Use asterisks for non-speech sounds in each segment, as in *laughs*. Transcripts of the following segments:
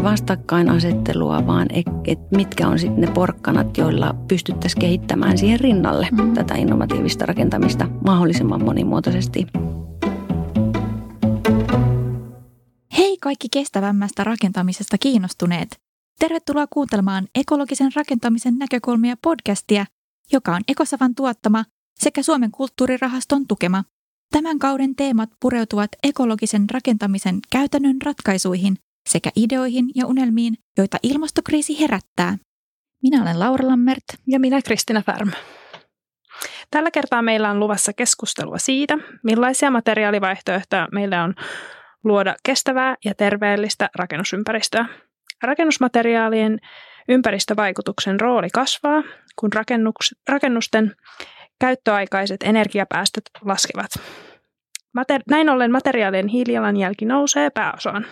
ei vastakkainasettelua, vaan et, et mitkä on sitten ne porkkanat, joilla pystyttäisiin kehittämään siihen rinnalle mm. tätä innovatiivista rakentamista mahdollisimman monimuotoisesti. Hei kaikki kestävämmästä rakentamisesta kiinnostuneet! Tervetuloa kuuntelemaan ekologisen rakentamisen näkökulmia podcastia, joka on Ekosavan tuottama sekä Suomen kulttuurirahaston tukema. Tämän kauden teemat pureutuvat ekologisen rakentamisen käytännön ratkaisuihin sekä ideoihin ja unelmiin, joita ilmastokriisi herättää. Minä olen Laura Lammert. Ja minä Kristina Färm. Tällä kertaa meillä on luvassa keskustelua siitä, millaisia materiaalivaihtoehtoja meillä on luoda kestävää ja terveellistä rakennusympäristöä. Rakennusmateriaalien ympäristövaikutuksen rooli kasvaa, kun rakennusten käyttöaikaiset energiapäästöt laskevat. Mater- näin ollen materiaalien hiilijalanjälki nousee pääosaan.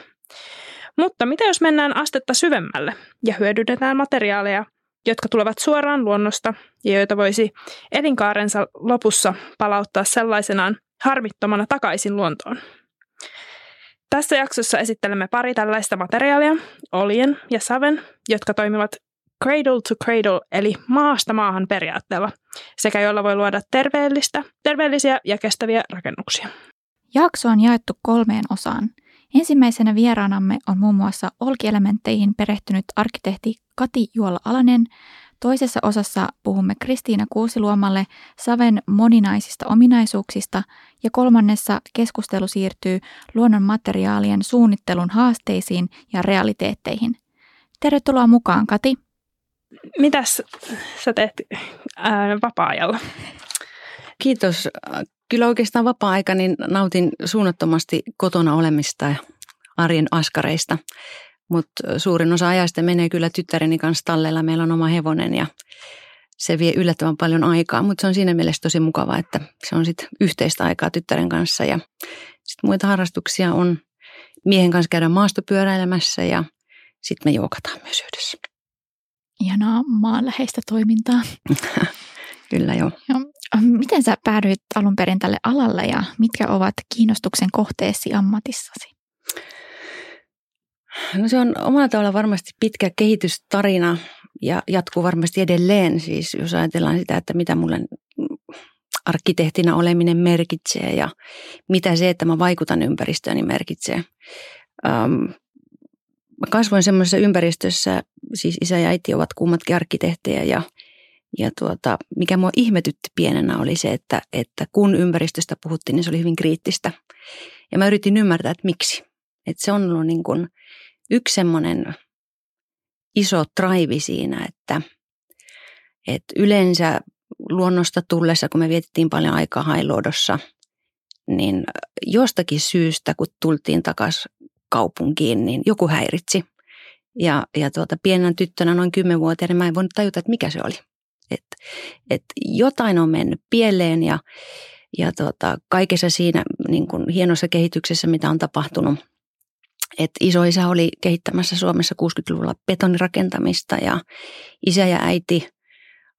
Mutta mitä jos mennään astetta syvemmälle ja hyödynnetään materiaaleja, jotka tulevat suoraan luonnosta ja joita voisi elinkaarensa lopussa palauttaa sellaisenaan harmittomana takaisin luontoon? Tässä jaksossa esittelemme pari tällaista materiaalia, olien ja saven, jotka toimivat cradle to cradle eli maasta maahan periaatteella, sekä jolla voi luoda terveellistä, terveellisiä ja kestäviä rakennuksia. Jakso on jaettu kolmeen osaan. Ensimmäisenä vieraanamme on muun muassa olkielementteihin perehtynyt arkkitehti Kati Juola-Alanen. Toisessa osassa puhumme Kristiina Kuusiluomalle Saven moninaisista ominaisuuksista ja kolmannessa keskustelu siirtyy luonnon materiaalien suunnittelun haasteisiin ja realiteetteihin. Tervetuloa mukaan, Kati. Mitäs sä teet ää, vapaa-ajalla? Kiitos. Kyllä oikeastaan vapaa-aika niin nautin suunnattomasti kotona olemista ja arjen askareista. Mutta suurin osa ajasta menee kyllä tyttäreni kanssa tallella. Meillä on oma hevonen ja se vie yllättävän paljon aikaa, mutta se on siinä mielessä tosi mukava, että se on sitten yhteistä aikaa tyttären kanssa. Ja sitten muita harrastuksia on miehen kanssa käydä maastopyöräilemässä ja sitten me juokataan myös yhdessä. Ihanaa maanläheistä toimintaa. *laughs* Kyllä joo. joo. Miten sä päädyit alun perin tälle alalle ja mitkä ovat kiinnostuksen kohteesi ammatissasi? No se on omalla tavalla varmasti pitkä kehitystarina ja jatkuu varmasti edelleen. Siis jos ajatellaan sitä, että mitä mulle arkkitehtina oleminen merkitsee ja mitä se, että mä vaikutan ympäristöön, niin merkitsee. Um, mä kasvoin semmoisessa ympäristössä, siis isä ja äiti ovat kummatkin arkkitehtejä ja – ja tuota, mikä mua ihmetytti pienenä oli se, että, että kun ympäristöstä puhuttiin, niin se oli hyvin kriittistä. Ja mä yritin ymmärtää, että miksi. Että se on ollut niin kuin yksi semmoinen iso traivi siinä, että, että yleensä luonnosta tullessa, kun me vietettiin paljon aikaa Hailuodossa, niin jostakin syystä, kun tultiin takaisin kaupunkiin, niin joku häiritsi. Ja, ja tuota, pienenä tyttönä, noin kymmenvuotiaana, mä en voinut tajuta, että mikä se oli. Että et jotain on mennyt pieleen ja, ja tota, kaikessa siinä niin kuin hienossa kehityksessä, mitä on tapahtunut. Et isoisä oli kehittämässä Suomessa 60-luvulla betonirakentamista ja isä ja äiti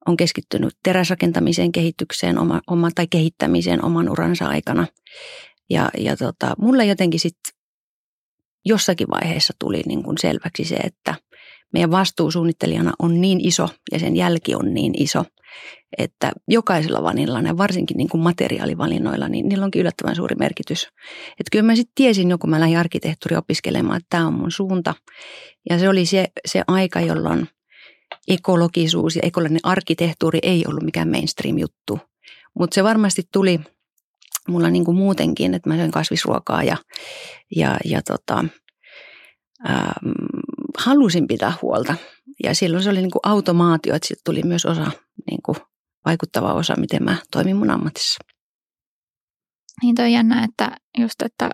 on keskittynyt teräsrakentamiseen kehitykseen oma, oma, tai kehittämiseen oman uransa aikana. Ja, ja tota, mulle jotenkin sitten jossakin vaiheessa tuli niin kuin selväksi se, että – meidän vastuu suunnittelijana on niin iso ja sen jälki on niin iso, että jokaisella vanilla ja varsinkin niin kuin materiaalivalinnoilla, niin niillä onkin yllättävän suuri merkitys. Että kyllä mä sitten tiesin jo, kun mä lähdin arkkitehtuuri opiskelemaan, että tämä on mun suunta. Ja se oli se, se aika, jolloin ekologisuus ja ekologinen arkkitehtuuri ei ollut mikään mainstream-juttu. Mutta se varmasti tuli mulla niin kuin muutenkin, että mä söin kasvisruokaa ja, ja, ja tota, ähm, halusin pitää huolta. Ja silloin se oli niin kuin automaatio, että siitä tuli myös osa, niin kuin vaikuttava osa, miten mä toimin mun ammatissa. Niin toi jännä, että just, että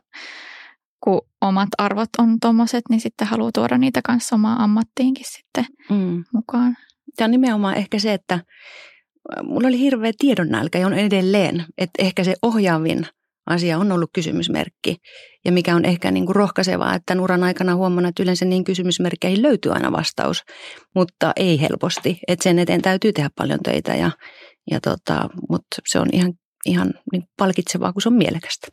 kun omat arvot on tuommoiset, niin sitten haluaa tuoda niitä kanssa omaan ammattiinkin sitten mm. mukaan. Tämä on nimenomaan ehkä se, että mulla oli hirveä tiedonnälkä ja on edelleen, että ehkä se ohjaavin asia on ollut kysymysmerkki. Ja mikä on ehkä niin kuin rohkaisevaa, että uran aikana huomannut, että yleensä niin kysymysmerkkeihin löytyy aina vastaus, mutta ei helposti. Että sen eteen täytyy tehdä paljon töitä, ja, ja tota, mutta se on ihan, ihan niin palkitsevaa, kun se on mielekästä.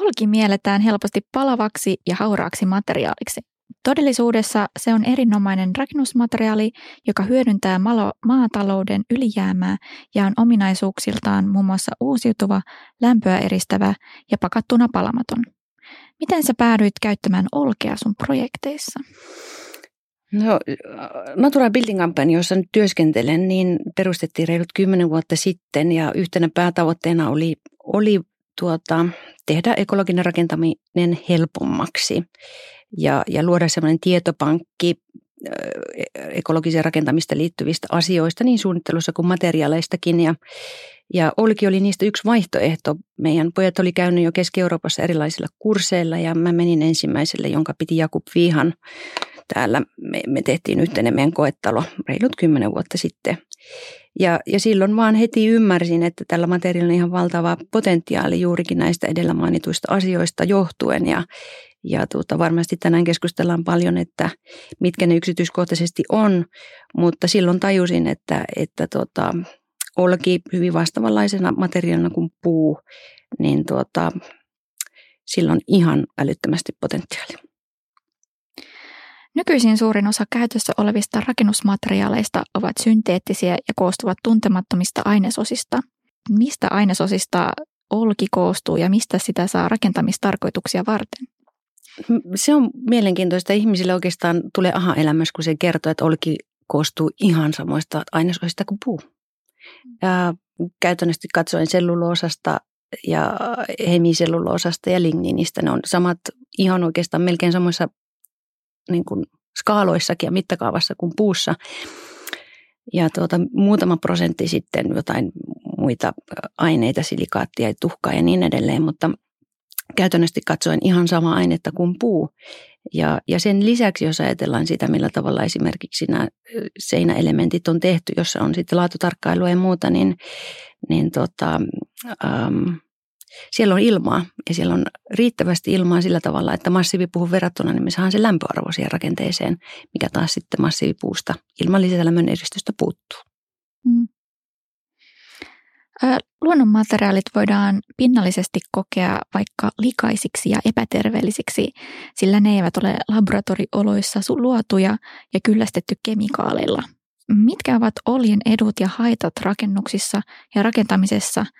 Olki mielletään helposti palavaksi ja hauraaksi materiaaliksi. Todellisuudessa se on erinomainen rakennusmateriaali, joka hyödyntää malo- maatalouden ylijäämää ja on ominaisuuksiltaan muun muassa uusiutuva, lämpöä eristävä ja pakattuna palamaton. Miten sä päädyit käyttämään olkea sun projekteissa? No, Natura Building Company, jossa nyt työskentelen, niin perustettiin reilut kymmenen vuotta sitten ja yhtenä päätavoitteena oli, oli tuota, tehdä ekologinen rakentaminen helpommaksi ja, ja luoda sellainen tietopankki ekologiseen rakentamista liittyvistä asioista niin suunnittelussa kuin materiaaleistakin. Ja, ja Olki oli niistä yksi vaihtoehto. Meidän pojat oli käynyt jo Keski-Euroopassa erilaisilla kursseilla ja mä menin ensimmäiselle, jonka piti Jakub Vihan täällä. Me, me tehtiin yhteinen meidän koettalo reilut kymmenen vuotta sitten. Ja, ja silloin vaan heti ymmärsin, että tällä materiaalilla on ihan valtava potentiaali juurikin näistä edellä mainituista asioista johtuen. Ja, ja tuota, varmasti tänään keskustellaan paljon, että mitkä ne yksityiskohtaisesti on, mutta silloin tajusin, että, että tuota, olki hyvin vastaavanlaisena materiaalina kuin puu, niin tuota, silloin ihan älyttömästi potentiaalia. Nykyisin suurin osa käytössä olevista rakennusmateriaaleista ovat synteettisiä ja koostuvat tuntemattomista ainesosista. Mistä ainesosista olki koostuu ja mistä sitä saa rakentamistarkoituksia varten? Se on mielenkiintoista. Ihmisille oikeastaan tulee aha-elämys, kun se kertoo, että olki koostuu ihan samoista ainesosista kuin puu. Ja käytännössä katsoen selluloosasta ja hemiselluloosasta ja ligniinistä. Ne on samat ihan oikeastaan melkein samoissa niin kuin skaaloissakin ja mittakaavassa kuin puussa. Ja tuota, muutama prosentti sitten jotain muita aineita, silikaattia ja tuhkaa ja niin edelleen, mutta käytännössä katsoen ihan sama ainetta kuin puu. Ja, ja sen lisäksi, jos ajatellaan sitä, millä tavalla esimerkiksi nämä seinäelementit on tehty, jossa on sitten laatutarkkailua ja muuta, niin, niin tota, ähm, siellä on ilmaa ja siellä on riittävästi ilmaa sillä tavalla, että massiivipuhun verrattuna niin me saadaan se lämpöarvo siihen rakenteeseen, mikä taas sitten massiivipuusta ilman lisälämmön eristystä puuttuu. Mm. Luonnonmateriaalit voidaan pinnallisesti kokea vaikka likaisiksi ja epäterveellisiksi, sillä ne eivät ole laboratorioloissa luotuja ja kyllästetty kemikaaleilla. Mitkä ovat oljen edut ja haitat rakennuksissa ja rakentamisessa –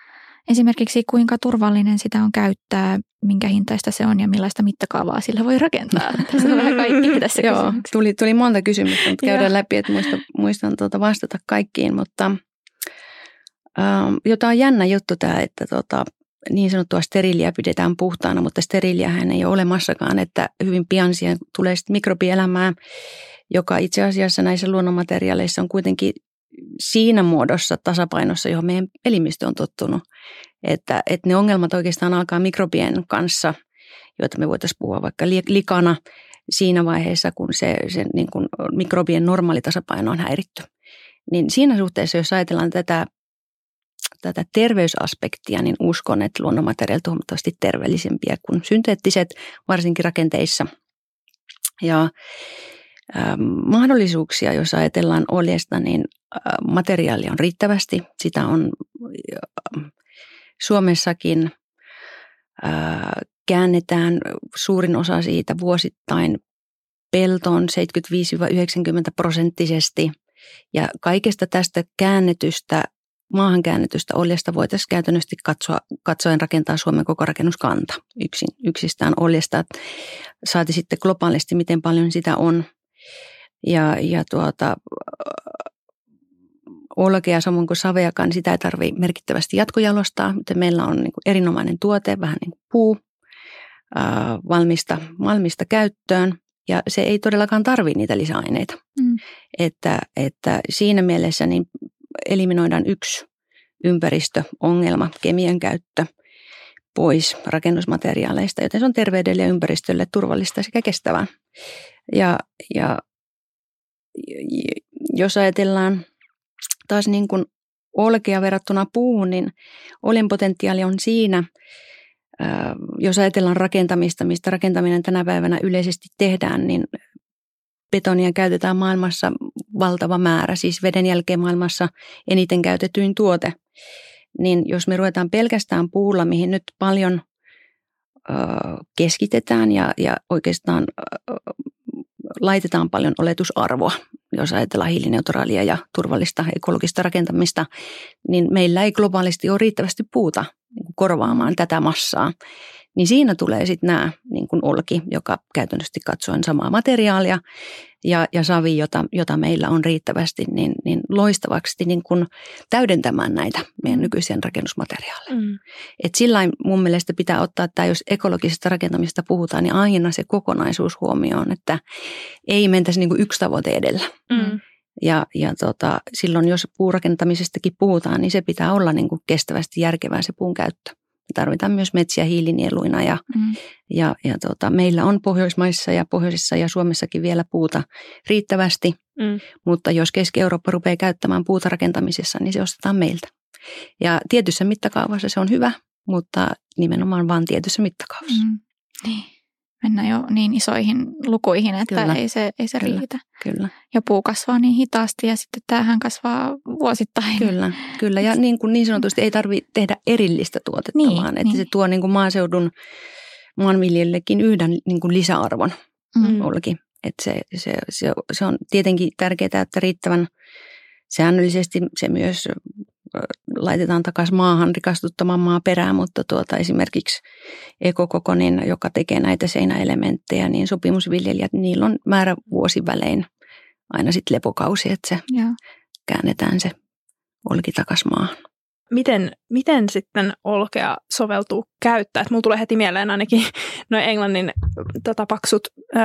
Esimerkiksi kuinka turvallinen sitä on käyttää, minkä hintaista se on ja millaista mittakaavaa sillä voi rakentaa. *laughs* Tässä on vähän kaikki tässä Joo, tuli, tuli monta kysymystä, mutta käydään läpi, että muistan, muistan tuota vastata kaikkiin. Mutta ähm, jotain jännä juttu tämä, että tota, niin sanottua steriiliä pidetään puhtaana, mutta steriiliähän ei ole olemassakaan, että hyvin pian siihen tulee sitten mikrobielämää, joka itse asiassa näissä luonnonmateriaaleissa on kuitenkin siinä muodossa tasapainossa, johon meidän elimistö on tottunut. Että, että ne ongelmat oikeastaan alkaa mikrobien kanssa, joita me voitaisiin puhua vaikka likana siinä vaiheessa, kun se, se niin kuin mikrobien normaali tasapaino on häiritty. Niin siinä suhteessa, jos ajatellaan tätä, tätä terveysaspektia, niin uskon, että luonnonmateriaalit ovat huomattavasti terveellisempiä kuin synteettiset, varsinkin rakenteissa. Ja mahdollisuuksia, jos ajatellaan oljesta, niin materiaalia on riittävästi. Sitä on Suomessakin käännetään suurin osa siitä vuosittain peltoon 75-90 prosenttisesti. Ja kaikesta tästä käännetystä, maahan käännetystä oljesta voitaisiin käytännössä katsoa, katsoen rakentaa Suomen koko rakennuskanta yksin, yksistään oljesta. Saati sitten globaalisti, miten paljon sitä on. Ja, ja tuota, olkea samoin kuin saveakaan, niin sitä ei tarvitse merkittävästi jatkojalostaa. Mutta meillä on niin kuin erinomainen tuote, vähän niin kuin puu, ää, valmista, valmista käyttöön. Ja se ei todellakaan tarvitse niitä lisäaineita. Mm. Että, että siinä mielessä niin eliminoidaan yksi ympäristöongelma, kemian käyttö pois rakennusmateriaaleista, joten se on terveydelle ja ympäristölle turvallista sekä kestävää. Ja, ja jos ajatellaan taas niin kuin olkea verrattuna puuhun, niin oljen potentiaali on siinä, jos ajatellaan rakentamista, mistä rakentaminen tänä päivänä yleisesti tehdään, niin betonia käytetään maailmassa valtava määrä, siis veden jälkeen maailmassa eniten käytetyin tuote. Niin jos me ruvetaan pelkästään puulla, mihin nyt paljon keskitetään ja, ja oikeastaan laitetaan paljon oletusarvoa, jos ajatellaan hiilineutraalia ja turvallista ekologista rakentamista, niin meillä ei globaalisti ole riittävästi puuta niin korvaamaan tätä massaa niin siinä tulee sitten nämä niin kuin olki, joka käytännössä katsoen samaa materiaalia ja, ja savi, jota, jota meillä on riittävästi, niin, niin loistavaksi niin kuin täydentämään näitä meidän mm. nykyisiä rakennusmateriaaleja. Mm. Et sillä mun mielestä pitää ottaa, että jos ekologisesta rakentamista puhutaan, niin aina se kokonaisuus huomioon, että ei mentäisi niin kuin yksi tavoite edellä. Mm. Ja, ja tota, silloin, jos puurakentamisestakin puhutaan, niin se pitää olla niin kuin kestävästi järkevää se puun käyttö tarvitaan myös metsiä hiilinieluina ja, mm. ja, ja tota, meillä on Pohjoismaissa ja Pohjoisissa ja Suomessakin vielä puuta riittävästi, mm. mutta jos Keski-Eurooppa rupeaa käyttämään puuta rakentamisessa, niin se ostetaan meiltä. Ja tietyssä mittakaavassa se on hyvä, mutta nimenomaan vain tietyssä mittakaavassa. Mm. Niin mennä jo niin isoihin lukuihin, että kyllä. ei se, ei se kyllä. riitä. Kyllä. Ja puu kasvaa niin hitaasti ja sitten tämähän kasvaa vuosittain. Kyllä, kyllä. ja niin, kuin niin sanotusti ei tarvitse tehdä erillistä tuotetta, niin, vaan että niin. se tuo niin kuin maaseudun maanviljelijällekin yhden niin kuin lisäarvon mm. Että se, se, se, se on tietenkin tärkeää, että riittävän säännöllisesti se myös laitetaan takaisin maahan rikastuttamaan maaperää, mutta tuota, esimerkiksi Ekokokonin, joka tekee näitä seinäelementtejä, niin sopimusviljelijät, niillä on määrä vuosivälein aina sitten lepokausi, että se ja. käännetään se olki takaisin maahan. Miten, miten sitten olkea soveltuu käyttää? Et mulla tulee heti mieleen ainakin *laughs* noin englannin tota, paksut ö,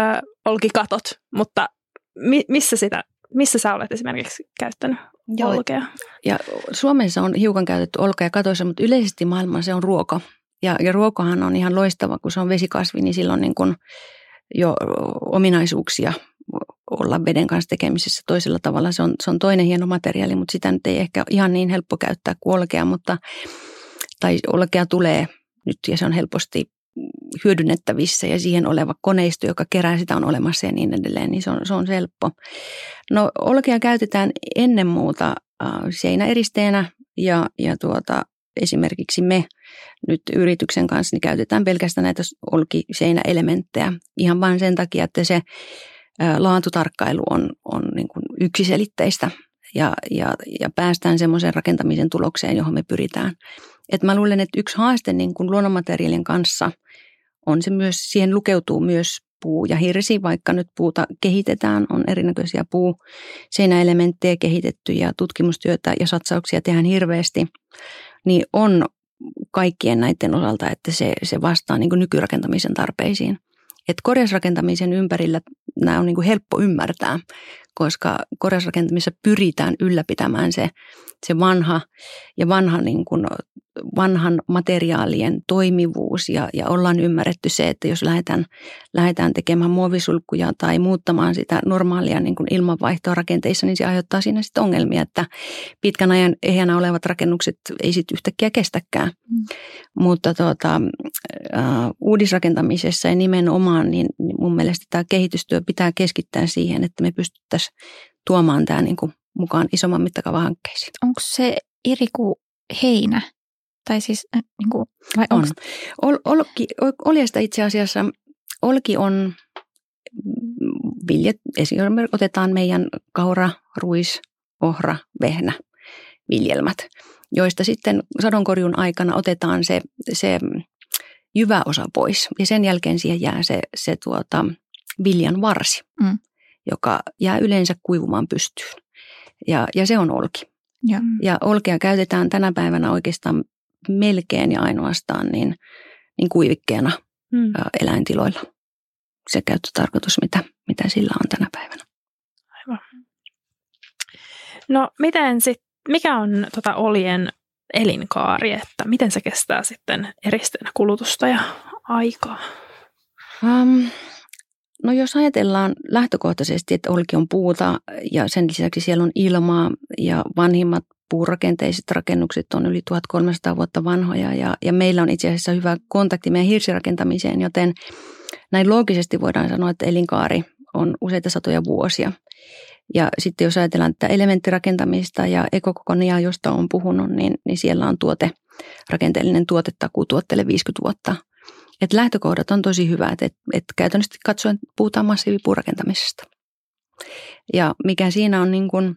olkikatot, mutta mi, missä, sitä, missä sä olet esimerkiksi käyttänyt Joo, olkea. Ja Suomessa on hiukan käytetty olkea katoissa, mutta yleisesti maailmassa se on ruoka. Ja, ja ruokahan on ihan loistava, kun se on vesikasvi, niin silloin niin kuin jo ominaisuuksia olla veden kanssa tekemisessä toisella tavalla. Se on, se on toinen hieno materiaali, mutta sitä nyt ei ehkä ihan niin helppo käyttää kuin olkea, mutta tai olkea tulee nyt ja se on helposti hyödynnettävissä ja siihen oleva koneisto, joka kerää sitä on olemassa ja niin edelleen, niin se on, se on helppo. No olkea käytetään ennen muuta äh, seinäeristeenä ja, ja tuota, esimerkiksi me nyt yrityksen kanssa niin käytetään pelkästään näitä olkiseinäelementtejä ihan vain sen takia, että se äh, laatutarkkailu on, on niin kuin yksiselitteistä ja, ja, ja päästään semmoisen rakentamisen tulokseen, johon me pyritään. Et mä luulen, että yksi haaste niin kuin luonnonmateriaalien kanssa on se myös, siihen lukeutuu myös puu ja hirsi, vaikka nyt puuta kehitetään, on erinäköisiä puu seinäelementtejä kehitetty ja tutkimustyötä ja satsauksia tehdään hirveästi, niin on kaikkien näiden osalta, että se, se vastaa niin nykyrakentamisen tarpeisiin. Et korjausrakentamisen ympärillä nämä on niin helppo ymmärtää, koska korjausrakentamisessa pyritään ylläpitämään se, se vanha ja vanha niin kuin vanhan materiaalien toimivuus ja, ja ollaan ymmärretty se, että jos lähdetään, lähdetään tekemään muovisulkkuja tai muuttamaan sitä normaalia niin kuin ilmanvaihtoa rakenteissa, niin se aiheuttaa siinä sitten ongelmia, että pitkän ajan ehjänä olevat rakennukset ei sitten yhtäkkiä kestäkään. Mm. Mutta tuota, uudisrakentamisessa ja nimenomaan, niin, niin mun mielestä tämä kehitystyö pitää keskittää siihen, että me pystyttäisiin tuomaan tämä niin kuin mukaan isomman mittakaavan hankkeisiin. Onko se eri kuin heinä tai siis äh, niin kuin, vai on. Ol, olki, oljesta itse asiassa, olki on viljet, esimerkiksi otetaan meidän kaura, ruis, ohra, vehnä, viljelmät, joista sitten sadonkorjun aikana otetaan se, se jyvä osa pois ja sen jälkeen siihen jää se, se tuota, viljan varsi, mm. joka jää yleensä kuivumaan pystyyn. Ja, ja se on olki. Ja. ja olkea käytetään tänä päivänä oikeastaan melkein ja ainoastaan niin, niin kuivikkeena hmm. eläintiloilla. Se käyttötarkoitus, mitä, mitä sillä on tänä päivänä. Aivan. No miten sit, mikä on tota olien elinkaari, että miten se kestää sitten eristeenä kulutusta ja aikaa? Um, no jos ajatellaan lähtökohtaisesti, että olki on puuta ja sen lisäksi siellä on ilmaa ja vanhimmat puurakenteiset rakennukset on yli 1300 vuotta vanhoja ja, ja meillä on itse asiassa hyvä kontakti meidän hirsirakentamiseen, joten näin loogisesti voidaan sanoa, että elinkaari on useita satoja vuosia. Ja sitten jos ajatellaan tätä elementtirakentamista ja ekokokonia, josta on puhunut, niin, niin siellä on tuote, rakenteellinen tuotetakuu tuotteelle 50 vuotta. Et lähtökohdat on tosi hyvät, että et käytännössä katsoen puhutaan massiivipuurakentamisesta. Ja mikä siinä on niin kuin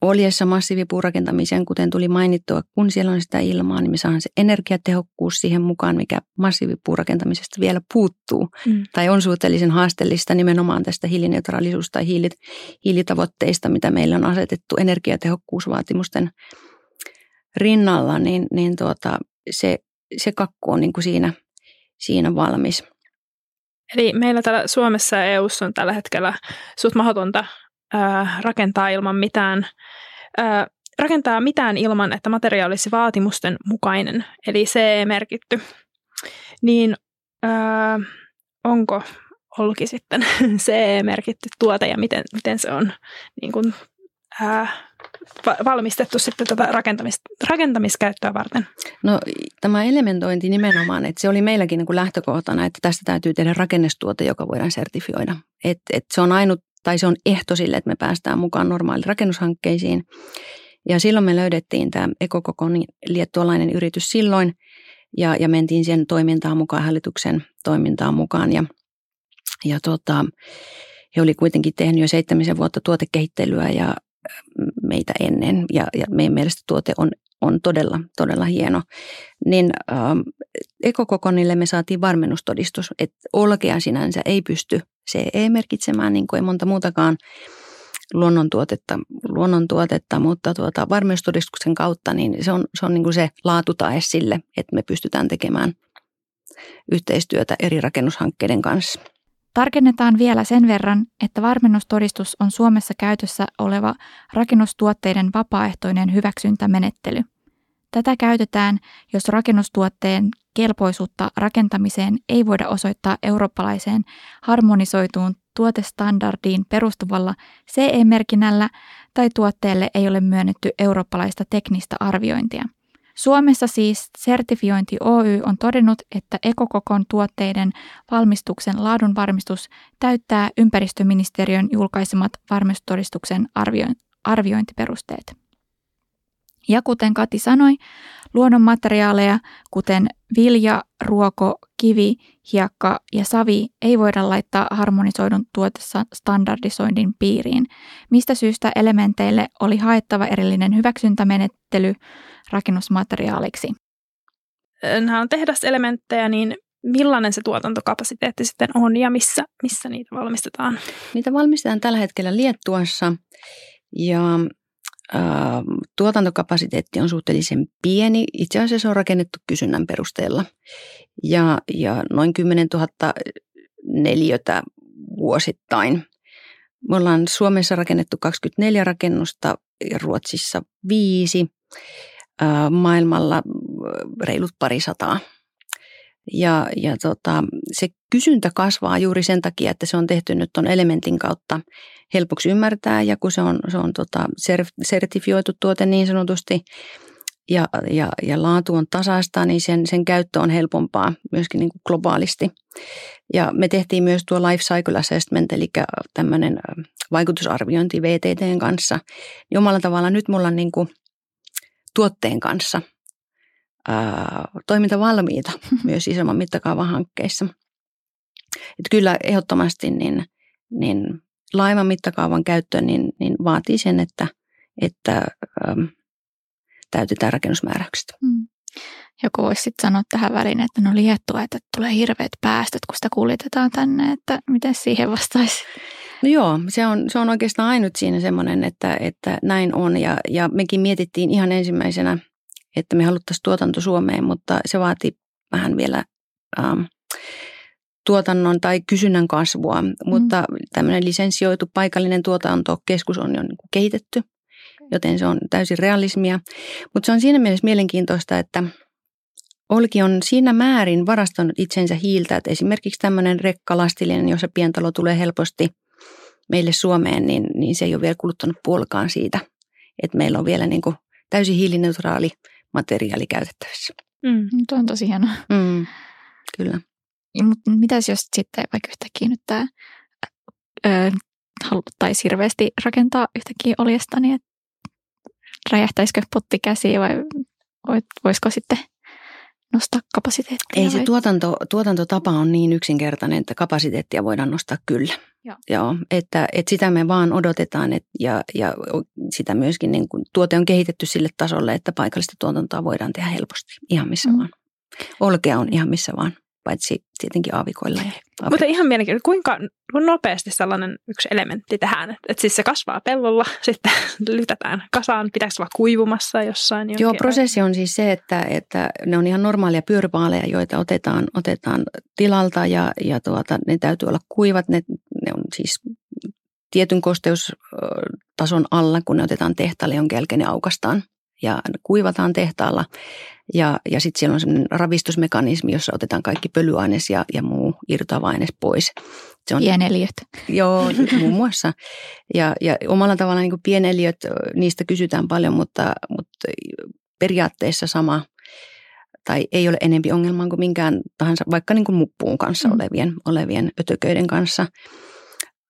oljessa massiivipuurakentamiseen, kuten tuli mainittua, kun siellä on sitä ilmaa, niin me saadaan se energiatehokkuus siihen mukaan, mikä massiivipuurakentamisesta vielä puuttuu. Mm. Tai on suhteellisen haasteellista nimenomaan tästä hiilineutraalisuus- tai hiilit, hiilitavoitteista, mitä meillä on asetettu energiatehokkuusvaatimusten rinnalla, niin, niin tuota, se, se kakku on niin kuin siinä, siinä valmis. Eli meillä täällä Suomessa ja EU:ssa on tällä hetkellä suht mahdotonta rakentaa ilman mitään, ää, rakentaa mitään ilman, että materiaali olisi vaatimusten mukainen, eli CE-merkitty. Niin onko olki sitten *laughs* CE-merkitty tuote ja miten, miten se on niin kuin, ää, valmistettu sitten tätä rakentamis, rakentamiskäyttöä varten? No tämä elementointi nimenomaan, että se oli meilläkin niin kuin lähtökohtana, että tästä täytyy tehdä rakennestuote, joka voidaan sertifioida. Et, et se on ainut, tai se on ehto sille, että me päästään mukaan normaaliin rakennushankkeisiin. Ja silloin me löydettiin tämä Ekokokon liettualainen yritys silloin, ja, ja mentiin sen toimintaan mukaan, hallituksen toimintaan mukaan. Ja, ja tota, he oli kuitenkin tehnyt jo seitsemisen vuotta tuotekehittelyä ja meitä ennen ja, ja meidän mielestä tuote on, on todella, todella hieno. Niin ähm, ekokokonille me saatiin varmennustodistus, että olkea sinänsä ei pysty CE-merkitsemään, niin kuin ei monta muutakaan luonnontuotetta, luonnontuotetta mutta tuota, varmennustodistuksen kautta niin se on, se, on niin kuin se laatutae sille, että me pystytään tekemään yhteistyötä eri rakennushankkeiden kanssa. Tarkennetaan vielä sen verran, että varmennustodistus on Suomessa käytössä oleva rakennustuotteiden vapaaehtoinen hyväksyntämenettely. Tätä käytetään, jos rakennustuotteen kelpoisuutta rakentamiseen ei voida osoittaa eurooppalaiseen harmonisoituun tuotestandardiin perustuvalla CE-merkinnällä tai tuotteelle ei ole myönnetty eurooppalaista teknistä arviointia – Suomessa siis Sertifiointi Oy on todennut, että ekokokon tuotteiden valmistuksen laadunvarmistus täyttää ympäristöministeriön julkaisemat varmistodistuksen arviointiperusteet. Ja kuten Kati sanoi, luonnonmateriaaleja, kuten vilja, ruoko, kivi, hiekka ja savi, ei voida laittaa harmonisoidun tuotessa standardisoinnin piiriin, mistä syystä elementeille oli haettava erillinen hyväksyntämenettely rakennusmateriaaliksi. Nämä on tehdaselementtejä, niin millainen se tuotantokapasiteetti sitten on ja missä, missä niitä valmistetaan? Niitä valmistetaan tällä hetkellä Liettuassa ja tuotantokapasiteetti on suhteellisen pieni. Itse asiassa se on rakennettu kysynnän perusteella ja, ja noin 10 000 neliötä vuosittain. Me ollaan Suomessa rakennettu 24 rakennusta ja Ruotsissa viisi, maailmalla reilut parisataa. Ja, ja tota, se kysyntä kasvaa juuri sen takia, että se on tehty nyt tuon elementin kautta helpoksi ymmärtää ja kun se on, se on tota sertifioitu tuote niin sanotusti ja, ja, ja laatu on tasaista, niin sen, sen käyttö on helpompaa myöskin niin kuin globaalisti. Ja me tehtiin myös tuo Life Cycle Assessment, eli tämmöinen vaikutusarviointi VTTn kanssa. Jomalla tavalla nyt mulla on niin kuin tuotteen kanssa ää, toimintavalmiita *laughs* myös isomman mittakaavan hankkeissa. Et kyllä ehdottomasti niin, niin laivan mittakaavan käyttö niin, niin vaatii sen, että, että äm, täytetään rakennusmääräykset. Mm. Joku voisi sitten sanoa tähän väliin, että no liettua, että tulee hirveät päästöt, kun sitä kuljetetaan tänne, että miten siihen vastaisi? No joo, se on, se on oikeastaan ainut siinä semmoinen, että, että näin on ja, ja mekin mietittiin ihan ensimmäisenä, että me haluttaisiin tuotanto Suomeen, mutta se vaatii vähän vielä ähm, tuotannon tai kysynnän kasvua, mm. mutta tämmöinen lisenssioitu paikallinen tuotantokeskus on jo niin kehitetty, joten se on täysin realismia. Mutta se on siinä mielessä mielenkiintoista, että Olki on siinä määrin varastanut itsensä hiiltä, että esimerkiksi tämmöinen rekkalastillinen, jossa pientalo tulee helposti meille Suomeen, niin, niin se ei ole vielä kuluttanut puolkaan siitä, että meillä on vielä niin kuin täysin hiilineutraali materiaali käytettävissä. Mm, tuo on tosi hienoa. Mm, kyllä. Mutta mitäs jos sitten vaikka yhtäkkiä nyt tämä haluttaisiin hirveästi rakentaa yhtäkkiä oljesta, niin räjähtäisikö potti käsiin vai voisiko sitten nostaa kapasiteettia? Ei se vai? tuotanto, tuotantotapa on niin yksinkertainen, että kapasiteettia voidaan nostaa kyllä. Joo. Joo että, että sitä me vaan odotetaan et, ja, ja sitä myöskin niin kuin, tuote on kehitetty sille tasolle, että paikallista tuotantoa voidaan tehdä helposti ihan missä mm. vaan. Olkea on ihan missä vaan, paitsi tietenkin aavikoilla. Ja Mutta ihan mielenkiintoista, kuinka nopeasti sellainen yksi elementti tehdään? Että et siis se kasvaa pellolla, *laughs* sitten lytätään kasaan, pitääkö se olla kuivumassa jossain? Joo, prosessi on siis se, että, että ne on ihan normaalia pyörypaaleja, joita otetaan, otetaan tilalta ja, ja tuota, ne täytyy olla kuivat. Ne, ne on siis tietyn kosteustason alla, kun ne otetaan tehtaalle, jonka jälkeen ne aukastaan ja kuivataan tehtaalla. Ja, ja sitten siellä on sellainen ravistusmekanismi, jossa otetaan kaikki pölyaines ja, ja muu irtoava aines pois. Se on, Pieneliöt. Joo, *laughs* muun muassa. Ja, ja omalla tavallaan niin pieneliöt, niistä kysytään paljon, mutta, mutta periaatteessa sama tai ei ole enempi ongelmaa kuin minkään tahansa, vaikka niin kuin muppuun kanssa Mm. olevien, olevien ötököiden kanssa.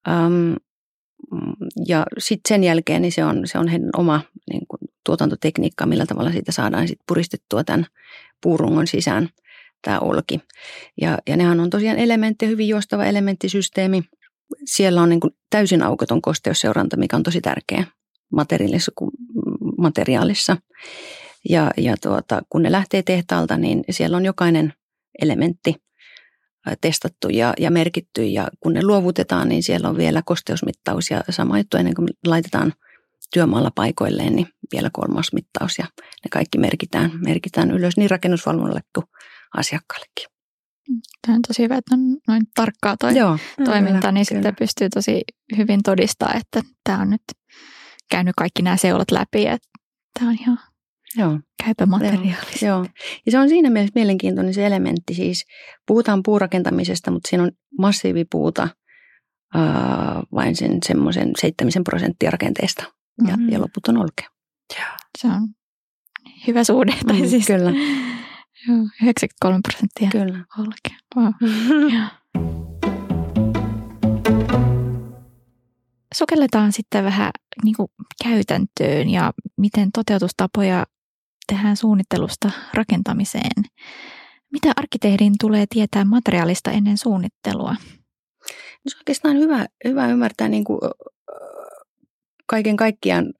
Um, ja sitten sen jälkeen niin se on, se on heidän oma niin kuin, tuotantotekniikka, millä tavalla siitä saadaan sit puristettua tämän puurungon sisään tämä olki. Ja, ja nehän on tosiaan elementti, hyvin joustava elementtisysteemi. Siellä on niin kuin täysin aukoton kosteusseuranta, mikä on tosi tärkeä materiaalissa. materiaalissa. Ja, ja tuota, kun ne lähtee tehtaalta, niin siellä on jokainen elementti testattu ja, ja merkitty. Ja kun ne luovutetaan, niin siellä on vielä kosteusmittaus ja sama juttu ennen kuin laitetaan työmaalla paikoilleen, niin vielä kolmas mittaus ja ne kaikki merkitään, merkitään ylös niin rakennusvalvonnalle kuin asiakkaallekin. Tämä on tosi hyvä, että on noin tarkkaa toi Joo, toiminta, kyllä, niin kyllä. sitten pystyy tosi hyvin todistaa, että tämä on nyt käynyt kaikki nämä seulat läpi, että tämä on ihan joo. käypä materiaali. Joo. Ja se on siinä mielessä mielenkiintoinen se elementti. Siis puhutaan puurakentamisesta, mutta siinä on massiivipuuta ää, vain sen semmoisen seitsemisen prosenttia rakenteesta. Ja, Mhm. ja loput on olkea. Se on hyvä suhde. Tai Mm, siis, Kyllä, *laughs* Joo, 93 prosenttia kyllä. olkea. Wow. *laughs* Sukelletaan sitten vähän niin kuin käytäntöön ja miten toteutustapoja tehdään suunnittelusta rakentamiseen. Mitä arkkitehdin tulee tietää materiaalista ennen suunnittelua? Se on oikeastaan hyvä, hyvä ymmärtää niin kuin, kaiken kaikkiaan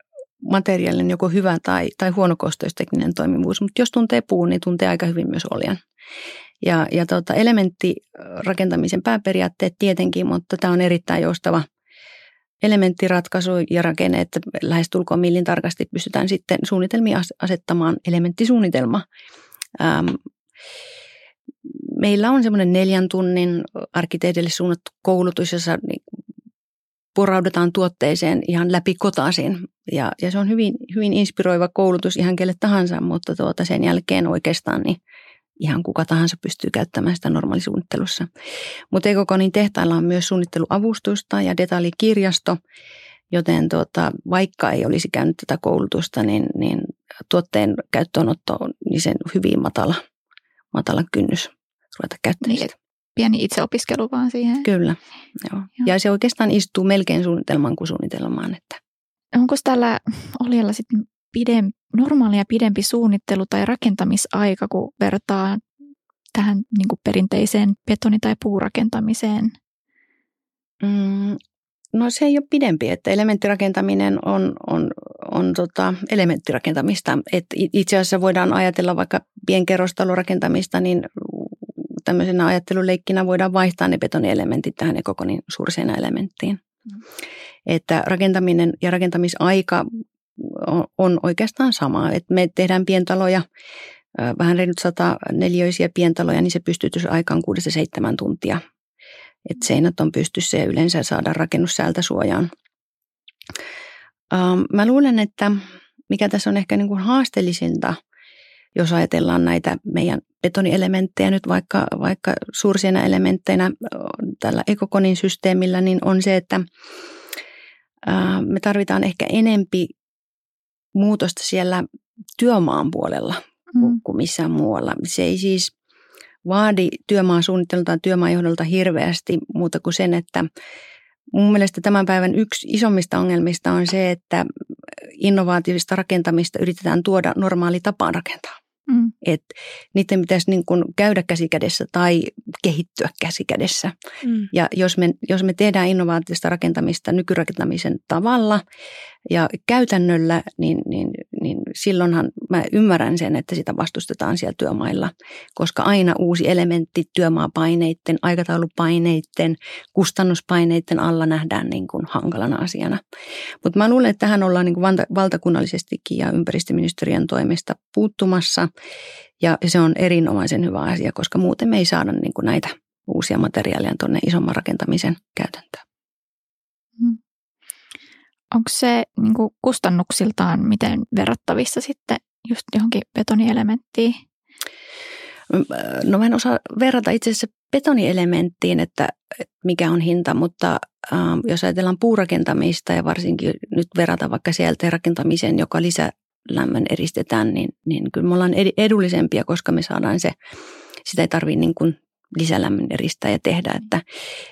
materiaalin joko hyvä tai, tai huonokosteustekninen toimivuus. Mutta jos tuntee puun, niin tuntee aika hyvin myös oljan. Ja, ja tota, elementtirakentamisen pääperiaatteet tietenkin, mutta tämä on erittäin joustava elementtiratkaisu ja rakenne, että lähestulkoon millin tarkasti pystytään sitten suunnitelmiin as- asettamaan elementtisuunnitelma. Ähm, meillä on semmoinen neljän tunnin arkkitehdille suunnattu koulutus, jossa niin poraudutaan tuotteeseen ihan läpi kotaisin. Ja, ja se on hyvin, hyvin inspiroiva koulutus ihan kelle tahansa, mutta tuota sen jälkeen oikeastaan niin ihan kuka tahansa pystyy käyttämään sitä normaalisuunnittelussa. Mutta Ekokonin tehtailla on myös suunnitteluavustusta ja detallikirjasto, joten tuota, vaikka ei olisi käynyt tätä koulutusta, niin, niin tuotteen käyttöönotto on niin sen hyvin matala, matala kynnys ruveta käyttämään Niin, sitä. Pieni itseopiskelu vaan siihen. Kyllä, joo. Joo. Ja se oikeastaan istuu melkein suunnitelmaan kuin suunnitelmaan. Että. Onko tällä oljella sitten pidem, normaalia pidempi suunnittelu tai rakentamisaika, kun vertaa tähän niin kuin perinteiseen betoni- tai puurakentamiseen? Mm, no se ei ole pidempi, että elementtirakentaminen on, on, on tota elementtirakentamista. Et itse asiassa voidaan ajatella vaikka pienkerrostalorakentamista, niin tämmöisenä ajatteluleikkinä voidaan vaihtaa ne betonielementit tähän ekokonin suurseinäelementtiin. Mm. Että rakentaminen ja rakentamisaika on, oikeastaan sama. Et me tehdään pientaloja, vähän reilut sata neliöisiä pientaloja, niin se pystytysaika on 6-7 tuntia. Et seinät on pystyssä ja yleensä saadaan rakennus säältä suojaan. Ähm, mä luulen, että mikä tässä on ehkä niin kuin haasteellisinta, jos ajatellaan näitä meidän betonielementtejä nyt vaikka, vaikka suursiena elementteinä tällä ekokonin systeemillä, niin on se, että me tarvitaan ehkä enempi muutosta siellä työmaan puolella kuin, kuin missään muualla. Se ei siis vaadi työmaan suunnittelulta työmaajohdolta hirveästi muuta kuin sen, että mun mielestä tämän päivän yksi isommista ongelmista on se, että innovatiivista rakentamista yritetään tuoda normaali tapaan rakentaa. Mm. Et niiden pitäisi niin kuin käydä käsikädessä tai kehittyä käsikädessä. Mm. Ja jos me, jos me tehdään innovaatista rakentamista nykyrakentamisen tavalla ja käytännöllä, niin, niin, niin silloinhan mä ymmärrän sen, että sitä vastustetaan siellä työmailla, koska aina uusi elementti työmaapaineiden, aikataulupaineiden, kustannuspaineiden alla nähdään niin kuin hankalana asiana. Mutta mä luulen, että tähän ollaan niin kuin valtakunnallisestikin ja ympäristöministeriön toimesta puuttumassa – ja se on erinomaisen hyvä asia, koska muuten me ei saada niin kuin näitä uusia materiaaleja tuonne isomman rakentamisen käytäntöön. Onko se niin kuin kustannuksiltaan miten verrattavissa sitten just johonkin betonielementtiin? No mä en osaa verrata itse asiassa betonielementtiin, että, mikä on hinta, mutta äh, jos ajatellaan puurakentamista ja varsinkin nyt verrata vaikka sieltä rakentamiseen, joka lisää lämmön eristetään, niin, niin kyllä me ollaan edullisempia, koska me saadaan se, sitä ei tarvitse niin kuin lisälämmön eristää ja tehdä. Että,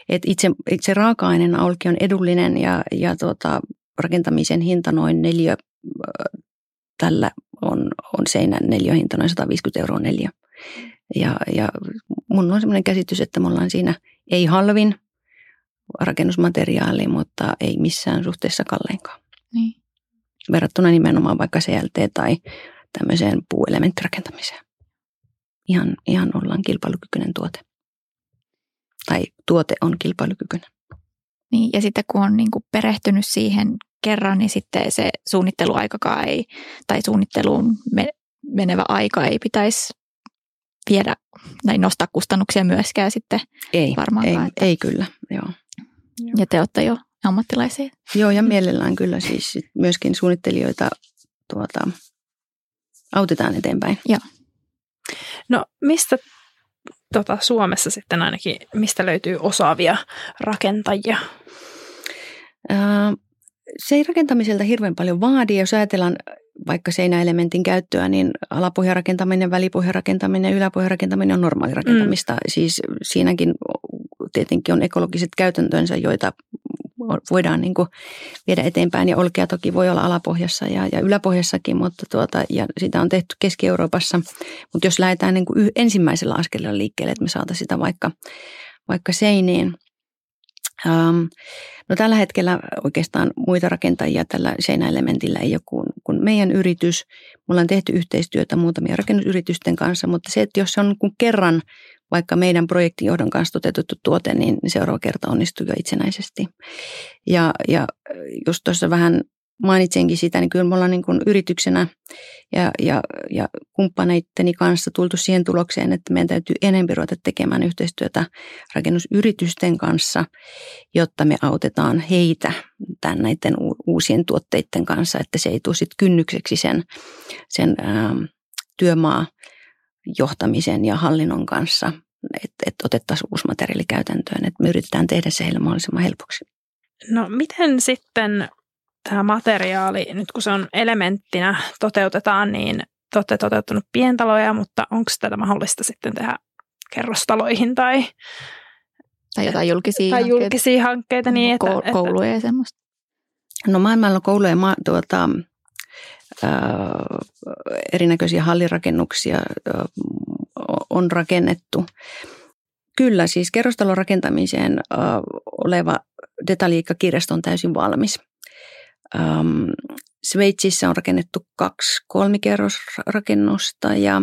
että itse, itse raaka-aineen aulki on edullinen ja, ja tuota, rakentamisen hinta noin neljä, tällä on, on seinän neliöhinta noin 150 euroa neljä. Ja, ja mun on sellainen käsitys, että me ollaan siinä ei halvin rakennusmateriaali, mutta ei missään suhteessa kalleinkaan. Niin verrattuna nimenomaan vaikka CLT tai tämmöiseen puuelementtirakentamiseen. Ihan, ihan ollaan kilpailukykyinen tuote. Tai tuote on kilpailukykyinen. Niin, ja sitten kun on niin kuin perehtynyt siihen kerran, niin sitten se suunnitteluaikakaan ei, tai suunnitteluun menevä aika ei pitäisi viedä tai nostaa kustannuksia myöskään sitten ei, varmaankaan. Ei, että... ei kyllä, joo. Ja te olette jo ammattilaisia. Joo, ja mielellään kyllä siis myöskin suunnittelijoita tuota, autetaan eteenpäin. Joo. No mistä tota, Suomessa sitten ainakin, mistä löytyy osaavia rakentajia? Ää, se ei rakentamiselta hirveän paljon vaadi. Jos ajatellaan vaikka seinäelementin käyttöä, niin alapohjarakentaminen, välipohjarakentaminen, yläpohjarakentaminen on normaali rakentamista. Mm. Siis siinäkin tietenkin on ekologiset käytäntönsä, joita voidaan niin kuin viedä eteenpäin. Ja olkea toki voi olla alapohjassa ja, ja yläpohjassakin, mutta tuota, ja sitä on tehty Keski-Euroopassa. Mutta jos lähdetään niin kuin ensimmäisellä askeleella liikkeelle, että me saataisiin sitä vaikka, vaikka seiniin. Ähm, no tällä hetkellä oikeastaan muita rakentajia tällä seinäelementillä ei ole kuin, kuin meidän yritys. Me ollaan tehty yhteistyötä muutamia rakennusyritysten kanssa, mutta se, että jos se on kuin kerran vaikka meidän projektijohdon kanssa toteutettu tuote, niin seuraava kerta onnistuu jo itsenäisesti. Ja, ja just tuossa vähän mainitsenkin sitä, niin kyllä me ollaan niin kuin yrityksenä ja, ja, ja kumppaneitteni kanssa tultu siihen tulokseen, että meidän täytyy enemmän ruveta tekemään yhteistyötä rakennusyritysten kanssa, jotta me autetaan heitä tämän näiden uusien tuotteiden kanssa, että se ei tule sitten kynnykseksi sen, sen ää, työmaa johtamisen ja hallinnon kanssa, että, että otettaisiin uusi materiaali käytäntöön. Että me yritetään tehdä se heille mahdollisimman helpoksi. No miten sitten tämä materiaali, nyt kun se on elementtinä toteutetaan, niin te olette toteuttanut pientaloja, mutta onko tätä mahdollista sitten tehdä kerrostaloihin tai, tai jotain julkisia, tai hankkeita. julkisia hankkeita. Niin että, kouluja ja semmoista. No maailmalla on kouluja ma- tuota, erinäköisiä hallirakennuksia on rakennettu. Kyllä, siis kerrostalon rakentamiseen oleva detaljiikkakirjasto on täysin valmis. Sveitsissä on rakennettu kaksi kolmikerrosrakennusta ja,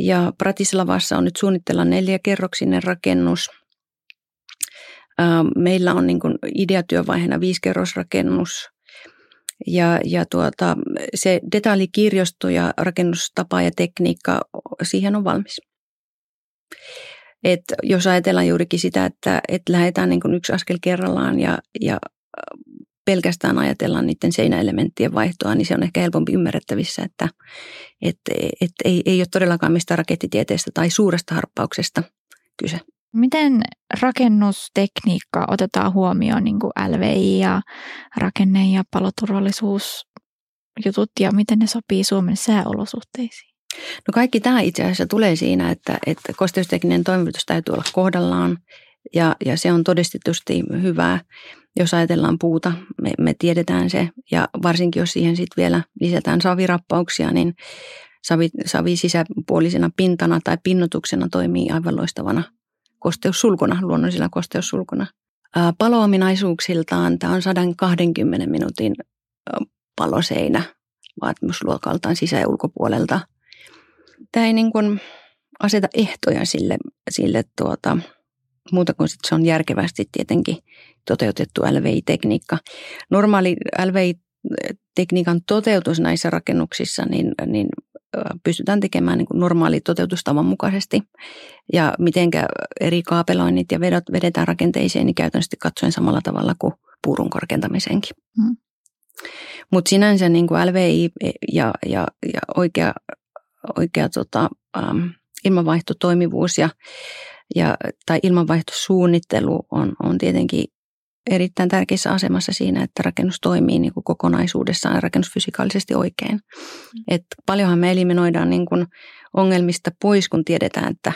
ja Pratislavassa on nyt suunnitella neljäkerroksinen rakennus. Meillä on niin ideatyövaiheena viisikerrosrakennus – ja, ja tuota, se detallikirjasto ja rakennustapa ja tekniikka, siihen on valmis. Et jos ajatellaan juurikin sitä, että, että lähdetään niin yksi askel kerrallaan ja, ja pelkästään ajatellaan niiden seinäelementtien vaihtoa, niin se on ehkä helpompi ymmärrettävissä, että, että, että ei, ei ole todellakaan mistään rakettitieteestä tai suuresta harppauksesta kyse. Miten rakennustekniikka otetaan huomioon, niin kuin LVI ja rakenne- ja paloturvallisuusjutut, ja miten ne sopii Suomen sääolosuhteisiin? No kaikki tämä itse asiassa tulee siinä, että, että kosteustekninen toimivuus täytyy olla kohdallaan, ja, ja se on todistetusti hyvää, jos ajatellaan puuta, me, me tiedetään se, ja varsinkin jos siihen sitten vielä lisätään savirappauksia, niin savi, savi sisäpuolisena pintana tai pinnotuksena toimii aivan loistavana kosteussulkuna, luonnollisella kosteussulkuna. Paloominaisuuksiltaan tämä on 120 minuutin paloseinä vaatimusluokaltaan sisä- ja ulkopuolelta. Tämä ei niin kuin aseta ehtoja sille, sille tuota, muuta kuin sit se on järkevästi tietenkin toteutettu LVI-tekniikka. Normaali LVI-tekniikan toteutus näissä rakennuksissa, niin, niin pystytään tekemään niin kuin normaali toteutustavan mukaisesti. Ja mitenkä eri kaapeloinnit ja vedot vedetään rakenteisiin, niin käytännössä katsoen samalla tavalla kuin puurun korkentamisenkin. Hmm. Mutta sinänsä niin kuin LVI ja, ja, ja oikea, oikea tota, ähm, ilmanvaihtotoimivuus ja, ja, tai ilmanvaihtosuunnittelu on, on tietenkin erittäin tärkeässä asemassa siinä, että rakennus toimii niin kuin kokonaisuudessaan rakennusfysikaalisesti oikein. Mm. Et paljonhan me eliminoidaan niin kuin ongelmista pois, kun tiedetään, että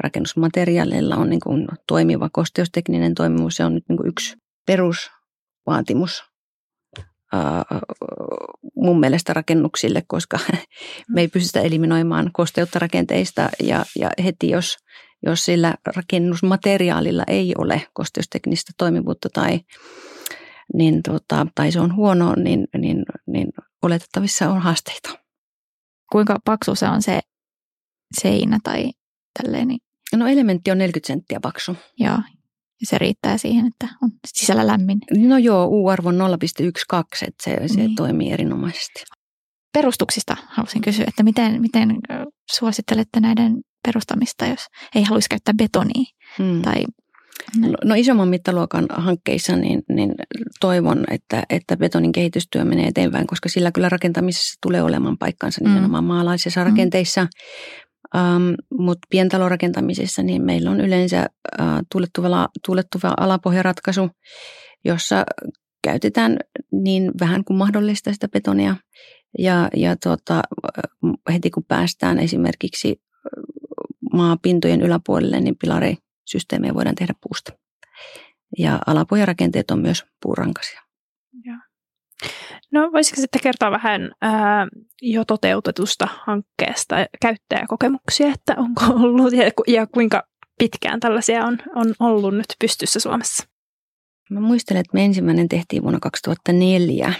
rakennusmateriaaleilla on niin kuin toimiva kosteustekninen toimivuus. Se on nyt niin kuin yksi perusvaatimus mun mielestä rakennuksille, koska *laughs* me ei pystytä eliminoimaan kosteutta rakenteista ja, ja heti jos, jos sillä rakennusmateriaalilla ei ole kosteusteknistä toimivuutta tai, niin tota, tai se on huono, niin, niin, niin oletettavissa on haasteita. Kuinka paksu se on se seinä tai tälleen? Niin... No elementti on 40 senttiä paksu. Joo, ja se riittää siihen, että on sisällä lämmin. No joo, U-arvo on 0,12, että se, se niin. toimii erinomaisesti. Perustuksista haluaisin kysyä, että miten, miten suosittelette näiden perustamista, jos ei haluaisi käyttää betonia? Hmm. Tai, no. no isomman mittaluokan hankkeissa niin, niin toivon, että, että betonin kehitystyö menee eteenpäin, koska sillä kyllä rakentamisessa tulee olemaan paikkansa hmm. nimenomaan maalaisissa hmm. rakenteissa. Um, Mutta pientalorakentamisessa niin meillä on yleensä uh, tuulettuva, tuulettuva alapohjaratkaisu, jossa käytetään niin vähän kuin mahdollista sitä betonia. Ja, ja tuota, heti kun päästään esimerkiksi maapintojen yläpuolelle, niin pilarisysteemejä voidaan tehdä puusta. Ja alapohjarakenteet on myös puurankaisia. No voisiko sitten kertoa vähän ää, jo toteutetusta hankkeesta käyttäjäkokemuksia, että onko ollut ja, ja kuinka pitkään tällaisia on, on ollut nyt pystyssä Suomessa? Mä muistelen, että me ensimmäinen tehtiin vuonna 2004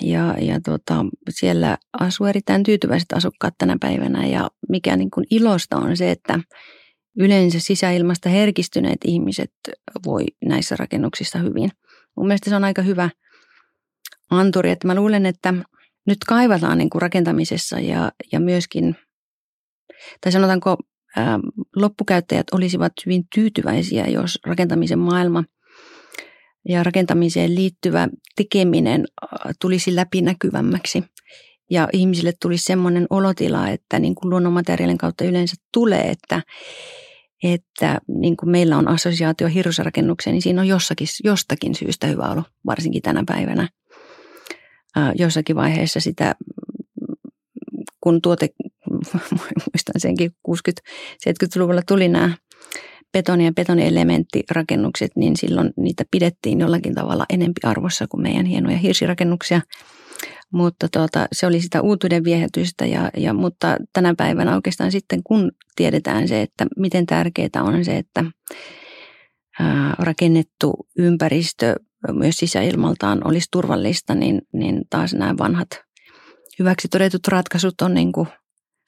ja, ja tota, siellä asuu erittäin tyytyväiset asukkaat tänä päivänä ja mikä niin kuin ilosta on se, että yleensä sisäilmasta herkistyneet ihmiset voi näissä rakennuksissa hyvin. Mun mielestä se on aika hyvä – anturi, että mä luulen, että nyt kaivataan niin kuin rakentamisessa ja, ja myöskin, tai sanotaanko ää, loppukäyttäjät olisivat hyvin tyytyväisiä, jos rakentamisen maailma ja rakentamiseen liittyvä tekeminen tulisi läpinäkyvämmäksi. Ja ihmisille tulisi semmoinen olotila, että niin kuin luonnonmateriaalin kautta yleensä tulee, että, että niin kuin meillä on assosiaatio hirrosrakennukseen, niin siinä on jossakin, jostakin syystä hyvä olo, varsinkin tänä päivänä. Jossakin vaiheessa sitä, kun tuote, *laughs* muistan senkin 60-70-luvulla tuli nämä betoni- ja betonielementtirakennukset, niin silloin niitä pidettiin jollakin tavalla enempi arvossa kuin meidän hienoja hirsirakennuksia. Mutta tuota, se oli sitä uutuuden viehätystä, ja, ja, mutta tänä päivänä oikeastaan sitten kun tiedetään se, että miten tärkeää on se, että ää, rakennettu ympäristö myös sisäilmaltaan olisi turvallista, niin, niin taas nämä vanhat hyväksi todetut ratkaisut on niin kuin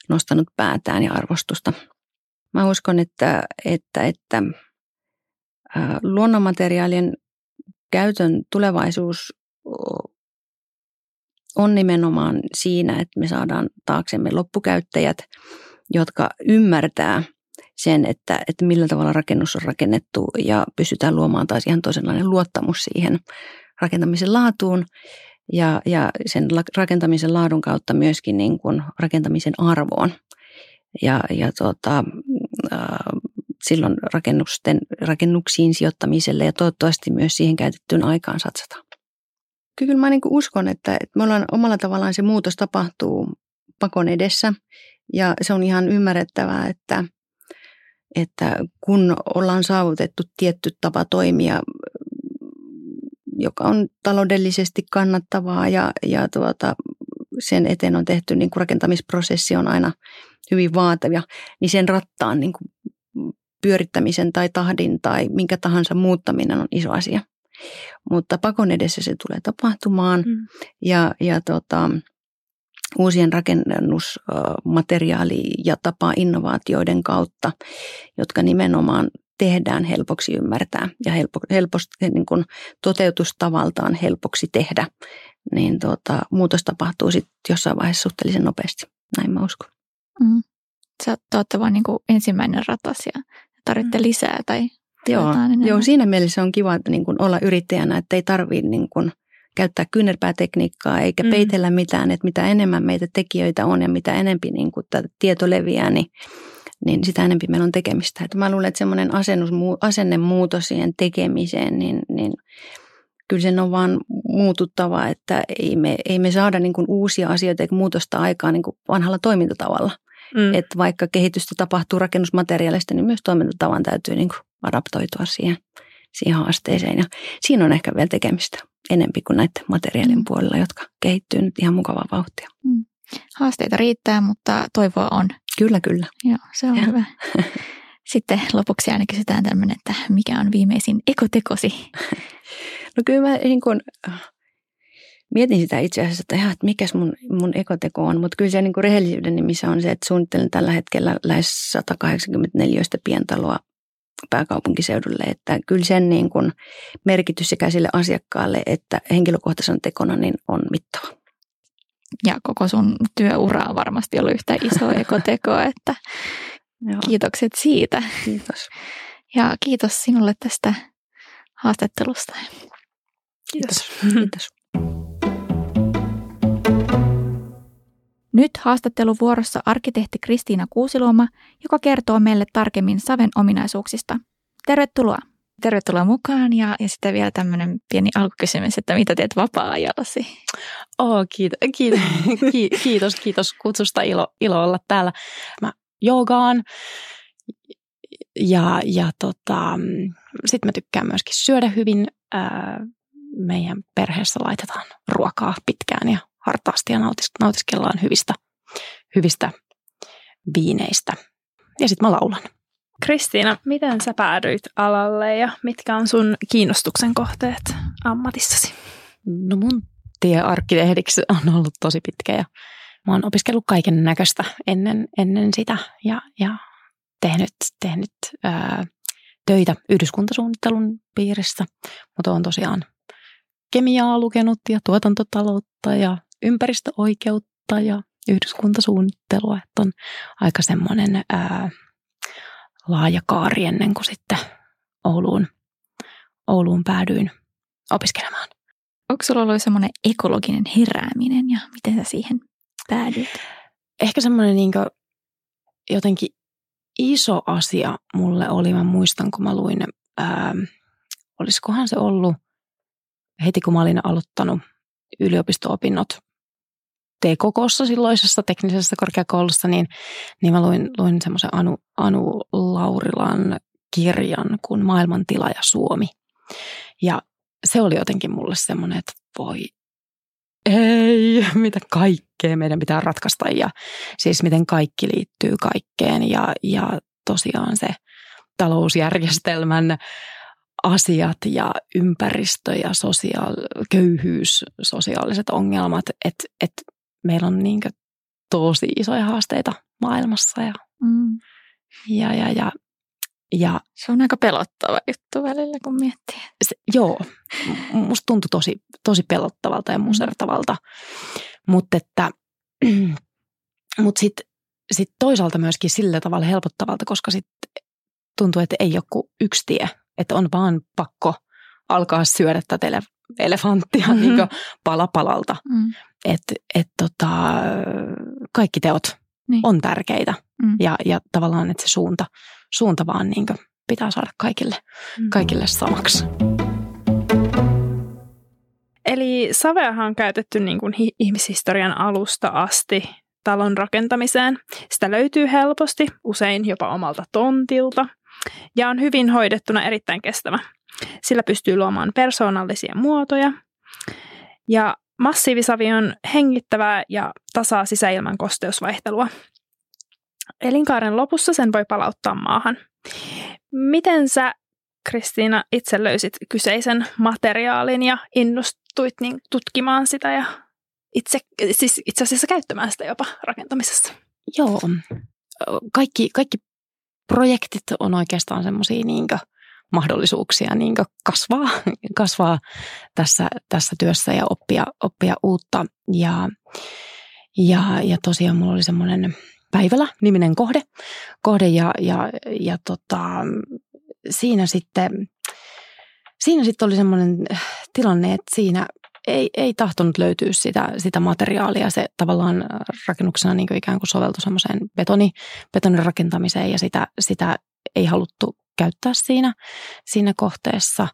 nostanut päätään ja arvostusta. Mä uskon, että, että, että luonnonmateriaalien käytön tulevaisuus on nimenomaan siinä, että me saadaan taaksemme loppukäyttäjät, jotka ymmärtää – sen, että, että millä tavalla rakennus on rakennettu ja pystytään luomaan taas ihan toisenlainen luottamus siihen rakentamisen laatuun ja, ja sen rakentamisen laadun kautta myöskin niin kuin rakentamisen arvoon. Ja, ja äh, silloin rakennusten, rakennuksiin sijoittamiselle ja toivottavasti myös siihen käytettyyn aikaan satsataan. Kyllä mä niin uskon, että, että me ollaan omalla tavallaan se muutos tapahtuu pakon edessä ja se on ihan ymmärrettävää, että – että kun ollaan saavutettu tietty tapa toimia, joka on taloudellisesti kannattavaa ja, ja tuota, sen eteen on tehty, niin kuin rakentamisprosessi on aina hyvin vaativa, niin sen rattaan niin kuin pyörittämisen tai tahdin tai minkä tahansa muuttaminen on iso asia. Mutta pakon edessä se tulee tapahtumaan mm. ja, ja tota, uusien rakennusmateriaali- ja tapa-innovaatioiden kautta, jotka nimenomaan tehdään helpoksi ymmärtää ja helpo, helposti, niin kuin toteutustavaltaan helpoksi tehdä, niin tuota, muutos tapahtuu sitten jossain vaiheessa suhteellisen nopeasti. Näin mä uskon. Mm. Sä olette vain niin ensimmäinen ratas ja tarvitte mm. lisää tai Joo, joo, siinä mielessä on kiva että niin kuin olla yrittäjänä, että ei tarvitse niin kuin käyttää kyynärpäätekniikkaa eikä mm. peitellä mitään, että mitä enemmän meitä tekijöitä on ja mitä enempi niin kuin tieto leviää, niin, niin sitä enempi meillä on tekemistä. Että mä luulen, että semmoinen asennemuutos siihen tekemiseen, niin, niin kyllä sen on vaan muututtava, että ei me, ei me saada niin kuin uusia asioita eikä muutosta aikaa niin kuin vanhalla toimintatavalla. Mm. Että vaikka kehitystä tapahtuu rakennusmateriaalista, niin myös toimintatavan täytyy niin kuin adaptoitua siihen, siihen haasteeseen. Ja siinä on ehkä vielä tekemistä enempi kuin näiden materiaalien mm. puolella, jotka kehittyy nyt ihan mukavaa vauhtia. Mm. Haasteita riittää, mutta toivoa on. Kyllä, kyllä. Joo, se on ja. hyvä. *laughs* Sitten lopuksi aina kysytään tämmöinen, että mikä on viimeisin ekotekosi? *laughs* No kyllä mä niin kun, mietin sitä itse asiassa, että, ihan, että mikäs mun, mun ekoteko on, mutta kyllä se niin kuin rehellisyyden nimissä on se, että suunnittelen tällä hetkellä lähes 184 pientaloa pääkaupunkiseudulle, että kyllä sen niin kuin merkitys sekä sille asiakkaalle että henkilökohtaisen tekona niin on mittava. Ja koko sun työura on varmasti ollut yhtä iso *laughs* ekoteko, että Joo. kiitokset siitä. Kiitos. Ja kiitos sinulle tästä haastattelusta. Kiitos. Kiitos. *laughs* Nyt haastatteluvuorossa arkkitehti Kristiina Kuusiluoma, joka kertoo meille tarkemmin Saven ominaisuuksista. Tervetuloa! Tervetuloa mukaan ja, ja sitten vielä tämmöinen pieni alkukysymys, että mitä teet vapaa-ajallasi? Oh, kiitos, kiitos, *laughs* kiitos, kiitos kutsusta, ilo, ilo olla täällä. Mä joogaan ja, ja tota, sitten mä tykkään myöskin syödä hyvin. Ää, meidän perheessä laitetaan ruokaa pitkään ja hartaasti ja nautis, nautiskellaan hyvistä, hyvistä viineistä. Ja sitten mä laulan. Kristiina, miten sä päädyit alalle ja mitkä on sun kiinnostuksen kohteet ammatissasi? No mun tie arkkitehdiksi on ollut tosi pitkä ja mä oon opiskellut kaiken näköistä ennen, ennen sitä ja, ja tehnyt, tehnyt ää, töitä yhdyskuntasuunnittelun piirissä, mutta on tosiaan kemiaa lukenut ja tuotantotaloutta ja ympäristöoikeutta ja yhdyskuntasuunnittelua, että on aika semmoinen ää, laaja kaari ennen kuin sitten Ouluun, Ouluun päädyin opiskelemaan. Onko sulla ollut semmoinen ekologinen herääminen ja miten sä siihen päädyit? Ehkä semmoinen niin jotenkin iso asia mulle oli, mä muistan kun mä luin, ää, olisikohan se ollut heti kun mä olin aloittanut yliopisto-opinnot T-kokossa silloisessa teknisessä korkeakoulussa, niin, niin mä luin, luin semmoisen Anu, Anu Laurilan kirjan kuin Maailmantila ja Suomi. Ja se oli jotenkin mulle semmoinen, että voi ei, *laughs* mitä kaikkea meidän pitää ratkaista. Ja siis miten kaikki liittyy kaikkeen. Ja, ja tosiaan se talousjärjestelmän asiat ja ympäristö ja sosiaal- köyhyys, sosiaaliset ongelmat, että et meillä on niin tosi isoja haasteita maailmassa. Ja, mm. ja, ja, ja, ja, se on aika pelottava juttu välillä, kun miettii. Se, joo, musta tuntui tosi, tosi pelottavalta ja musertavalta. Mutta että, *clears throat* mut sitten sit toisaalta myöskin sillä tavalla helpottavalta, koska sitten tuntuu, että ei ole kuin yksi tie. Että on vaan pakko alkaa syödä tätä elefanttia mm-hmm. niin pala palalta. Mm. Että et tota, kaikki teot niin. on tärkeitä mm. ja, ja tavallaan, että se suunta, suunta vaan niin pitää saada kaikille, mm. kaikille samaksi. Eli saveahan on käytetty niin kuin ihmishistorian alusta asti talon rakentamiseen. Sitä löytyy helposti, usein jopa omalta tontilta, ja on hyvin hoidettuna erittäin kestävä. Sillä pystyy luomaan persoonallisia muotoja. Ja massiivisavi on hengittävää ja tasaa sisäilman kosteusvaihtelua. Elinkaaren lopussa sen voi palauttaa maahan. Miten sä, Kristiina, itse löysit kyseisen materiaalin ja innostuit niin tutkimaan sitä ja itse, siis itse asiassa käyttämään sitä jopa rakentamisessa? Joo, kaikki, kaikki projektit on oikeastaan semmoisia niin mahdollisuuksia niin kasvaa, *laughs* kasvaa tässä, tässä työssä ja oppia, oppia uutta. Ja, ja, ja tosiaan mulla oli semmoinen Päivälä-niminen kohde, kohde ja, ja, ja tota, siinä sitten siinä sitten oli semmoinen tilanne, että siinä ei, ei tahtonut löytyä sitä, sitä materiaalia. Se tavallaan rakennuksena niin kuin ikään kuin soveltui semmoiseen betoni, betonin rakentamiseen ja sitä, sitä ei haluttu käyttää siinä, siinä kohteessa.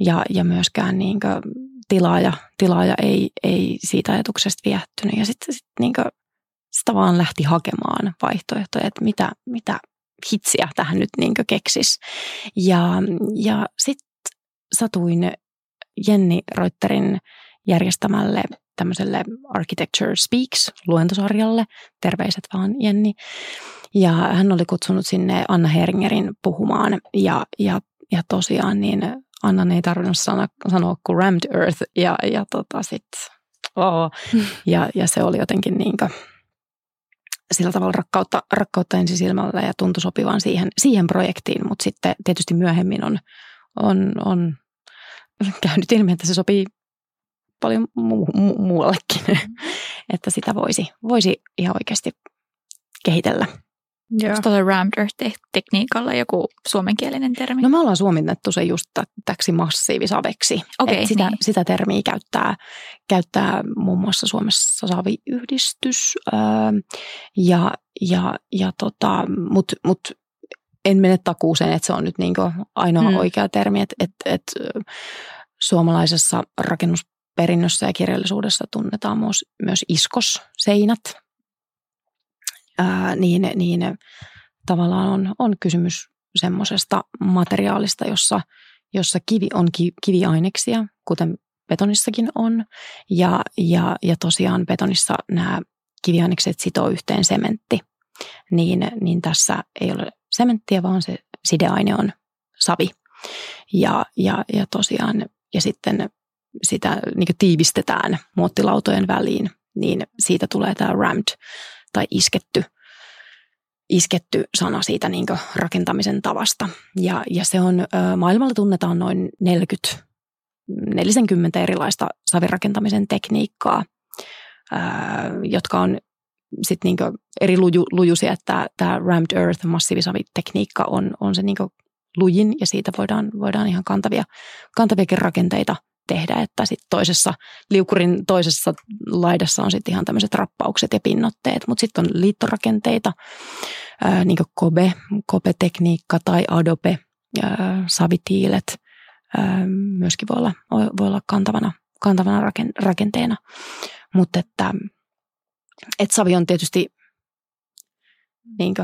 Ja, ja myöskään niin kuin tilaaja, tilaaja ei, ei siitä ajatuksesta viehtynyt. Ja sitten sit niin sitä vaan lähti hakemaan vaihtoehtoja, että mitä, mitä hitsiä tähän nyt niin keksis. Ja, ja sitten satuin Jenni Reuterin järjestämälle tämmöiselle Architecture Speaks luentosarjalle. Terveiset vaan Jenni. Ja hän oli kutsunut sinne Anna Heringerin puhumaan ja, ja, ja tosiaan niin Anna ei tarvinnut sanoa, sanoa kuin Rammed Earth ja, ja tota sit, oh. *laughs* ja, ja se oli jotenkin niin kuin, sillä tavalla rakkautta, rakkautta ensisilmällä ja tuntui sopivan siihen, siihen projektiin, mutta sitten tietysti myöhemmin on, on, on käynyt ilmi, että se sopii paljon mu- mu- muuallekin, mm. *laughs* että sitä voisi, voisi ihan oikeasti kehitellä. Joo. Onko tuolla rammed earth-tekniikalla joku suomenkielinen termi? No me ollaan suomennettu se just täksi massiivisaveksi. Okay, sitä, niin. sitä termiä käyttää, käyttää muun muassa Suomessa saviyhdistys. Öö, ja, ja, ja tota, Mutta mut en mene takuuseen, että se on nyt niinku ainoa hmm. oikea termi. Että et, et, suomalaisessa rakennusperinnössä ja kirjallisuudessa tunnetaan myös, myös iskosseinät – ää, niin, niin tavallaan on, on kysymys semmoisesta materiaalista, jossa, jossa kivi on ki, kiviaineksia, kuten betonissakin on. Ja, ja, ja tosiaan betonissa nämä kiviainekset sitoo yhteen sementti. Niin, niin tässä ei ole sementtiä, vaan se sideaine on savi. Ja, ja, ja tosiaan, ja sitten sitä niin tiivistetään muottilautojen väliin, niin siitä tulee tämä rammed tai isketty, isketty sana siitä niin rakentamisen tavasta. Ja, ja se on, maailmalla tunnetaan noin 40, 40 erilaista savirakentamisen tekniikkaa, jotka on sitten niin eri luju, lujuisia, että tämä Rammed Earth massiivisavitekniikka on, on se niin lujin ja siitä voidaan, voidaan ihan kantavia, kantaviakin rakenteita tehdä, että sitten toisessa, liukurin toisessa laidassa on sitten ihan tämmöiset rappaukset ja pinnotteet, mutta sitten on liittorakenteita, ää, niin kuin Kobe, Kobe-tekniikka tai Adobe, ää, savitiilet, ää, myöskin voi olla, voi olla kantavana, kantavana rakenteena, mutta että et savi on tietysti niin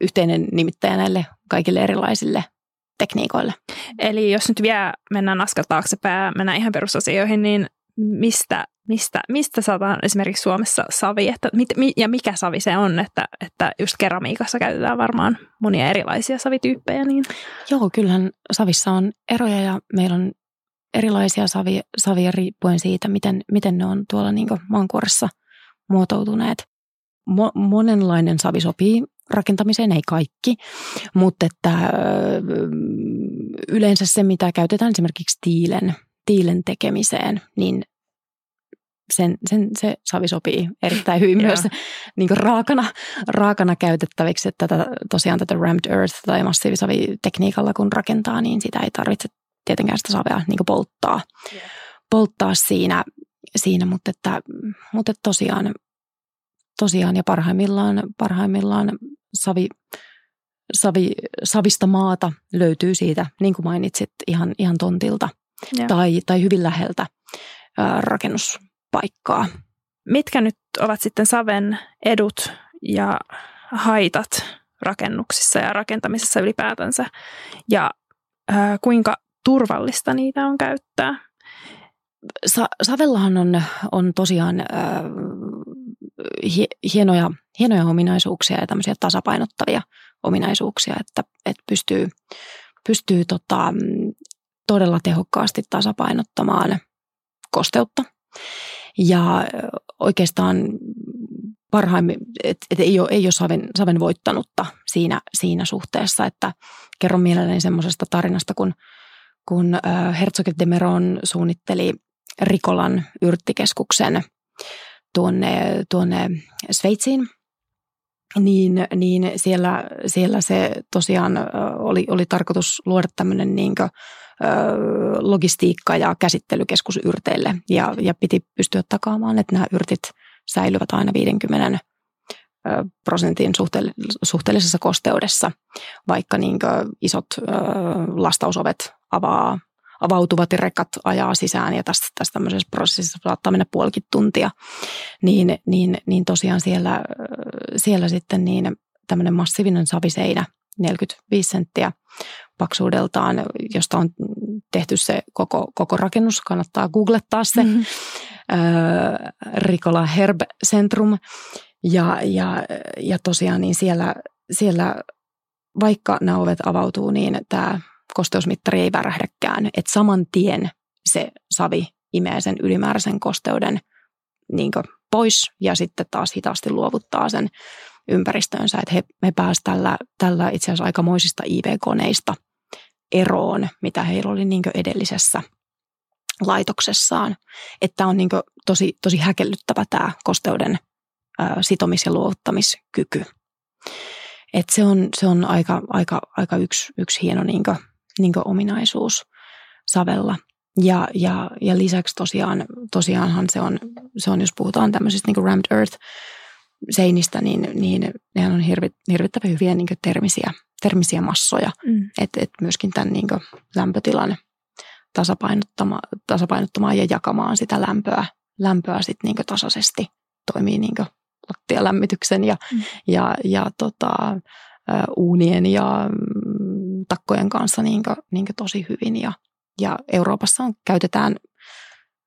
yhteinen nimittäjä näille kaikille erilaisille tekniikoille. Eli jos nyt vielä mennään askel taaksepäin, mennään ihan perusasioihin, niin mistä, mistä, mistä saadaan esimerkiksi Suomessa savi, että mit, ja mikä savi se on, että, että just keramiikassa käytetään varmaan monia erilaisia savityyppejä. Niin. Joo, kyllähän savissa on eroja ja meillä on erilaisia savia, savia riippuen siitä, miten, miten ne on tuolla niin maankuoressa muotoutuneet. Mo, monenlainen savi sopii rakentamiseen, ei kaikki, mutta että yleensä se, mitä käytetään esimerkiksi tiilen, tiilen tekemiseen, niin sen, sen, se savi sopii erittäin hyvin *laughs* myös niin raakana, raakana käytettäviksi, että tätä, tosiaan tätä rammed earth tai massiivisavitekniikalla kun rakentaa, niin sitä ei tarvitse tietenkään sitä savea niin polttaa, yeah. polttaa siinä, siinä mutta, että, mutta tosiaan tosiaan ja parhaimmillaan, parhaimmillaan savi, savi, savista maata löytyy siitä, niin kuin mainitsit, ihan, ihan tontilta tai, tai hyvin läheltä ää, rakennuspaikkaa. Mitkä nyt ovat sitten saven edut ja haitat rakennuksissa ja rakentamisessa ylipäätänsä ja ää, kuinka turvallista niitä on käyttää? sa- Savellahan on, on tosiaan äh, hienoja, hienoja ominaisuuksia ja tämmöisiä tasapainottavia ominaisuuksia, että, että pystyy, pystyy tota, todella tehokkaasti tasapainottamaan kosteutta. Ja oikeastaan parhaimmin, että et ei ole, ei ole saven, saven voittanutta siinä, siinä suhteessa, että kerron mielelläni semmoisesta tarinasta, kun, kun Herzog de Meron suunnitteli Rikolan yrttikeskuksen tuonne, tuonne Sveitsiin, niin, niin siellä, siellä se tosiaan oli, oli tarkoitus luoda tämmöinen niin kuin, logistiikka- ja käsittelykeskus yrteille ja, ja piti pystyä takaamaan, että nämä yrtit säilyvät aina 50 prosentin suhteellisessa kosteudessa, vaikka niin isot lastausovet avaa, avautuvat ja rekat ajaa sisään ja tästä, tästä tämmöisessä prosessissa saattaa mennä puolikin tuntia, niin, niin, niin tosiaan siellä, siellä sitten niin tämmöinen massiivinen saviseinä, 45 senttiä paksuudeltaan, josta on tehty se koko, koko rakennus, kannattaa googlettaa se, mm-hmm. Rikola Herb Centrum, ja, ja, ja tosiaan niin siellä, siellä, vaikka nämä ovet avautuu, niin tämä kosteusmittari ei värähdäkään. Että saman tien se savi imee sen ylimääräisen kosteuden niin pois ja sitten taas hitaasti luovuttaa sen ympäristöönsä. Että he, he pääsivät tällä, tällä itse asiassa aikamoisista IV-koneista eroon, mitä heillä oli niin edellisessä laitoksessaan. Että on niin tosi, tosi häkellyttävä tämä kosteuden sitomis- ja luovuttamiskyky. Et se on, se on aika, aika, aika yksi, yksi hieno niin niin ominaisuus savella. Ja, ja, ja lisäksi tosiaan, tosiaanhan se on, se on, jos puhutaan tämmöisistä niin rammed earth seinistä, niin, niin nehän on hirvit, hirvittävän hyviä niin termisiä, termisiä massoja. Mm. Että et myöskin tämän niin lämpötilan tasapainottamaan, tasapainottamaan ja jakamaan sitä lämpöä, lämpöä sit niin tasaisesti toimii niin lattialämmityksen ja, mm. ja, ja tota, uunien ja takkojen kanssa niin kuin, niin kuin tosi hyvin. Ja, ja Euroopassa on, käytetään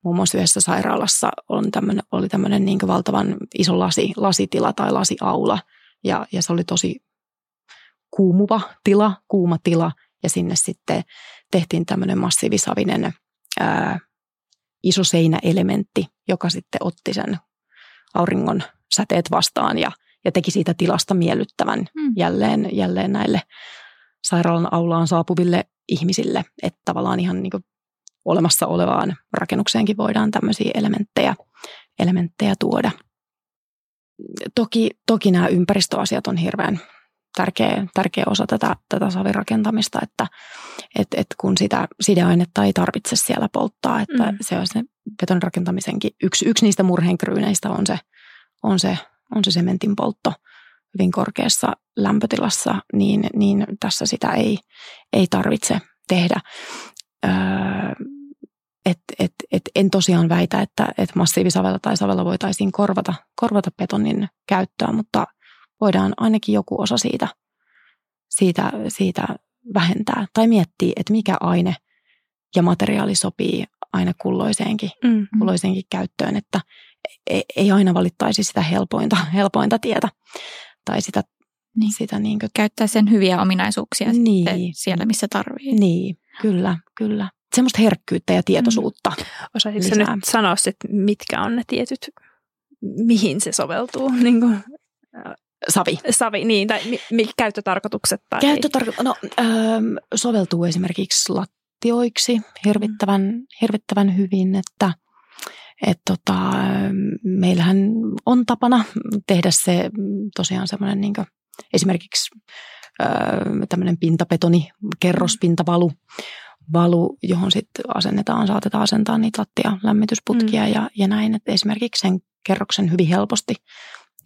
muun muassa yhdessä sairaalassa on tämmönen, oli tämmöinen niin valtavan iso lasi, lasitila tai lasiaula. Ja, ja se oli tosi kuumuva tila, kuuma tila. Ja sinne sitten tehtiin tämmöinen massiivisavinen ää, iso seinäelementti, joka sitten otti sen auringon säteet vastaan ja, ja teki siitä tilasta miellyttävän mm. jälleen, jälleen näille sairaalan aulaan saapuville ihmisille. Että tavallaan ihan niin olemassa olevaan rakennukseenkin voidaan tämmöisiä elementtejä, elementtejä tuoda. Toki, toki nämä ympäristöasiat on hirveän tärkeä, tärkeä osa tätä, tätä savirakentamista, että et, et kun sitä sideainetta ei tarvitse siellä polttaa, että mm. se on se betonrakentamisenkin yksi, yksi niistä murheenkryyneistä on se, on se, on se sementin poltto hyvin korkeassa lämpötilassa, niin, niin tässä sitä ei, ei tarvitse tehdä. Öö, et, et, et en tosiaan väitä, että et massiivisavella tai savella voitaisiin korvata, korvata betonin käyttöä, mutta voidaan ainakin joku osa siitä, siitä, siitä vähentää tai miettiä, että mikä aine ja materiaali sopii aina kulloiseenkin, mm-hmm. kulloiseenkin käyttöön, että ei, ei aina valittaisi sitä helpointa, helpointa tietä tai sitä, niin. sitä niin kuin... Käyttää sen hyviä ominaisuuksia niin. siellä, missä tarvii. Niin, kyllä, kyllä. Semmoista herkkyyttä ja tietoisuutta. Mm. Osaisitko nyt sanoa, että mitkä on ne tietyt, mihin se soveltuu? *laughs* Niin kuin, Savi. Savi, niin, tai mi, käyttötarkoitukset? Tai... Käyttötarko- no, ö, soveltuu esimerkiksi lattioiksi hirvittävän, hirvittävän hyvin, että et tota, meillähän on tapana tehdä se tosiaan semmoinen niin esimerkiksi tämmöinen pintapetoni, kerrospintavalu, valu, johon sitten asennetaan, saatetaan asentaa niitä lattia lämmitysputkia mm. ja, ja näin, että esimerkiksi sen kerroksen hyvin helposti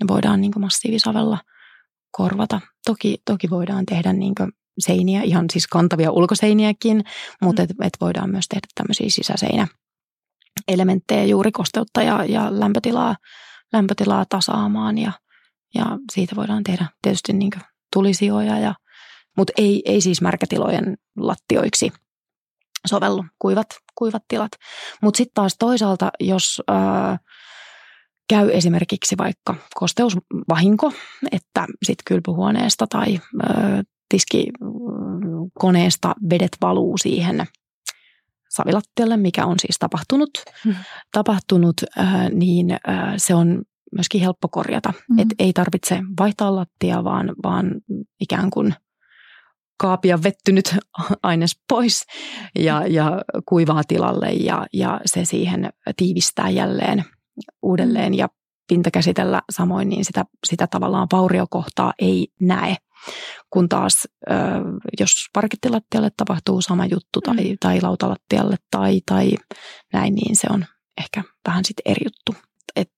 voidaan niin massiivisavella korvata. Toki, toki voidaan tehdä niin seiniä, ihan siis kantavia ulkoseiniäkin, mutta mm. et, et voidaan myös tehdä tämmöisiä sisäseinä elementtejä juuri kosteutta ja, ja lämpötilaa, lämpötilaa tasaamaan ja, ja siitä voidaan tehdä tietysti niin tulisijoja, ja, mutta ei, ei siis märkätilojen lattioiksi sovellu. Kuivat, kuivat tilat. Mutta sitten taas toisaalta, jos ää, käy esimerkiksi vaikka kosteusvahinko, että sitten kylpyhuoneesta tai ää, tiskikoneesta vedet valuu siihen savilattialle, mikä on siis tapahtunut, hmm. tapahtunut ää, niin ää, se on myöskin helppo korjata. Hmm. Et ei tarvitse vaihtaa lattia, vaan, vaan ikään kuin – kaapia vettynyt *laughs* aines pois ja, ja kuivaa tilalle ja, ja se siihen tiivistää jälleen uudelleen ja pintakäsitellä samoin, niin sitä, sitä tavallaan vauriokohtaa ei näe. Kun taas jos parkettilattialle tapahtuu sama juttu tai, mm. tai lautalattialle tai, tai näin, niin se on ehkä vähän sitten eri juttu. Et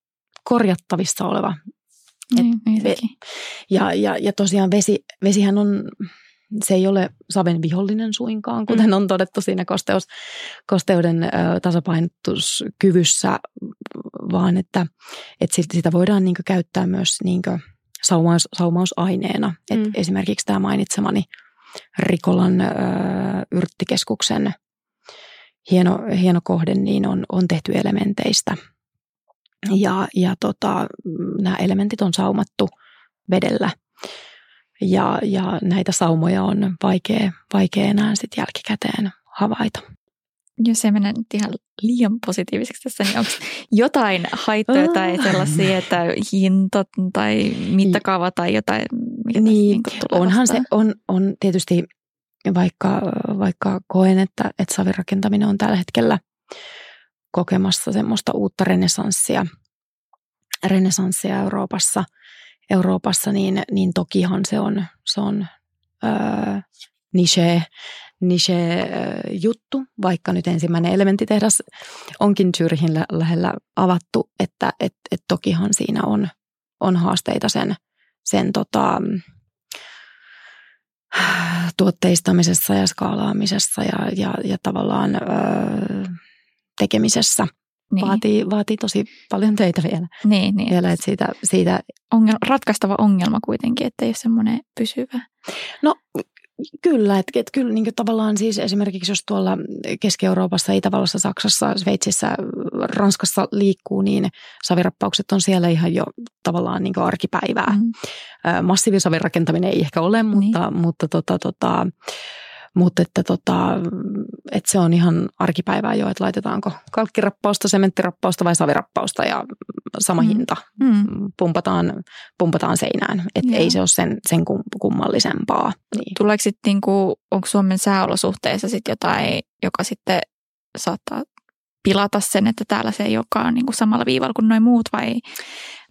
korjattavissa oleva. Et, niin, ja, ja, ja tosiaan vesi, vesihän on se ei ole saven vihollinen suinkaan, kuten mm. on todettu siinä kosteus, kosteuden tasapainotuskyvyssä, vaan että, että sitä voidaan niin käyttää myös niin saumaus, saumausaineena. Et mm. Esimerkiksi tämä mainitsemani Rikolan ö, yrttikeskuksen hieno, hieno kohde niin on, on tehty elementeistä. Ja, ja tota, nämä elementit on saumattu vedellä – ja, ja näitä saumoja on vaikea, vaikea enää sit jälkikäteen havaita. Jos se menee nyt ihan liian positiiviseksi tässä, niin onko jotain haittoja tai sellaisia, että hinta tai mittakaava tai jotain? Mikä niin, niin onhan vastaan? se, on, on tietysti vaikka, vaikka koen, että, että savirakentaminen on tällä hetkellä kokemassa semmoista uutta renesanssia, renesanssia Euroopassa – Euroopassa, niin, niin tokihan se on, se on öö, niche, niche juttu, vaikka nyt ensimmäinen elementtitehdas onkin Zyrhin lä- lähellä avattu, että et, et tokihan siinä on, on haasteita sen, sen tota, tuotteistamisessa ja skaalaamisessa ja, ja, ja tavallaan öö, tekemisessä – niin. Vaatii, vaatii tosi paljon töitä vielä. Niin, niin. vielä että siitä, siitä... Ongel, ratkaistava ongelma kuitenkin, että ei ole semmoinen pysyvä. No Kyllä, että et kyllä niin tavallaan siis esimerkiksi jos tuolla Keski-Euroopassa, Itävallassa, Saksassa, Sveitsissä, Ranskassa liikkuu, niin savirappaukset on siellä ihan jo tavallaan niin arkipäivää. Mm. Massiivisavirakentaminen ei ehkä ole, mutta, niin. mutta tota, tota, mutta että, tota, että se on ihan arkipäivää jo, että laitetaanko kalkkirappausta, sementtirappausta vai savirappausta ja sama mm. hinta mm. Pumpataan, pumpataan seinään. Että ei se ole sen, sen kummallisempaa. Niin. Tuleeko sitten, niinku, onko Suomen sääolosuhteissa sitten jotain, joka sitten saattaa pilata sen, että täällä se ei olekaan niin kuin samalla viivalla kuin noin muut vai,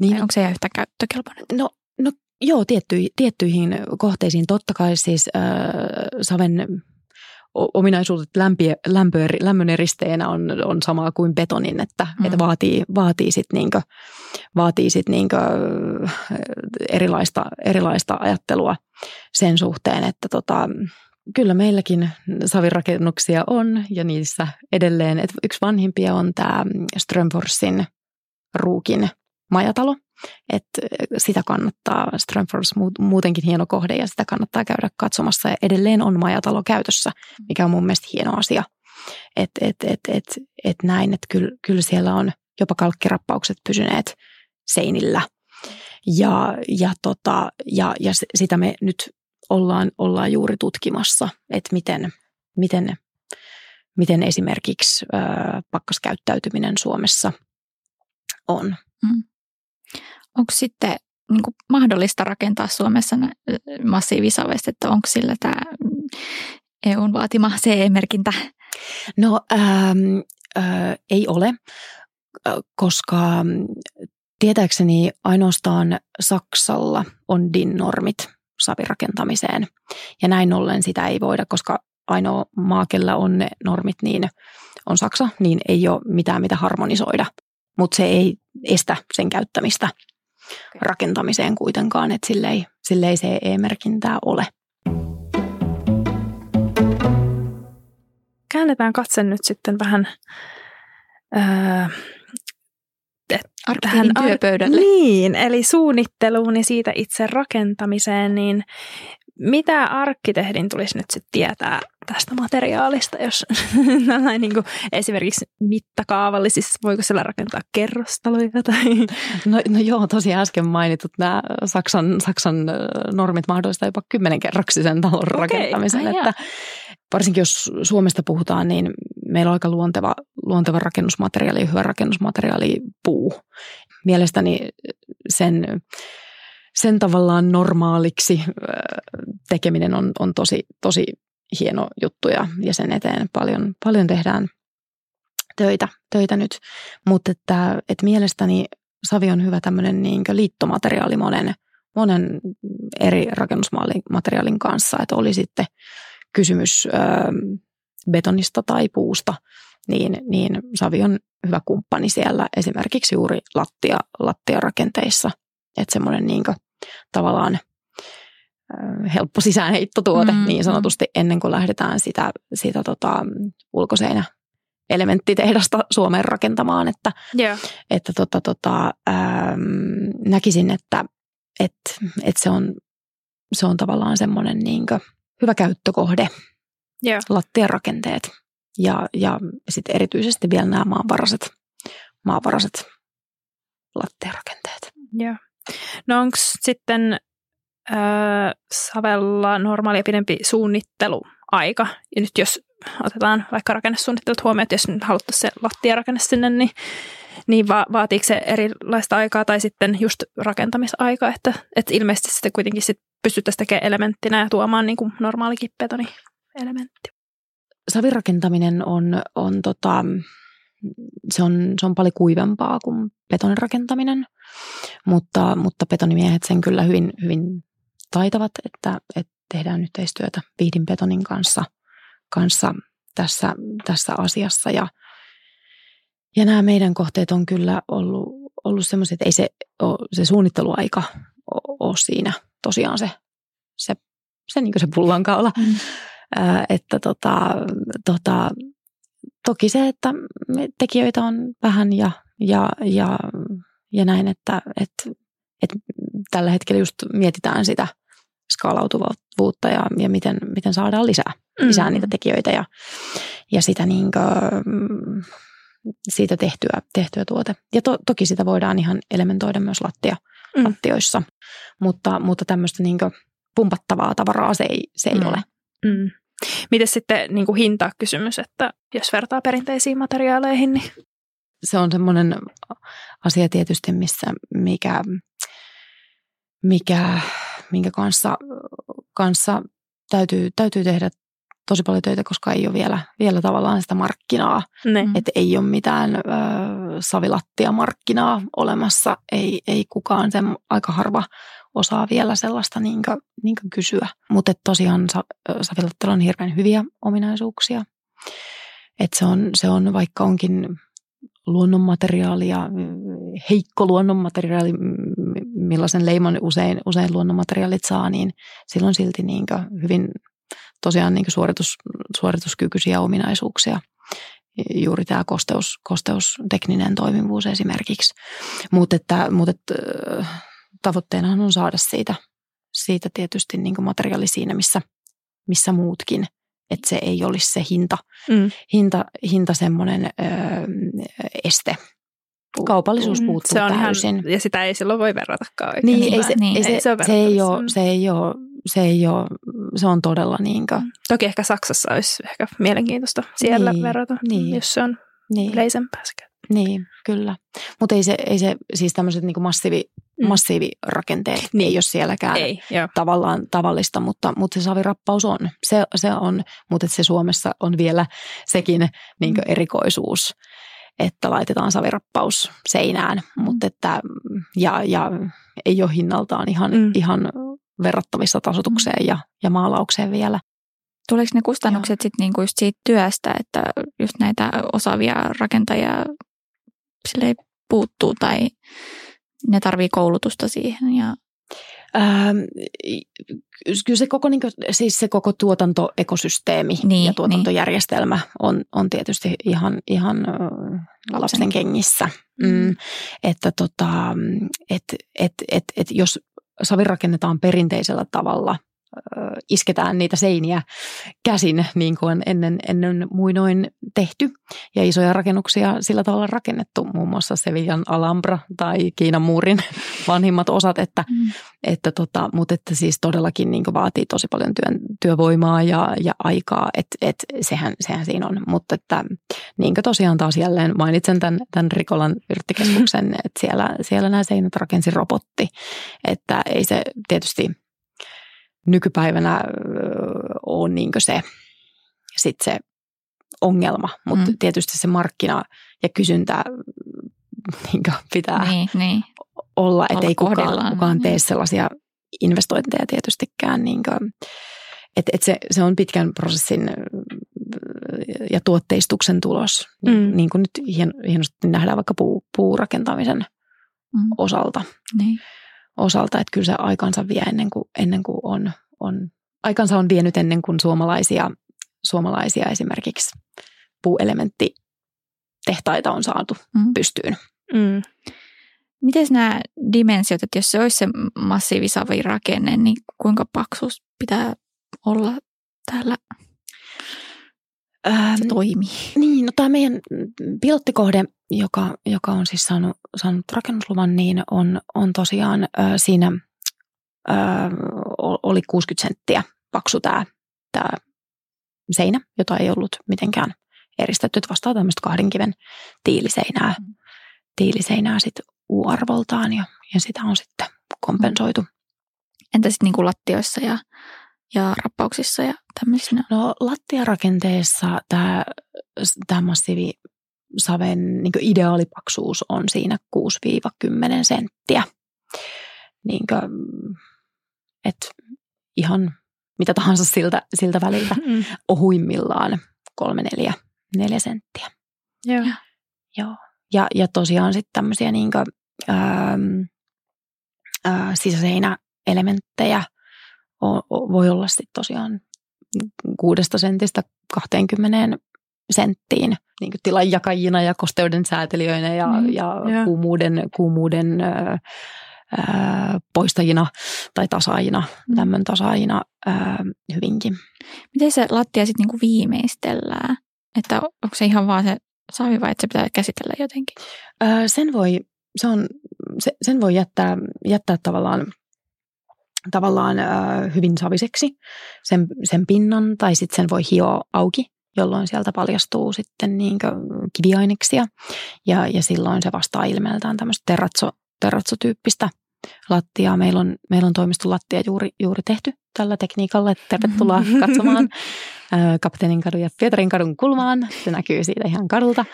niin, vai onko se ihan yhtä käyttökelpoinen? No, no Joo, tiettyihin, tiettyihin kohteisiin. Totta kai siis äh, saven ominaisuudet lämpiä, lämpö, lämmön eristeenä on, on samaa kuin betonin, että, mm. että vaatii, vaatii sitten niinkö, vaatii sit niinkö erilaista, erilaista ajattelua sen suhteen, että tota, kyllä meilläkin savirakennuksia on ja niissä edelleen, että yksi vanhimpia on tämä Strömforsin Ruukin majatalo, että sitä kannattaa, Strömfors muutenkin hieno kohde ja sitä kannattaa käydä katsomassa ja edelleen on majatalo käytössä, mikä on mun mielestä hieno asia. Että et, et, et, et näin, että kyllä, kyllä siellä on jopa kalkkirappaukset pysyneet seinillä. Ja, ja, tota, ja, ja sitä me nyt ollaan, ollaan juuri tutkimassa, että miten, miten, miten esimerkiksi ö, pakkaskäyttäytyminen Suomessa on. Mm. Onko sitten niin kuin mahdollista rakentaa Suomessa massiivisavesta, että onko sillä tämä EUn vaatima CE-merkintä? No ähm, äh, ei ole, koska tietääkseni ainoastaan Saksalla on DIN-normit savirakentamiseen. Ja näin ollen sitä ei voida, koska ainoa maa, kellä on ne normit, niin on Saksa, niin ei ole mitään mitä harmonisoida. Mutta se ei estä sen käyttämistä rakentamiseen kuitenkaan, että sille ei, sille ei se E-merkintää ole. Käännetään katse nyt sitten vähän öö, tähän työpöydälle. Niin, eli suunnitteluun ja siitä itse rakentamiseen, niin mitä arkkitehdin tulisi nyt sitten tietää tästä materiaalista, jos *laughs* tällainen niin kuin esimerkiksi mittakaavallisissa, voiko siellä rakentaa kerrostaloja tai? No, no joo, tosiaan äsken mainitut nämä Saksan, Saksan normit mahdollistaa jopa kymmenenkerroksisen talon okay. rakentamisen, Ai että varsinkin jos Suomesta puhutaan, niin meillä on aika luonteva, luonteva rakennusmateriaali, hyvä rakennusmateriaali puu. Mielestäni sen sen tavallaan normaaliksi tekeminen on, on tosi, tosi hieno juttu ja, ja sen eteen paljon, paljon tehdään töitä, töitä nyt. Mutta että, että mielestäni savi on hyvä tämmöinen niin liittomateriaali monen, monen eri rakennusmateriaalin kanssa, että oli sitten kysymys ö, betonista tai puusta, niin, niin savi on hyvä kumppani siellä esimerkiksi juuri lattia, lattiarakenteissa – että semmoinen niin tavallaan helppo sisäänheittotuote mm, niin sanotusti ennen kuin lähdetään sitä, sitä tota, ulkoseinä elementtitehdasta Suomeen rakentamaan, että, yeah. että tota, tota, ähm, näkisin, että et, et se, on, se on tavallaan semmoinen niin hyvä käyttökohde, yeah. lattiarakenteet ja, ja sitten erityisesti vielä nämä maanvaraiset, maanvaraiset lattiarakenteet. Yeah. No onko sitten äh, Savella normaali ja pidempi suunnitteluaika? Ja nyt jos otetaan vaikka rakennesuunnittelut huomioon, että jos nyt haluttaisiin se lattiarakenne sinne, niin, niin va- vaatiiko se erilaista aikaa tai sitten just rakentamisaika, että, että ilmeisesti sitten kuitenkin sit pystyttäisiin tekemään elementtinä ja tuomaan niin kuin normaali kippetoni elementti. Savirakentaminen on, on tota, se on, se on paljon kuivempaa kuin betonin rakentaminen, mutta, mutta betonimiehet sen kyllä hyvin, hyvin taitavat, että, että tehdään yhteistyötä Vihdin betonin kanssa, kanssa tässä, tässä asiassa ja, ja nämä meidän kohteet on kyllä ollut, ollut semmoiset, että ei se, ole, se suunnitteluaika ole siinä tosiaan se, se, se, niin se pullankaula. Mm. Äh, että tota, tota, toki se, että tekijöitä on vähän ja, ja, ja, ja näin, että, että, että tällä hetkellä just mietitään sitä skaalautuvuutta ja, ja miten, miten saadaan lisää, lisää mm. niitä tekijöitä ja, ja sitä niin kuin, siitä tehtyä, tehtyä tuote. Ja to, toki sitä voidaan ihan elementoida myös lattia, mm. lattioissa, mutta, mutta tämmöistä niin pumpattavaa tavaraa se ei, se ei mm. ole. Mm. Miten sitten niin kuin hintakysymys, että jos vertaa perinteisiin materiaaleihin? Niin... Se on semmoinen asia tietysti, missä mikä, mikä, minkä kanssa, kanssa täytyy, täytyy tehdä tosi paljon töitä, koska ei ole vielä, vielä tavallaan sitä markkinaa. Että ei ole mitään ö, savilattia markkinaa olemassa. Ei, ei kukaan, sen aika harva osaa vielä sellaista niin kuin, niin kuin kysyä. Mutta tosiaan savilattialla on hirveän hyviä ominaisuuksia. Et se, on, se on, vaikka onkin luonnonmateriaali ja heikko luonnonmateriaali, millaisen leiman usein, usein luonnonmateriaalit saa, niin silloin silti niin hyvin tosiaan niin suoritus, suorituskykyisiä ominaisuuksia. Juuri tämä kosteus, kosteustekninen toimivuus esimerkiksi. Mutta että, mut että, tavoitteena on saada siitä, siitä tietysti niin materiaali siinä, missä, missä muutkin. Että se ei olisi se hinta, mm. hinta, hinta semmoinen öö, este. Kaupallisuus mm. puuttuu se on täysin. Ihan, ja sitä ei silloin voi verratakaan oikein. Niin, ei se, niin, ei se, se, se, ei ole, se ei ole se ei ole, se on todella niin kuin. Mm. Toki ehkä Saksassa olisi ehkä mielenkiintoista siellä niin, verrata, niin, jos se on niin. yleisempää sekä. Niin, kyllä. Mutta ei se, ei se siis tämmöiset niin massiivi, mm. massiivirakenteet niin. ei ole sielläkään ei, tavallaan tavallista, mutta, mutta se savirappaus on. Se, se on, mutta se Suomessa on vielä sekin niin mm. erikoisuus, että laitetaan savirappaus seinään, mm. mutta että, ja, ja ei ole hinnaltaan ihan, mm. ihan verrattavissa tasotukseen ja, ja maalaukseen vielä. Tuleeko ne kustannukset sitten niinku just siitä työstä, että just näitä osaavia rakentajia sille puuttuu tai tarvii koulutusta siihen ja Ähm, kyllä se koko, niin kuin, siis se koko tuotantoekosysteemi niin, ja tuotantojärjestelmä niin. on, on tietysti ihan, ihan lapsen, lapsen kengissä. Mm. Mm. Että tota, et, et, et, et, jos savi rakennetaan perinteisellä tavalla isketään niitä seiniä käsin, niin kuin ennen, ennen muinoin tehty. Ja isoja rakennuksia sillä tavalla rakennettu, muun muassa Sevillan Alhambra tai Kiinan muurin *laughs* vanhimmat osat, että, mm. että tota, mutta että siis todellakin niin vaatii tosi paljon työn, työvoimaa ja, ja aikaa, että et sehän, sehän siinä on. Mutta että niin tosiaan taas jälleen mainitsen tämän, tämän Rikolan yrttikeskuksen, *laughs* että siellä, siellä nämä seinät rakensi robotti, että ei se tietysti nykypäivänä on niin se, sit se ongelma, mutta mm. tietysti se markkina ja kysyntä niin pitää niin, niin. olla, että ei kukaan, kukaan tee sellaisia investointeja tietystikään. Niin kuin, että et se, se on pitkän prosessin ja tuotteistuksen tulos, niin mm. niin kuin nyt hien, hienosti nähdään vaikka puu, puurakentamisen mm. osalta. Niin. Osalta. Että kyllä se aikansa vie ennen kuin, ennen kuin on, on, aikansa on vienyt ennen kuin suomalaisia, suomalaisia esimerkiksi puuelementtitehtaita on saatu mm. pystyyn. Mm. Miten nämä dimensiot, että jos se olisi se massiivisavirakenne, niin kuinka paksuus pitää olla täällä Ähm, se toimii. Niin, no tämä meidän pilottikohde, joka, joka on siis saanut, saanut rakennusluvan, niin on, on tosiaan äh, siinä äh, oli 60 senttiä paksu tämä, tämä seinä, jota ei ollut mitenkään eristetty, että vastaa tämmöistä kahden kiven tiiliseinää, mm. tiiliseinää sitten U-arvoltaan ja, ja sitä on sitten kompensoitu. Entä sitten niin kuin lattioissa ja ja rappauksissa ja tämmöisissä? No lattiarakenteessa tämä, tämä massiivi saven niin ideaalipaksuus on siinä 6-10 senttiä. Niin kuin, et ihan mitä tahansa siltä, siltä väliltä mm. ohuimmillaan 3-4 4 senttiä. Joo. Joo. Ja, ja tosiaan sitten tämmöisiä niin kuin, ää, sisäseinäelementtejä voi olla sitten tosiaan kuudesta sentistä 20 senttiin niin tilanjakajina ja kosteuden säätelijöinä ja, mm, ja yeah. kuumuuden, kuumuuden ää, poistajina tai tasaajina, mm. lämmön tasaajina ää, hyvinkin. Miten se lattia sitten niinku viimeistellään? Että onko se ihan vaan se savi vai että se pitää käsitellä jotenkin? Ää, sen voi, se on, se, sen voi jättää, jättää tavallaan tavallaan äh, hyvin saviseksi sen, sen pinnan tai sitten sen voi hioa auki, jolloin sieltä paljastuu sitten niin kiviaineksia. Ja, ja silloin se vastaa ilmeeltään tämmöistä terratso, terratsotyyppistä lattiaa. Meillä on, meillä on toimiston lattia juuri, juuri tehty tällä tekniikalla. Tervetuloa *laughs* katsomaan Kapteenin kadun ja Pietarin kadun kulmaan. Se näkyy siitä ihan kadulta.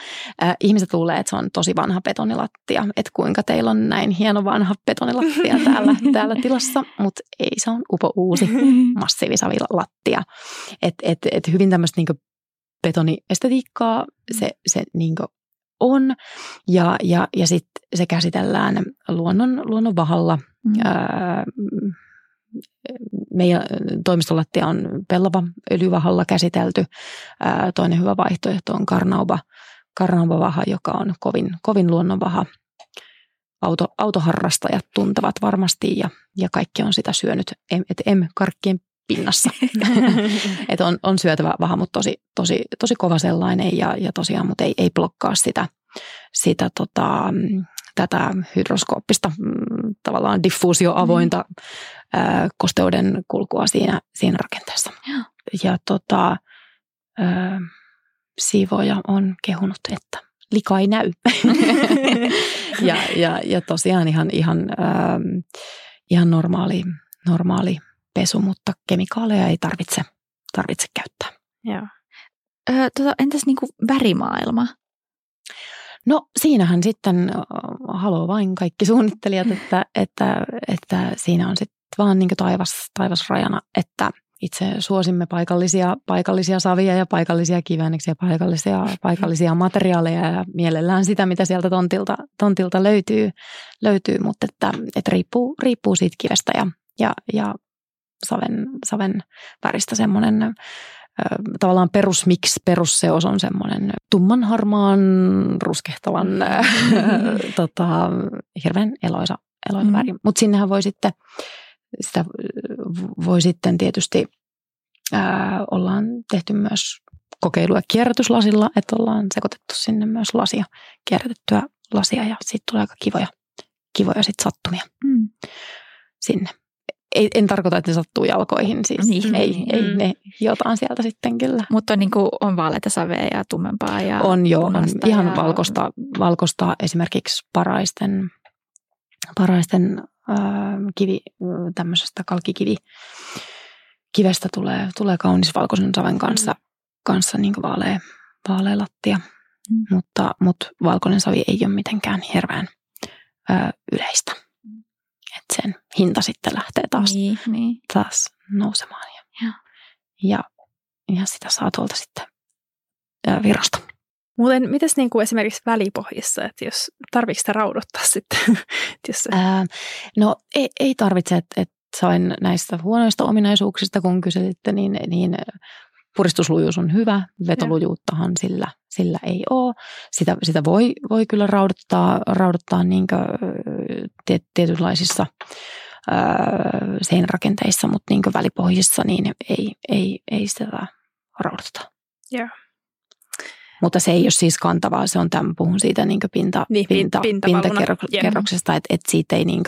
Ihmiset luulee, että se on tosi vanha betonilattia, että kuinka teillä on näin hieno vanha betonilattia *laughs* täällä, täällä tilassa, mutta ei, se on upo uusi *laughs* massiivisavilattia. Et, et, et hyvin tämmöistä niinku betoniestetiikkaa se, se niinku on ja, ja, ja sitten se käsitellään luonnon, luonnon vahalla. Mm. Ää, meidän toimistolattia on pellava öljyvahalla käsitelty. Ää, toinen hyvä vaihtoehto on karnauba, karnauba-vaha, joka on kovin, kovin luonnonvaha. Auto, autoharrastajat tuntevat varmasti ja, ja kaikki on sitä syönyt, että em karkkien pinnassa. *laughs* että on, on syötävä vaha, mutta tosi, tosi, tosi kova sellainen ja, ja tosiaan, mutta ei, ei blokkaa sitä, sitä tota, tätä hydroskooppista mm, tavallaan diffuusioavointa mm. ää, kosteuden kulkua siinä, siinä rakenteessa. Ja, ja tota, ää, siivoja on kehunut, että lika ei näy. *laughs* *laughs* ja, ja, ja tosiaan ihan, ihan, ää, ihan normaali, normaali pesu, mutta kemikaaleja ei tarvitse, tarvitse käyttää. Joo. Ö, tota, entäs niin kuin värimaailma? No siinähän sitten haluaa vain kaikki suunnittelijat, että, että, että siinä on sitten vaan niin taivas, taivasrajana, että itse suosimme paikallisia, paikallisia savia ja paikallisia kivenneksiä, paikallisia, paikallisia materiaaleja ja mielellään sitä, mitä sieltä tontilta, tontilta löytyy, löytyy mutta että, että riippuu, riippuu siitä kivestä ja, ja, ja saven, saven väristä semmoinen tavallaan perusmix, perusseos on semmoinen tumman harmaan, ruskehtavan, *laughs* tota, hirveän eloisa, eloisa mm. väri. Mutta sinnehän voi sitten sitä voi sitten tietysti, ää, ollaan tehty myös kokeiluja kierrätyslasilla, että ollaan sekoitettu sinne myös lasia, kierrätettyä lasia ja sitten tulee aika kivoja, kivoja sit sattumia Mm. sinne. Ei, en tarkoita, että ne sattuu jalkoihin, siis Niin. ei, ei Mm. ne jotain sieltä sitten kyllä. Mutta niin kuin on vaaleita savea ja tummempaa ja On jo, on ihan ja... valkoista, valkoista esimerkiksi paraisten, paraisten äh, kivi, tämmöisestä kalkkikivi, kivestä tulee, tulee kaunis valkoisen saven kanssa, kanssa niin vaalea, vaalea lattia. Mm. Mutta, mutta valkoinen savi ei ole mitenkään hirveän ö, yleistä. Et sen hinta sitten lähtee taas, Niin, niin. taas nousemaan. Ja, Joo. ja, ja sitä saa tuolta sitten ö, Virosta. Muuten, mitäs niin kuin esimerkiksi välipohjissa, että jos tarvitsetko sitä raudottaa *laughs* sitten? että jos Ää, no ei, ei tarvitse, että et sain näistä huonoista ominaisuuksista, kun kyselitte, niin, niin puristuslujuus on hyvä. Vetolujuuttahan sillä, sillä ei ole. Sitä, sitä voi, voi kyllä raudottaa, raudottaa niin tiet, tietynlaisissa ää, seinärakenteissa, mutta niin välipohjissa niin ei, ei, ei sitä raudoteta. Joo. Mutta se ei ole siis kantavaa, se on tämän, puhun siitä niin pinta, Niin, pin- pinta, pintakerroksesta, että, että siitä ei niin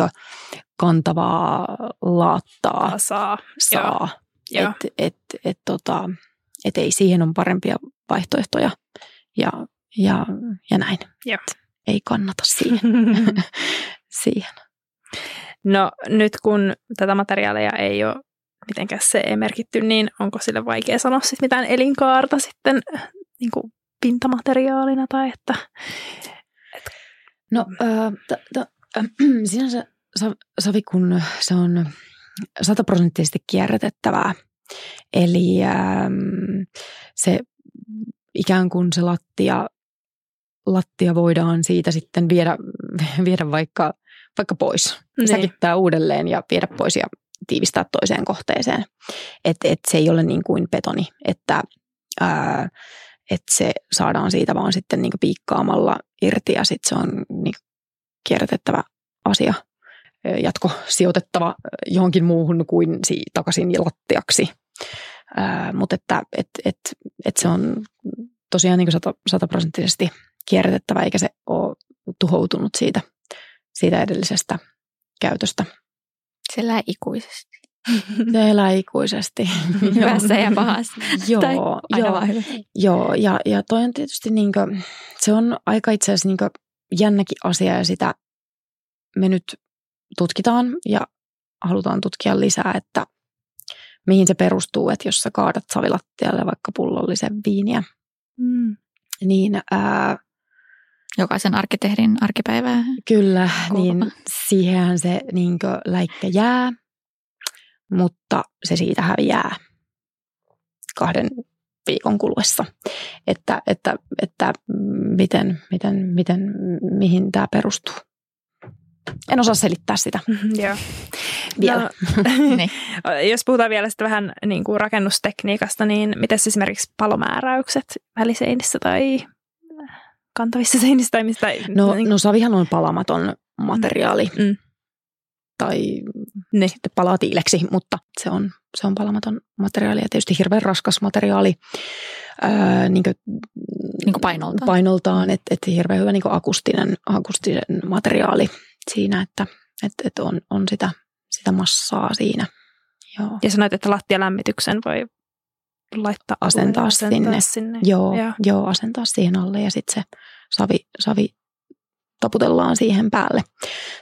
kantavaa laattaa saa. saa. Joo. Että et, et, tota, et ei siihen on parempia vaihtoehtoja ja, ja, ja näin. Joo. Et ei kannata siihen. *laughs* siihen. No nyt kun tätä materiaalia ei ole mitenkään se ei merkitty, niin onko sille vaikea sanoa sit mitään elinkaarta sitten niin kuin pintamateriaalina tai että No äh, t- t- äh, sinänsä sa- savi, kun se on sataprosenttisesti kierrätettävää, eli ähm, se ikään kuin se lattia, lattia voidaan siitä sitten viedä, *laughs* viedä vaikka, vaikka pois, Niin. säkittää uudelleen ja viedä pois ja tiivistää toiseen kohteeseen. Että et se ei ole niin kuin betoni, että ää, et se saadaan siitä vaan sitten niin piikkaamalla irti ja sitten se on niin kierrätettävä asia, jatko sijoitettava johonkin muuhun kuin si- takaisin lattiaksi. Ää, mutta että et, et, et se on tosiaan niin sata, sataprosenttisesti kierrätettävä eikä se ole tuhoutunut siitä, siitä edellisestä käytöstä. Se elää ikuisesti. Se elää ikuisesti. *laughs* Hyvässä ja pahassa. Joo, tai joo, hyvä. joo ja, ja toi on tietysti niinkö, se on aika itse asiassa niinkö jännäkin asia ja sitä me nyt tutkitaan ja halutaan tutkia lisää, että mihin se perustuu, että jos sä kaadat savilattialle vaikka pullollisen viiniä, mm. niin ää, Jokaisen arkkitehdin arkipäivää. Kyllä, Kuuluu. niin siihenhän se niinkö läikkä jää, mutta se siitä häviää kahden viikon kuluessa. Että, että, että miten, miten, miten, mihin tämä perustuu. En osaa selittää sitä Joo. vielä. No, *laughs* niin. jos puhutaan vielä sitten vähän niin kuin rakennustekniikasta, niin miten esimerkiksi palomääräykset väliseinissä tai kantavissa *laughs* seinissä tai mistä? No, niin, no savihan on palamaton materiaali. Mm. Tai niin. sitten palaa tiileksi, mutta se on, se on palamaton materiaali ja tietysti hirveän raskas materiaali ää, niin kuin, Niin kuin painoltaan. painoltaan että et hirveän hyvä niin akustinen, akustinen materiaali siinä, että et, et on, on sitä, sitä massaa siinä. Joo. Ja sanoit, että lattialämmityksen voi laittaa Asentaa asentaa sinne. sinne. Joo, Joo. joo, asentaa siihen alle ja sitten se savi, savi taputellaan siihen päälle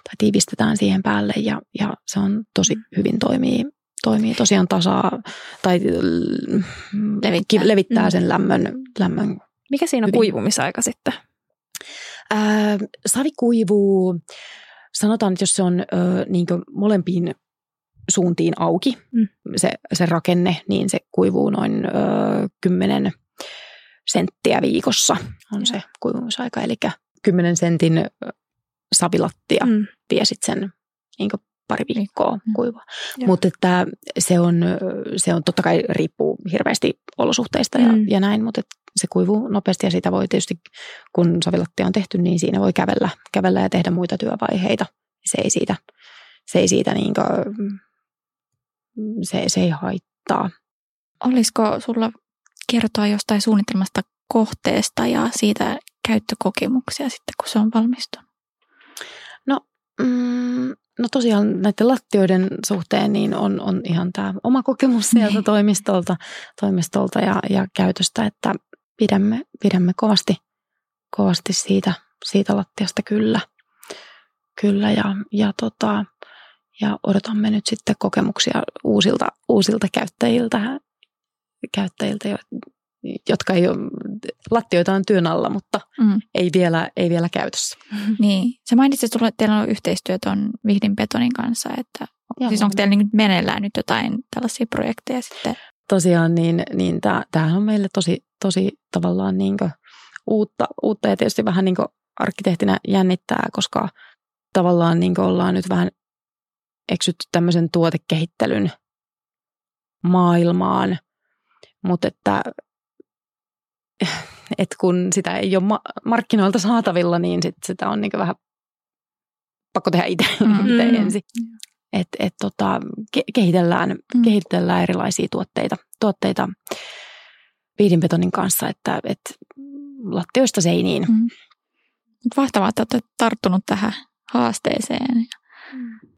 tai tiivistetään siihen päälle ja, ja se on tosi Mm. hyvin toimii, toimii tosiaan tasaa tai Levittää. ki- levittää Mm. sen lämmön, lämmön. Mikä siinä on Hyvin. kuivumisaika sitten? Ää, savi kuivuu, sanotaan, että jos se on ö, niin molempiin suuntiin auki, Mm. se, se rakenne, niin se kuivuu noin ö, 10 senttiä viikossa on se kuivumisaika. Eli 10 sentin savilattia Mm. vie sitten sen niin pari viikkoa Mm. kuivua. Joo. Mutta että se on, se on totta kai riippuu hirveästi olosuhteista ja, Mm. ja näin, mutta se kuivuu nopeasti ja sitä voi tietysti, kun savilattia on tehty, niin siinä voi kävellä, kävellä ja tehdä muita työvaiheita. Se ei siitä, se ei siitä niin se, se ei haittaa. Olisiko sulla kertoa jostain suunnitelmasta kohteesta ja siitä käyttökokemuksia sitten, kun se on valmistunut? No, mm, no tosiaan näiden lattioiden suhteen niin on, on ihan tämä oma kokemus sieltä niin. toimistolta, toimistolta ja, ja käytöstä, että pidämme, pidämme kovasti, kovasti siitä, siitä lattiasta kyllä. Kyllä ja, ja, tota, ja odotamme nyt sitten kokemuksia uusilta, uusilta käyttäjiltä, käyttäjiltä, jotka ei ole, lattioita on työn alla, mutta mm. ei, vielä, ei vielä käytössä. *laughs* Niin. Sä mainitsit, että teillä on yhteistyö tuon Vihdin Betonin kanssa, että Joo. siis onko teillä niin meneillään nyt jotain tällaisia projekteja sitten? Tosiaan, niin, niin tämähän on meille tosi, tosi tavallaan niin uutta, uutta ja tietysti vähän niin arkkitehtinä jännittää, koska tavallaan niin ollaan nyt vähän eksytty tämmöisen tuotekehittelyn maailmaan, mutta että *laughs* että kun sitä ei ole ma- markkinoilta saatavilla, niin sit sitä on niin vähän pakko tehdä itse mm. ensin. Et, et tota, ke- kehitellään, mm. kehitellään erilaisia tuotteita, tuotteita viidinbetonin kanssa, että et lattioista seiniin. Mm. Mahtavaa, että olette tarttunut tähän haasteeseen.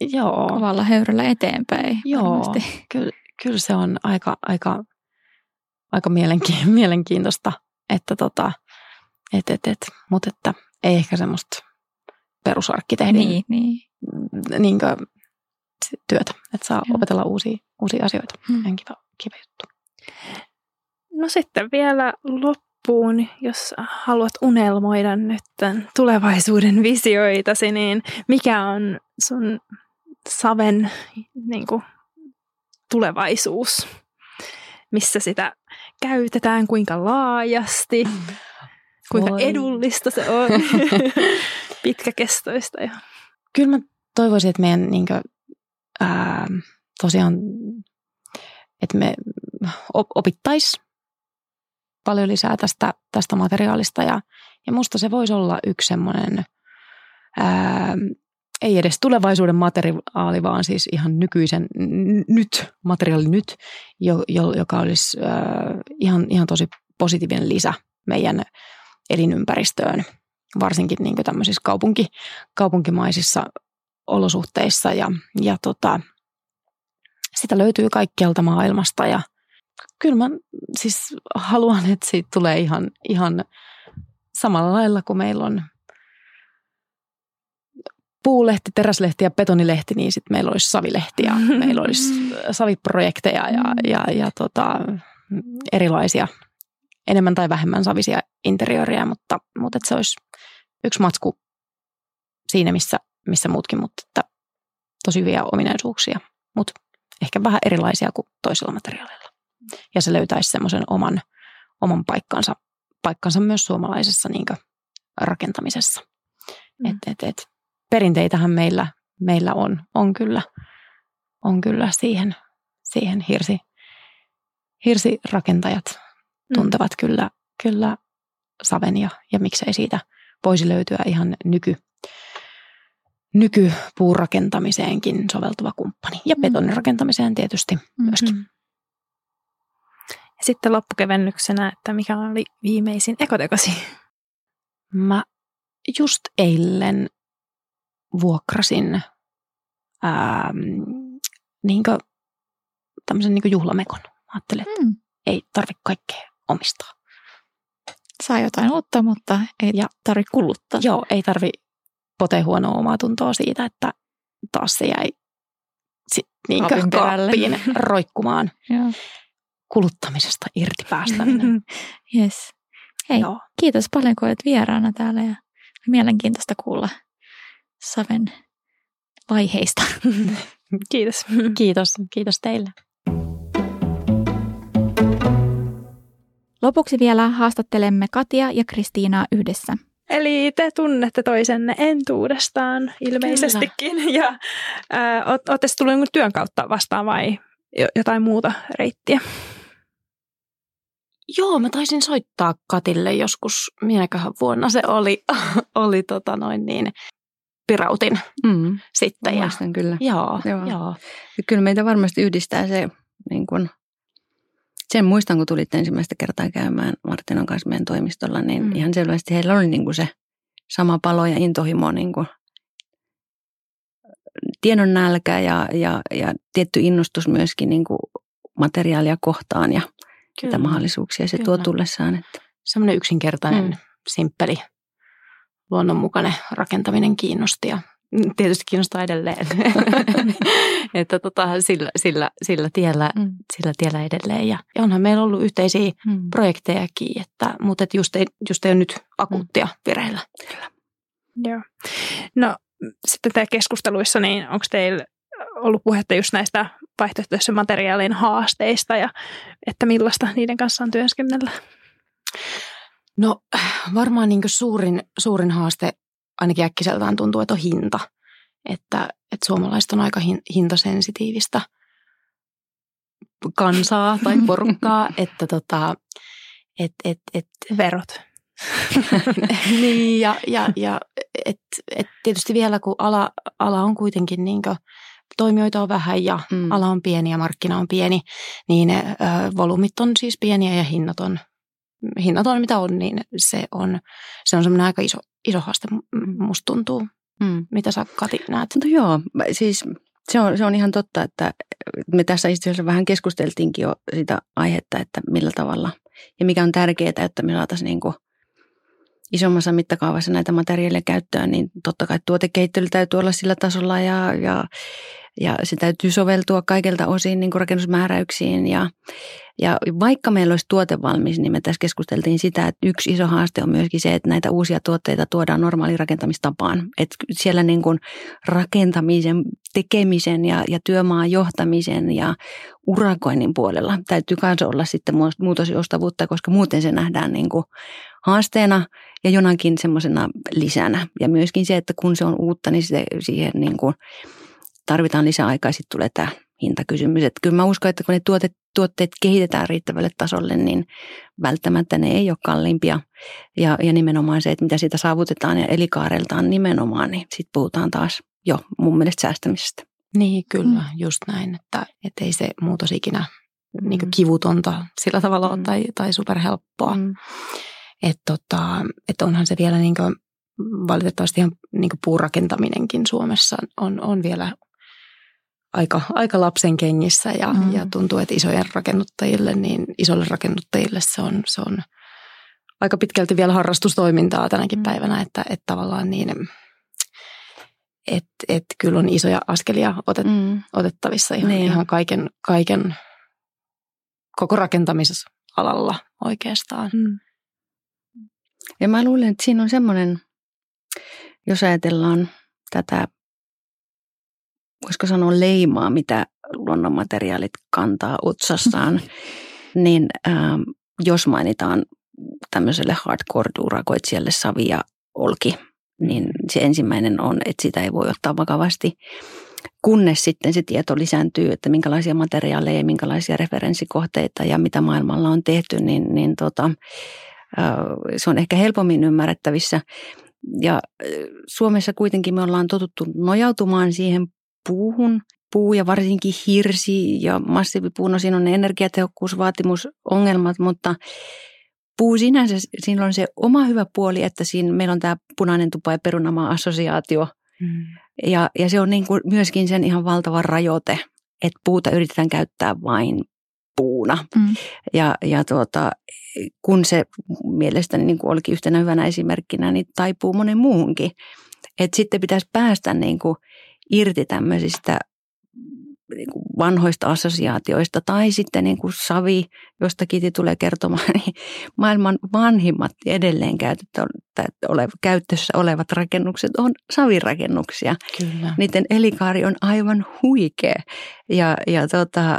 Joo. Kovalla höyryllä eteenpäin. Joo, kyllä, kyllä se on aika, aika, aika *laughs* mielenkiintoista että tota, et, et, et, mutta että ei ehkä semmoista perusarkkitehdin niin, niin. Niin työtä, että saa Joo. opetella uusia, uusia asioita. Hmm. En kiva, kiva juttu. No sitten vielä loppuun, jos haluat unelmoida nyt tämän tulevaisuuden visioitasi, niin mikä on sun Saven niin kuin, tulevaisuus? Missä sitä käytetään, kuinka laajasti, kuinka Voi. edullista se on, *laughs* pitkäkestoista. Ja. Kyllä mä toivoisin, että meidän niin kuin, ää, tosiaan, että me opittaisiin paljon lisää tästä, tästä materiaalista ja, ja musta se voisi olla yksi semmoinen ei edes tulevaisuuden materiaali, vaan siis ihan nykyisen n- nyt, materiaali nyt, jo, jo, joka olisi äh, ihan, ihan tosi positiivinen lisä meidän elinympäristöön, varsinkin niin tämmöisissä kaupunki, kaupunkimaisissa olosuhteissa ja, ja tota, sitä löytyy kaikkialta maailmasta ja kyllä mä siis haluan, että siitä tulee ihan, ihan samalla lailla kuin meillä on puulehti, teräslehti ja betonilehti, niin sitten meillä olisi savilehti ja *laughs* meillä olisi saviprojekteja ja, ja, ja tota, erilaisia enemmän tai vähemmän savisia interiöriä, mutta, mutta että se olisi yksi matsku siinä, missä, missä muutkin, mutta että tosi hyviä ominaisuuksia, mutta ehkä vähän erilaisia kuin toisilla materiaaleilla. Ja se löytäisi semmoisen oman, oman paikkansa, paikkansa myös suomalaisessa niin rakentamisessa. Mm. Et, et, et, perinteitähän meillä, meillä on, on, kyllä, on kyllä siihen, siihen hirsi, hirsirakentajat mm. tuntevat mm. kyllä, kyllä saven ja, ja miksei siitä voisi löytyä ihan nyky, nykypuurakentamiseenkin soveltuva kumppani. Ja mm. betonirakentamiseen tietysti mm-hmm. myöskin. Ja sitten loppukevennyksenä, että mikä oli viimeisin ekotekosi? Mä just eilen vuokrasin ää, niin tämmöisen niin juhlamekon. Mä ajattelin, että mm. ei tarvitse kaikkea omistaa. Saa jotain uutta, mutta ei ja, tarvitse kuluttaa. Joo, ei tarvi pote huonoa omaa tuntoa siitä, että taas se jäi sit niin kaappiin roikkumaan. *laughs* Kuluttamisesta irti päästäminen. *laughs* yes. Hei, Joo. kiitos paljon kun olet vieraana täällä ja mielenkiintoista kuulla Saven vaiheista. *laughs* Kiitos. Kiitos. Kiitos teille. Lopuksi vielä haastattelemme Katia ja Kristiinaa yhdessä. Eli te tunnette toisenne entuudestaan ilmeisestikin Kyllä. ja äh, olette tulleet työn kautta vastaan vai jotain muuta reittiä? Joo, mä taisin soittaa Katille joskus, minäköhän vuonna se oli, *laughs* oli tota noin niin, typpirautin Mm. sitten. Ja, kyllä. joo, Joo. joo. Ja kyllä meitä varmasti yhdistää se, niin kun, sen muistan, kun tulitte ensimmäistä kertaa käymään Martinan kanssa meidän toimistolla, niin Mm. ihan selvästi heillä oli niin kuin se sama palo ja intohimo, niin kuin tiedon nälkä ja, ja, ja tietty innostus myöskin niin kuin materiaalia kohtaan ja mitä mahdollisuuksia se tuo Kyllä. tullessaan. Että, Semmoinen yksinkertainen, mm. simppeli, luonnonmukainen rakentaminen kiinnosti ja tietysti kiinnostaa edelleen. *laughs* että tota, sillä, sillä, sillä, tiellä, mm. sillä tiellä edelleen. Ja, ja onhan meillä ollut yhteisiä Mm. projektejakin, että, mutta et just, ei, just ei ole nyt akuuttia vireillä. Joo. No sitten tämä keskusteluissa, niin onko teillä ollut puhetta just näistä vaihtoehtoisen materiaalien haasteista ja että millaista niiden kanssa on työskennellä? No varmaan niin suurin, suurin haaste ainakin äkkiseltään tuntuu, että on hinta. Että, että suomalaiset on aika hin, hintasensitiivistä kansaa tai *laughs* porukkaa, että tota, et, et, et, Verot. *laughs* niin ja, ja, ja et, et tietysti vielä kun ala, ala on kuitenkin niin kuin, toimijoita on vähän ja Mm. mm. ala on pieni ja markkina on pieni, niin ne ö, volyymit on siis pieniä ja hinnat on, hinnat on mitä on, niin se on, se on semmoinen aika iso, iso haaste, musta tuntuu. Mm. Mitä sä Kati näet? No joo, siis se on, se on ihan totta, että me tässä itse asiassa vähän keskusteltiinkin jo sitä aihetta, että millä tavalla ja mikä on tärkeää, että me saataisiin niin kuin isommassa mittakaavassa näitä materiaaleja käyttöön, niin totta kai tuotekehittely täytyy olla sillä tasolla ja, ja, ja se täytyy soveltua kaikilta osin niin kuin rakennusmääräyksiin. Ja, ja vaikka meillä olisi tuote valmis, niin me tässä keskusteltiin sitä, että yksi iso haaste on myöskin se, että näitä uusia tuotteita tuodaan normaaliin rakentamistapaan. Että siellä niin kuin rakentamisen, tekemisen ja, ja työmaan johtamisen ja urakoinnin puolella täytyy myös olla sitten muutosjoustavuutta, koska muuten se nähdään niin kuin haasteena ja jonakin semmoisena lisänä. Ja myöskin se, että kun se on uutta, niin se, siihen niin kuin tarvitaan lisää aikaa ja sitten tulee tämä hintakysymys. Että kyllä mä uskon, että kun ne tuotteet, tuotteet kehitetään riittävälle tasolle, niin välttämättä ne ei ole kalliimpia. Ja, ja nimenomaan se, että mitä siitä saavutetaan ja elikaareltaan nimenomaan, niin sitten puhutaan taas jo mun mielestä säästämisestä. Niin, kyllä, mm. just näin, että, että ei se muutos ikinä niin Mm. kivutonta sillä tavalla ole Mm. tai, tai superhelppoa. Mm. Että tota, et onhan se vielä niin kuin, valitettavasti ihan niin kuin puurakentaminenkin Suomessa on, on vielä aika, aika lapsen kengissä ja, Mm. ja tuntuu, että isojen rakennuttajille, niin isoille rakennuttajille se on, se on aika pitkälti vielä harrastustoimintaa tänäkin Mm. päivänä, että, että tavallaan niin, että et kyllä on isoja askelia otet, Mm. otettavissa ihan, Niin. ihan kaiken, kaiken koko rakentamisalalla oikeastaan. Mm. Ja mä luulen, että siinä on semmoinen, jos ajatellaan tätä, voisiko sanoa leimaa, mitä luonnonmateriaalit kantaa otsassaan, *laughs* niin ähm, jos mainitaan tämmöiselle hardcore-urakoitsijalle savi ja olki, niin se ensimmäinen on, että sitä ei voi ottaa vakavasti, kunnes sitten se tieto lisääntyy, että minkälaisia materiaaleja ja minkälaisia referenssikohteita ja mitä maailmalla on tehty, niin, niin tota, äh, se on ehkä helpommin ymmärrettävissä. Ja Suomessa kuitenkin me ollaan totuttu nojautumaan siihen puuhun, puu ja varsinkin hirsi ja massiivipuu, no siinä on ne energiatehokkuusvaatimusongelmat, mutta puu sinänsä, siinä on se oma hyvä puoli, että siinä meillä on tämä punainen tupa ja perunamaa assosiaatio. Mm. Ja, ja se on niin kuin myöskin sen ihan valtava rajoite, että puuta yritetään käyttää vain puuna. Mm. Ja, ja tuota, kun se mielestäni niin kuin olikin yhtenä hyvänä esimerkkinä, niin taipuu monen muuhunkin. Että sitten pitäisi päästä niin kuin irti tämmöisistä niin kuin vanhoista assosiaatioista tai sitten niin kuin Savi, josta Kiti tulee kertomaan, *laughs* niin maailman vanhimmat edelleen käytössä olevat rakennukset on savirakennuksia. Kyllä. Niiden elikaari on aivan huikea ja, ja tota,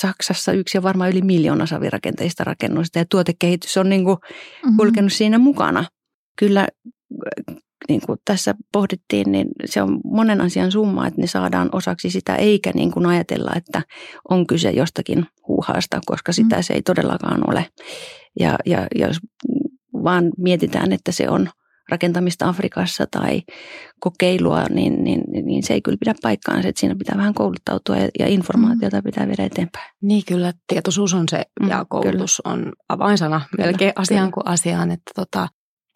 Saksassa yksi ja varmaan yli miljoona savirakenteista rakennusta ja tuotekehitys on niin kuin Mhm. kulkenut siinä mukana. Kyllä niin kuin tässä pohdittiin, niin se on monen asian summa, että ne saadaan osaksi sitä, eikä niin kuin ajatella, että on kyse jostakin huuhaasta, koska sitä Mm. se ei todellakaan ole. Ja, ja jos vaan mietitään, että se on rakentamista Afrikassa tai kokeilua, niin, niin, niin se ei kyllä pidä paikkaansa. Että siinä pitää vähän kouluttautua ja, ja informaatiota mm. pitää viedä eteenpäin. Niin kyllä, tietoisuus on se mm, ja koulutus kyllä. on avainsana kyllä, melkein asiaan kyllä. kuin asiaan. Että, tota,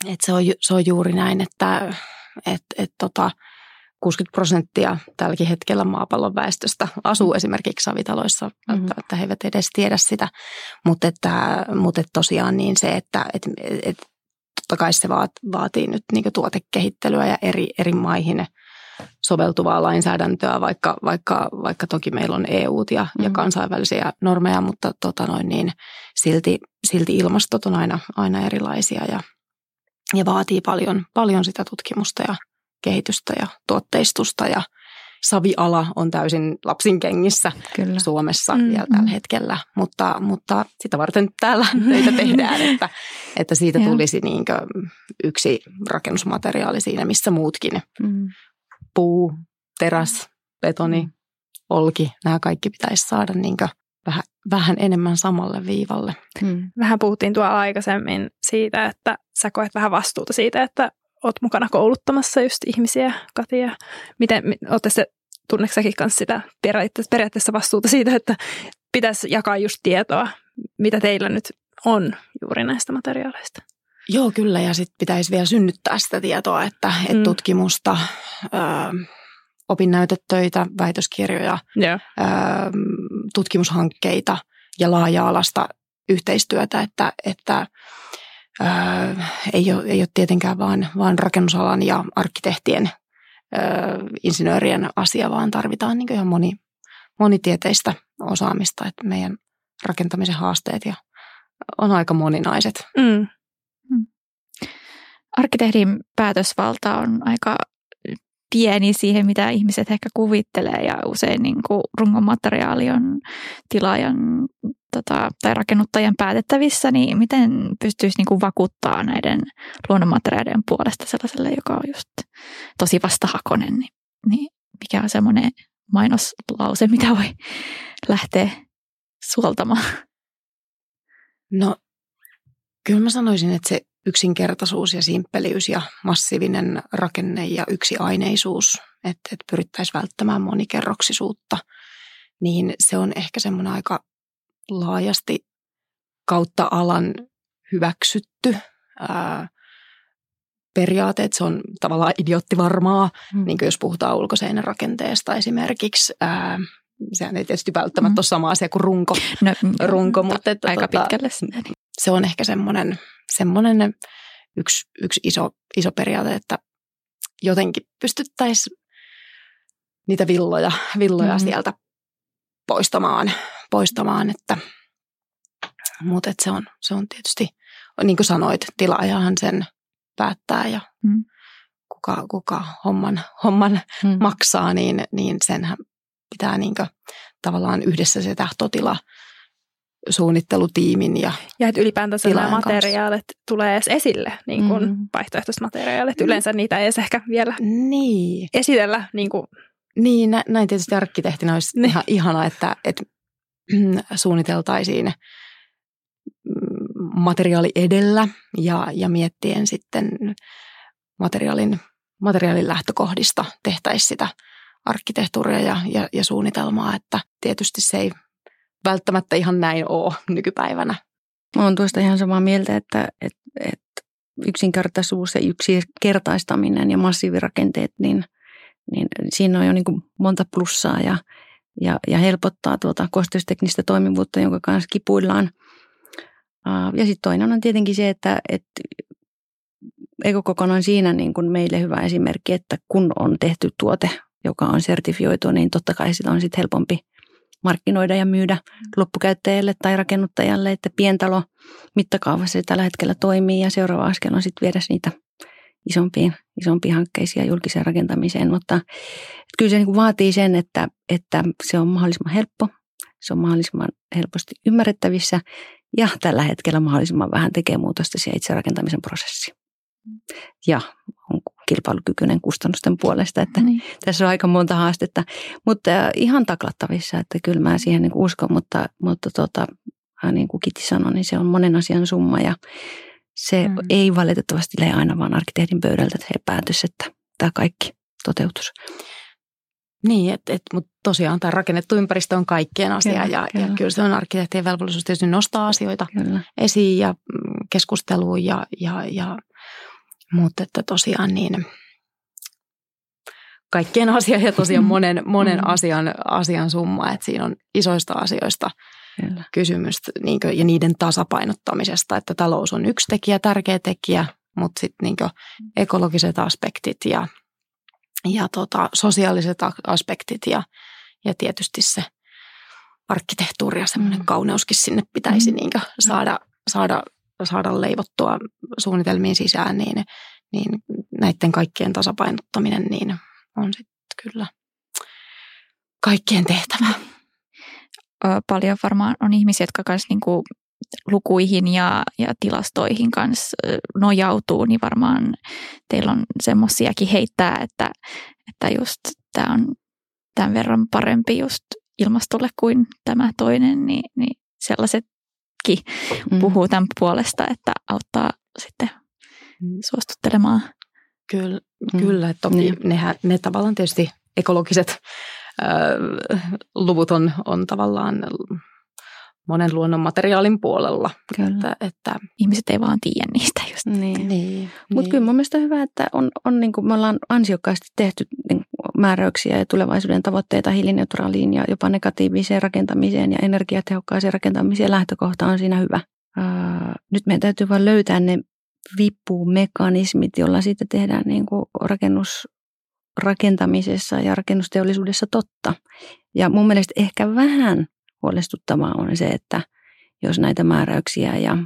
että se, on, se on juuri näin, että et, et, tota, 60 prosenttia tälläkin hetkellä maapallon väestöstä asuu mm. esimerkiksi savitaloissa, mm-hmm. että he eivät edes tiedä sitä. Mutta, että, mutta että tosiaan niin se, että että että totta kai se vaatii nyt niin tuotekehittelyä ja eri, eri maihin soveltuvaa lainsäädäntöä, vaikka, vaikka, vaikka toki meillä on EU ja, mm-hmm. ja kansainvälisiä normeja, mutta tota noin, niin silti, silti ilmastot on aina, aina erilaisia ja, ja vaatii paljon, paljon sitä tutkimusta ja kehitystä ja tuotteistusta ja saviala on täysin lapsin kengissä Kyllä. Suomessa mm, vielä tällä mm. hetkellä, mutta, mutta sitä varten täällä *laughs* töitä tehdään, että, että siitä tulisi niin yksi rakennusmateriaali siinä, missä muutkin. Mm. Puu, teräs, betoni, mm. olki, nämä kaikki pitäisi saada niin vähän, vähän enemmän samalle viivalle. Mm. Vähän puhuttiin tuolla aikaisemmin siitä, että sä koet vähän vastuuta siitä, että oot mukana kouluttamassa just ihmisiä, Katia. Miten, olette se, tunneeko säkin kanssa sitä periaatteessa, vastuuta siitä, että pitäisi jakaa just tietoa, mitä teillä nyt on juuri näistä materiaaleista? Joo, kyllä. Ja sitten pitäisi vielä synnyttää sitä tietoa, että, mm. että tutkimusta, ö, opinnäytetöitä, väitöskirjoja, yeah. ö, tutkimushankkeita ja laaja-alasta yhteistyötä, että, että Öö, ei, ole, ei ole tietenkään vaan, vaan rakennusalan ja arkkitehtien, öö, insinöörien asia, vaan tarvitaan niin ihan moni, monitieteistä osaamista, että meidän rakentamisen haasteet ja on aika moninaiset. Mm. mm. Arkkitehdin päätösvalta on aika pieni siihen, mitä ihmiset ehkä kuvittelee ja usein niin kuin rungomateriaali on tilaajan tota, tai rakennuttajan päätettävissä, niin miten pystyisi niin kuin vakuuttaa näiden luonnonmateriaalien puolesta sellaiselle, joka on just tosi vastahakonen, niin, niin mikä on semmoinen mainoslause, mitä voi lähteä suoltamaan? No, kyllä mä sanoisin, että se yksinkertaisuus ja simppeliys ja massiivinen rakenne ja yksi aineisuus, että, että pyrittäisiin välttämään monikerroksisuutta, niin se on ehkä semmoinen aika laajasti kautta alan hyväksytty ää, periaate, että se on tavallaan idioottivarmaa, mm. niin kuin jos puhutaan ulkoseinän rakenteesta esimerkiksi. Ää, sehän ei tietysti välttämättä mm. ole sama asia kuin runko, no, runko mutta että, aika tota, pitkälle se on ehkä semmoinen, semmoinen yksi, yksi iso, iso periaate, että jotenkin pystyttäisiin niitä villoja, villoja mm. sieltä poistamaan, poistamaan että, mutta et se, on, se on tietysti, niin kuin sanoit, tilaajahan sen päättää ja mm. kuka, kuka homman, homman mm. maksaa, niin, niin senhän pitää niin kuin, tavallaan yhdessä se tahtotila suunnittelutiimin ja Ja että ylipäätänsä nämä materiaalit kanssa. tulee edes esille, niin kuin mm. vaihtoehtoiset materiaalit. Yleensä niitä ei edes ehkä vielä niin. esitellä niin kuin niin, näin tietysti arkkitehtina olisi niin. ihan ihana, että, että suunniteltaisiin materiaali edellä ja, ja miettien sitten materiaalin, materiaalin lähtökohdista tehtäisiin sitä arkkitehtuuria ja, ja, ja suunnitelmaa, että tietysti se ei välttämättä ihan näin ole *laughs* nykypäivänä. Mä oon tuosta ihan samaa mieltä, että, että, että yksinkertaisuus ja yksinkertaistaminen ja massiivirakenteet, niin – niin siinä on jo niin kuin monta plussaa ja, ja, ja helpottaa tuota kosteusteknistä toimivuutta, jonka kanssa kipuillaan. Ja sitten toinen on tietenkin se, että, että ekokokon on siinä niin kuin meille hyvä esimerkki, että kun on tehty tuote, joka on sertifioitu, niin totta kai sitä on sitten helpompi markkinoida ja myydä loppukäyttäjälle tai rakennuttajalle, että pientalo mittakaavassa se tällä hetkellä toimii ja seuraava askel on sitten viedä niitä isompiin, isompiin hankkeisiin ja julkiseen rakentamiseen, mutta kyllä se niin kuin vaatii sen, että, että se on mahdollisimman helppo, se on mahdollisimman helposti ymmärrettävissä ja tällä hetkellä mahdollisimman vähän tekee muutosta siihen itse rakentamisen prosessiin. Ja on kilpailukykyinen kustannusten puolesta, että niin. tässä on aika monta haastetta, mutta ihan taklattavissa, että kyllä mä siihen niin uskon, mutta, mutta tota, niin kuin Kiti sanoi, niin se on monen asian summa ja Se mm. ei valitettavasti lähde aina vaan arkkitehdin pöydältä se päätös, että tämä kaikki toteutus. Niin, et, et, mutta tosiaan tämä rakennettu ympäristö on kaikkien asia kyllä, ja, kyllä. ja kyllä se on arkkitehtien velvollisuus tietysti nostaa asioita kyllä. esiin ja mm, keskusteluun ja, ja, ja mutta että tosiaan niin kaikkien asia ja tosiaan mm. *laughs* monen, monen mm. asian, asian summa, että siinä on isoista asioista Kyllä. kysymys niin kuin, ja niiden tasapainottamisesta, että talous on yksi tekijä, tärkeä tekijä, mutta sitten niin ekologiset aspektit ja, ja tota, sosiaaliset aspektit ja, ja tietysti se arkkitehtuuri ja semmoinen mm. kauneuskin sinne pitäisi mm. niin saada, saada, saada leivottua suunnitelmiin sisään, niin, niin näiden kaikkien tasapainottaminen niin on sitten kyllä kaikkien tehtävä. Paljon varmaan on ihmisiä, jotka kanssa niinku lukuihin ja, ja tilastoihin kanssa nojautuu, niin varmaan teillä on semmoisiakin heittää, että, että just tämä on tämän verran parempi just ilmastolle kuin tämä toinen, niin, niin sellaisetkin mm. puhuu tämän puolesta, että auttaa sitten mm. suostuttelemaan. Kyllä, mm. kyllä että toki niin. nehän, ne tavallaan tietysti ekologiset äh, luvut on, on tavallaan monen luonnon materiaalin puolella. Kyllä. Että, että ihmiset ei vaan tiedä niistä just. Niin. niin Mutta niin. kyllä mun mielestä hyvä, että on, on niin kuin me ollaan ansiokkaasti tehty niin määräyksiä ja tulevaisuuden tavoitteita hiilineutraaliin ja jopa negatiiviseen rakentamiseen ja energiatehokkaaseen rakentamiseen. Lähtökohta on siinä hyvä. Nyt meidän täytyy vain löytää ne vipumekanismit, joilla siitä tehdään niin kuin rakennus, rakentamisessa ja rakennusteollisuudessa totta. Ja mun mielestä ehkä vähän huolestuttavaa on se, että jos näitä määräyksiä ja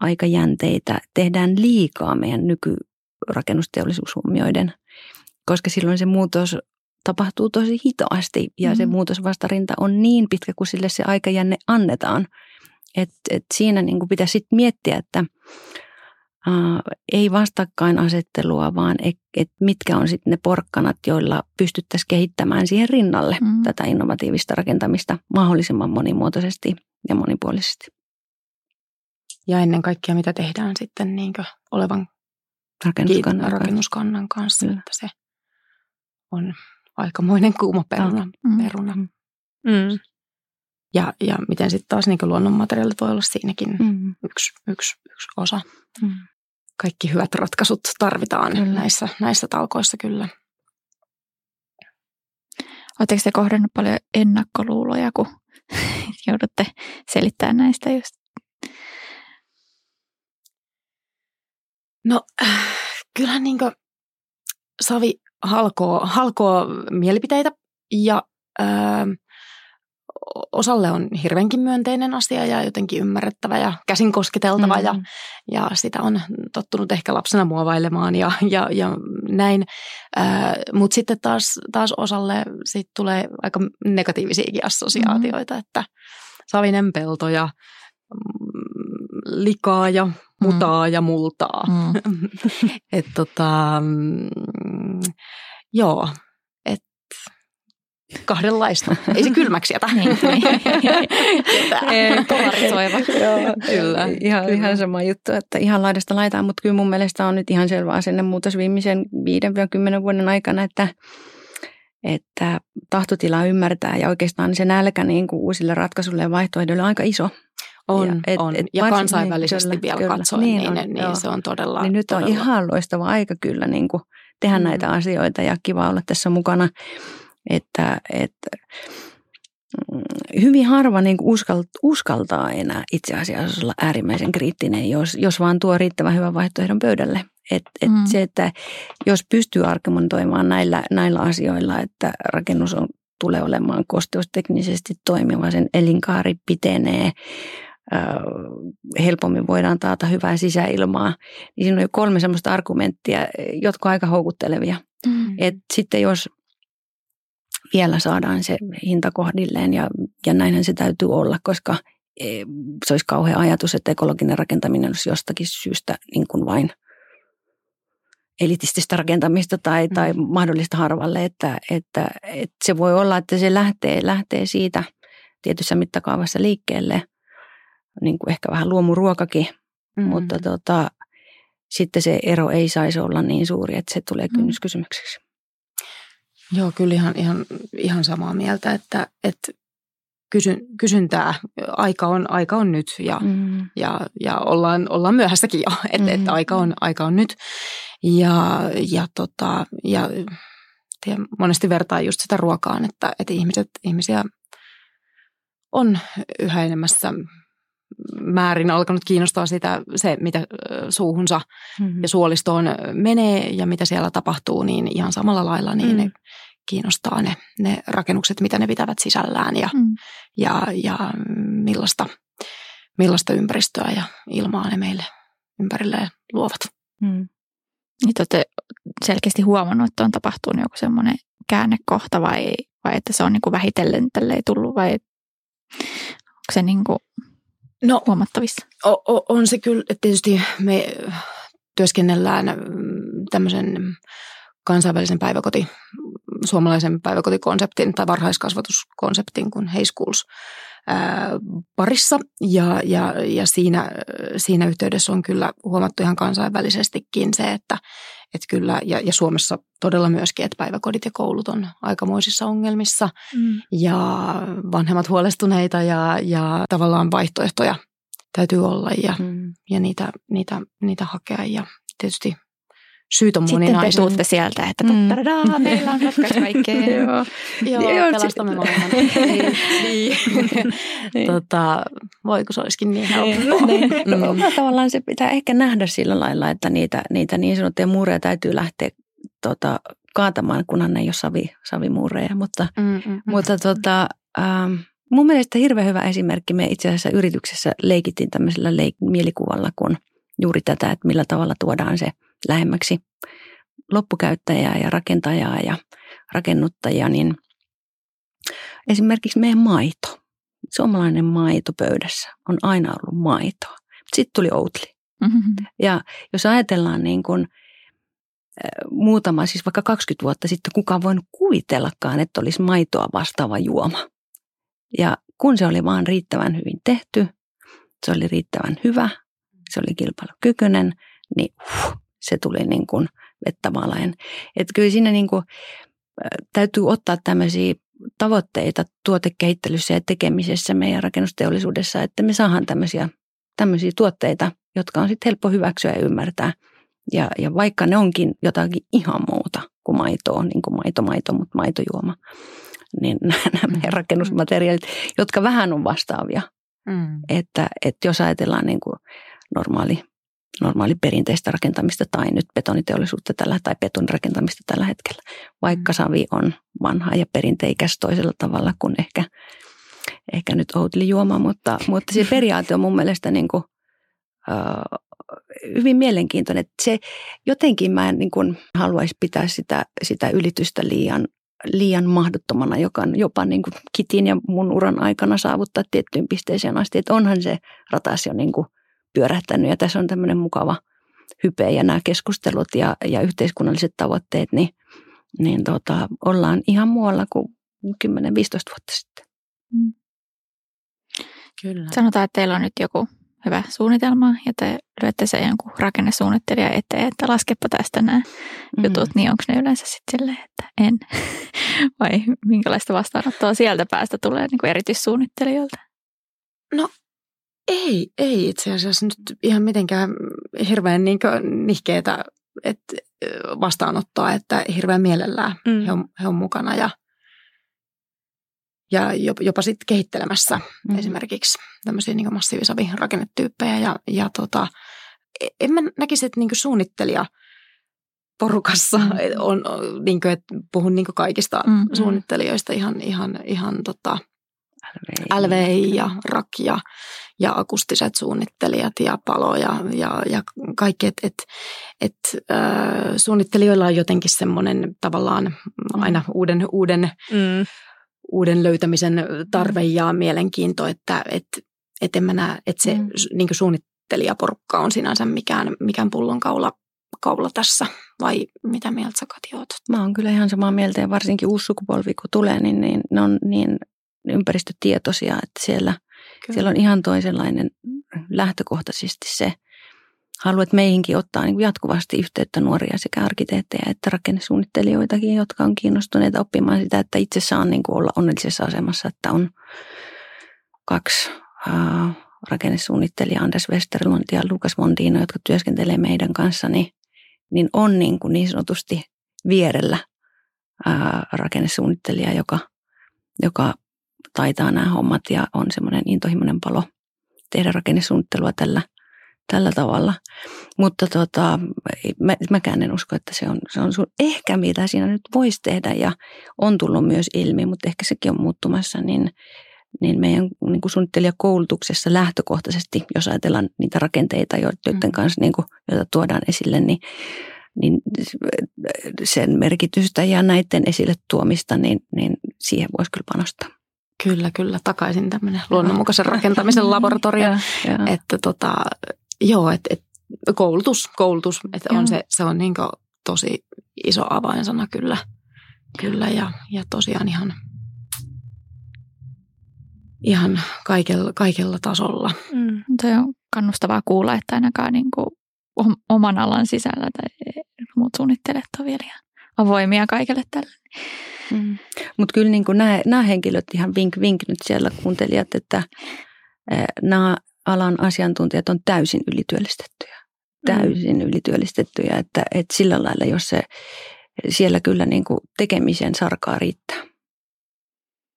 aikajänteitä tehdään liikaa meidän nykyrakennusteollisuus huomioiden, koska silloin se muutos tapahtuu tosi hitaasti ja mm-hmm. se muutosvastarinta on niin pitkä, kun sille se aikajänne annetaan. Et, et siinä niin pitäisi sit miettiä, että äh, ei vastakkainasettelua, vaan et, et mitkä on sitten ne porkkanat, joilla pystyttäisiin kehittämään siihen rinnalle mm. tätä innovatiivista rakentamista mahdollisimman monimuotoisesti ja monipuolisesti. Ja ennen kaikkea, mitä tehdään sitten niin olevan rakennuskannan, rakennuskannan kanssa, Kyllä. että se on aikamoinen kuuma peruna. Mm. peruna. Mm. mm. Ja, ja miten sitten taas niin luonnonmateriaalit voi olla siinäkin mm. yksi, yksi, yksi osa. Mm. Kaikki hyvät ratkaisut tarvitaan kyllä. näissä, näissä talkoissa kyllä. Oletteko te kohdannut paljon ennakkoluuloja, kun *laughs* joudutte selittämään näistä just? No kyllähän niin Savi halkoo, halkoo mielipiteitä ja äh, osalle on hirveänkin myönteinen asia ja jotenkin ymmärrettävä ja käsin kosketeltava mm. ja, ja sitä on tottunut ehkä lapsena muovailemaan ja, ja, ja näin. Äh, Mutta sitten taas, taas osalle sit tulee aika negatiivisiakin assosiaatioita, mm. että savinen pelto ja mm, likaa ja mutaa mm. ja multaa. Mm. *laughs* Et tota, joo, kahdenlaista. Ei se kylmäksi jätä. niin, Polarisoiva. kyllä. Ihan, kyllä. ihan sama juttu, että ihan laidasta laitaan, mutta kyllä mun mielestä on nyt ihan selvä asennemuutos viimeisen 5-10 vuoden aikana, että, että tahtotila ymmärtää ja oikeastaan se nälkä niin kuin uusille ratkaisuille ja vaihtoehdoille on aika iso. On, ja, et, on. Et ja kansainvälisesti niin, vielä kyllä, katsoen, niin, niin, on, niin se on todella niin Nyt todella. on ihan loistava aika kyllä niin kuin tehdä mm. näitä asioita ja kiva olla tässä mukana. Että, että mm, hyvin harva niin uskaltaa, uskaltaa enää itse asiassa olla äärimmäisen kriittinen, jos, jos vaan tuo riittävän hyvän vaihtoehdon pöydälle. Et, et mm. Se, että jos pystyy argumentoimaan näillä, näillä asioilla, että rakennus on, tulee olemaan kosteusteknisesti toimiva, sen elinkaari pitenee, helpommin voidaan taata hyvää sisäilmaa, niin siinä on jo kolme sellaista argumenttia, jotka on aika houkuttelevia. Mm. Et sitten jos vielä saadaan se hinta kohdilleen ja, ja näinhän se täytyy olla, koska e, se olisi kauhea ajatus, että ekologinen rakentaminen olisi jostakin syystä niin kuin vain elitististä rakentamista tai, mm. tai mahdollista harvalle, että, että, että se voi olla, että se lähtee, lähtee siitä tietyssä mittakaavassa liikkeelle, niin kuin ehkä vähän luomuruokakin, mm. mutta tota, sitten se ero ei saisi olla niin suuri, että se tulee mm. kynnyskysymykseksi. Joo, kyllä ihan, ihan, ihan samaa mieltä, että, että kysyn, kysyntää, aika on, aika on nyt ja, mm. ja, ja ollaan, ollaan myöhässäkin jo, että, mm. että aika, on, aika on nyt. Ja, ja, tota, ja tiedän, monesti vertaa just sitä ruokaan, että, että ihmiset, ihmisiä on yhä enemmässä määrin alkanut kiinnostaa sitä, se, mitä suuhunsa mm-hmm. ja suolistoon menee ja mitä siellä tapahtuu, niin ihan samalla lailla niin mm. ne kiinnostaa ne, ne rakennukset, mitä ne pitävät sisällään ja, mm. ja, ja millaista, millaista ympäristöä ja ilmaa ne meille ympärilleen luovat. Mm. Niin olette selkeästi huomannut, että on tapahtunut joku semmoinen käännekohta vai, vai että se on niin kuin vähitellen tälleen tullut vai onko se niin kuin no, huomattavissa? O, on se kyllä, että tietysti me työskennellään tämmöisen kansainvälisen päiväkoti, suomalaisen päiväkotikonseptin tai varhaiskasvatuskonseptin kuin Hey Schools parissa ja, ja, ja siinä, siinä yhteydessä on kyllä huomattu ihan kansainvälisestikin se, että, että kyllä, ja, ja Suomessa todella myöskin, että päiväkodit ja koulut on aikamoisissa ongelmissa mm. ja vanhemmat huolestuneita ja, ja tavallaan vaihtoehtoja täytyy olla ja, mm. ja niitä, niitä, niitä hakea ja tietysti syyt on moninaisia. Sitten te tuutte sieltä, että mm. *laughs* meillä on ratkaisu kaikkeen. *laughs* Joo, Joo pelastamme maailman. *laughs* niin, niin. niin. tota, voi kun se olisikin niin helppoa. niin. mm. tavallaan se pitää ehkä nähdä sillä lailla, että niitä, niitä niin sanottuja muureja täytyy lähteä tota, kaatamaan, kunhan ne ei ole savi, savimuureja. Mutta, mm, mm, mm. mutta tota, ähm, mun mielestä hirveän hyvä esimerkki. Me itse asiassa yrityksessä leikittiin tämmöisellä leik- mielikuvalla, kun juuri tätä, että millä tavalla tuodaan se – lähemmäksi loppukäyttäjää ja rakentajaa ja rakennuttajia, niin esimerkiksi meidän maito, suomalainen maito pöydässä on aina ollut maitoa. Sitten tuli Outli. Mm-hmm. Ja jos ajatellaan niin kuin muutama, siis vaikka 20 vuotta sitten, kukaan voinut kuvitellakaan, että olisi maitoa vastaava juoma. Ja kun se oli vaan riittävän hyvin tehty, se oli riittävän hyvä, se oli kilpailukykyinen, niin huh, se tuli niin kuin vettä valaen. Että kyllä siinä niin kuin, täytyy ottaa tämmöisiä tavoitteita tuotekehittelyssä ja tekemisessä meidän rakennusteollisuudessa, että me saadaan tämmöisiä, tämmöisiä tuotteita, jotka on sitten helppo hyväksyä ja ymmärtää. Ja, ja vaikka ne onkin jotakin ihan muuta kuin maitoa, niin kuin maito, maito, mutta maitojuoma, niin *laughs* nämä meidän rakennusmateriaalit, jotka vähän on vastaavia. Mm. Että, että jos ajatellaan niin kuin normaali normaali perinteistä rakentamista tai nyt betoniteollisuutta tällä tai betonirakentamista tällä hetkellä, vaikka mm. savi on vanha ja perinteikäs toisella tavalla kuin ehkä, ehkä nyt Oatly juoma, mutta, mutta se periaate on mun mielestä niin kuin, hyvin mielenkiintoinen. Että se jotenkin mä en niin kuin haluaisi pitää sitä, sitä ylitystä liian, liian mahdottomana, joka on jopa niin kuin kitin ja mun uran aikana saavuttaa tiettyyn pisteeseen asti. Että onhan se ratas jo niin kuin – pyörähtänyt ja tässä on tämmöinen mukava hype ja nämä keskustelut ja, ja yhteiskunnalliset tavoitteet, niin, niin tota, ollaan ihan muualla kuin 10-15 vuotta sitten. Mm. Kyllä. Sanotaan, että teillä on nyt joku hyvä suunnitelma ja te lyötte sen jonkun rakennesuunnittelija eteen, että laskepa tästä nämä mm. jutut, niin onko ne yleensä sitten silleen, että en? *laughs* Vai minkälaista vastaanottoa sieltä päästä tulee niin kuin erityissuunnittelijoilta? No ei, ei itse asiassa nyt ihan mitenkään hirveän niin nihkeetä että vastaanottoa, että hirveän mielellään mm. he, on, he on mukana ja, ja jopa, jopa sitten kehittelemässä mm. esimerkiksi tämmöisiä niin massiivisavirakennetyyppejä ja, ja tota, e, en mä näkisi, että niin suunnittelija porukassa mm. on, niin kuin, että puhun niin kaikista mm. suunnittelijoista ihan, ihan, ihan tota, LVI ja RAK ja, ja akustiset suunnittelijat ja palo ja, ja, ja kaikki. Että et, et, äh, suunnittelijoilla on jotenkin semmoinen tavallaan mm. aina uuden, uuden, mm. uuden löytämisen tarve ja mielenkiinto, että et, et en mä näe, että se mm. niin suunnittelijaporukka on sinänsä mikään, mikään pullonkaula kaula tässä, vai mitä mieltä sä Kati oot? Mä oon kyllä ihan samaa mieltä ja varsinkin uusi sukupolvi kun tulee, niin, niin ne on niin ympäristötietoisia, että siellä, siellä on ihan toisenlainen lähtökohtaisesti se haluan, meihinkin ottaa niin jatkuvasti yhteyttä nuoria sekä arkkitehtejä että rakennesuunnittelijoitakin, jotka on kiinnostuneita oppimaan sitä, että itse saan niin kuin olla onnellisessa asemassa, että on kaksi äh, rakennesuunnittelijaa, Anders Westerlund ja Lukas Mondino, jotka työskentelee meidän kanssa, niin, niin on niin, kuin niin sanotusti vierellä ää, rakennesuunnittelija, joka, joka taitaa nämä hommat ja on semmoinen intohimoinen palo tehdä rakennesuunnittelua tällä, tällä tavalla. Mutta tota, mä, mäkään en usko, että se on, se on sun, ehkä mitä siinä nyt voisi tehdä ja on tullut myös ilmi, mutta ehkä sekin on muuttumassa, niin, niin meidän niin kuin suunnittelijakoulutuksessa lähtökohtaisesti, jos ajatellaan niitä rakenteita, joiden mm. kanssa, niin kuin, joita tuodaan esille, niin niin sen merkitystä ja näiden esille tuomista, niin, niin siihen voisi kyllä panostaa. Kyllä, kyllä. Takaisin tämmöinen luonnonmukaisen rakentamisen *laughs* laboratorio. ja, ja. Että tota, joo, että et, koulutus, koulutus, että on se, se on niin tosi iso avainsana kyllä. Kyllä ja, ja tosiaan ihan, ihan kaikella, kaikella tasolla. Mm. Toi on kannustavaa kuulla, että ainakaan niin kuin oman alan sisällä tai muut suunnittelijat on vielä avoimia kaikille tälle. Mm. Mutta kyllä niin nämä, nämä henkilöt ihan vink vink nyt siellä kuuntelijat, että nämä alan asiantuntijat on täysin ylityöllistettyjä. Mm. Täysin mm. ylityöllistettyjä, että, että sillä lailla, jos se siellä kyllä niin kuin tekemisen sarkaa riittää.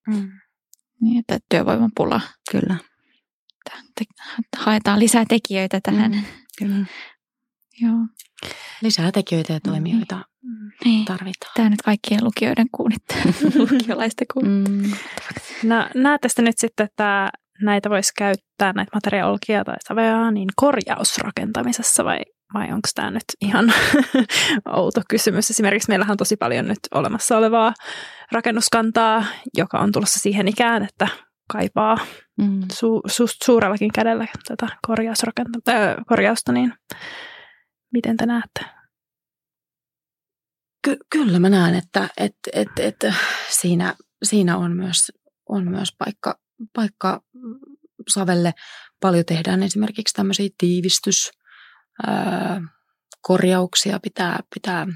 Mm. Niin, että työvoimapula. Kyllä. Haetaan lisää tekijöitä tähän. Mm. Kyllä. Joo. Lisää tekijöitä ja toimijoita mm. niin. tarvitaan. Tämä nyt kaikkien lukijoiden kuunnittaa, *laughs* lukiolaisten kuunnittaa. Mm. No, näette nyt sitten, että näitä voisi käyttää, näitä materiaaliolkia tai savea, niin korjausrakentamisessa vai, vai onko tämä nyt ihan *laughs* outo kysymys? Esimerkiksi meillähän on tosi paljon nyt olemassa olevaa rakennuskantaa, joka on tulossa siihen ikään, että kaipaa mm. su, su, suurellakin kädellä tätä korjausta, niin Miten te näette? Ky- kyllä mä näen, että et, et, et, siinä, siinä on myös, on myös paikka, paikka Savelle. Paljon tehdään esimerkiksi tämmöisiä tiivistyskorjauksia, pitää, pitää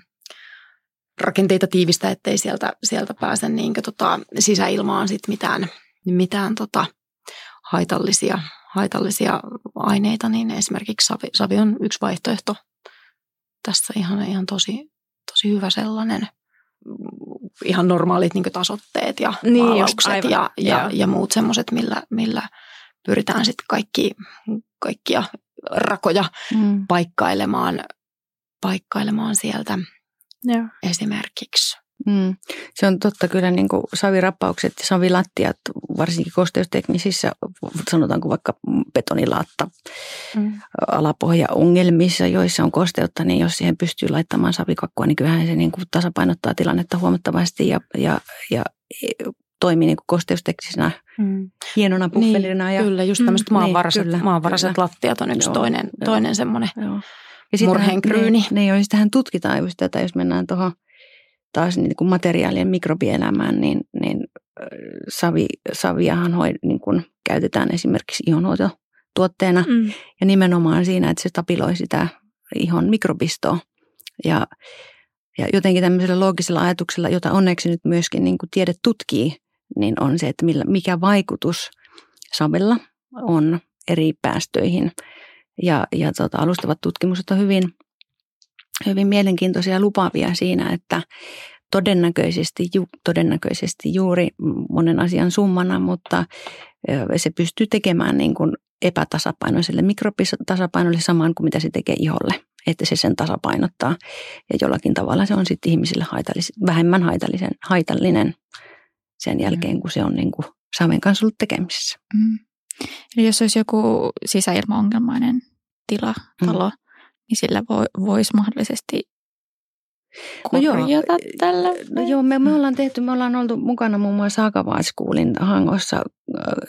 rakenteita tiivistä, ettei sieltä, sieltä pääse niin tota, sisäilmaan sit mitään, mitään tota, haitallisia, haitallisia aineita, niin esimerkiksi savi, savi on yksi vaihtoehto tässä ihan, ihan tosi, tosi hyvä sellainen ihan normaalit niin tasotteet ja niin, maalaukset ja, ja, ja muut semmoiset, millä, millä pyritään sitten kaikki, kaikkia rakoja mm. paikkailemaan, paikkailemaan sieltä Joo. esimerkiksi. Mm. Se on totta kyllä niin kuin savirappaukset ja savilattiat, varsinkin kosteusteknisissä, sanotaanko vaikka betonilaatta mm. alapohjaongelmissa, joissa on kosteutta, niin jos siihen pystyy laittamaan savikakkua, niin kyllähän se niin kuin tasapainottaa tilannetta huomattavasti ja, ja, ja toimii niin kuin kosteusteknisenä mm. hienona puffelina. Niin, ja, kyllä, just tämmöiset mm, maanvaraiset, niin, maanvaraiset kyllä. lattiat on yksi joo, toinen, joo, toinen semmoinen joo. Ja murheenkryyni. Niin, niin, niin, tutkitaan just tätä, jos mennään tuohon – taas niin kuin materiaalien mikrobielämään, niin, niin savi, saviahan hoi, niin kuin käytetään esimerkiksi ihonhoitotuotteena mm. ja nimenomaan siinä, että se tapiloi sitä ihon mikrobistoa. Ja, ja jotenkin tämmöisellä loogisella ajatuksella, jota onneksi nyt myöskin niin kuin tiede tutkii, niin on se, että millä, mikä vaikutus savella on eri päästöihin. Ja, ja tota, alustavat tutkimukset on hyvin hyvin mielenkiintoisia ja lupaavia siinä, että todennäköisesti, ju, todennäköisesti juuri monen asian summana, mutta se pystyy tekemään niin kuin epätasapainoiselle mikrobisapainoille samaan kuin mitä se tekee iholle, että se sen tasapainottaa. Ja jollakin tavalla se on sitten ihmisille haitallis- vähemmän haitallisen, haitallinen sen jälkeen, mm. kun se on niin kuin saven kanssa ollut tekemisissä. Mm. Eli jos olisi joku sisäilmaongelmainen tila, talo, mm niin sillä voi, voisi mahdollisesti no joo, tällä? No joo, me, me ollaan tehty, me ollaan oltu mukana muun muassa Hakavaaskuulin Hangossa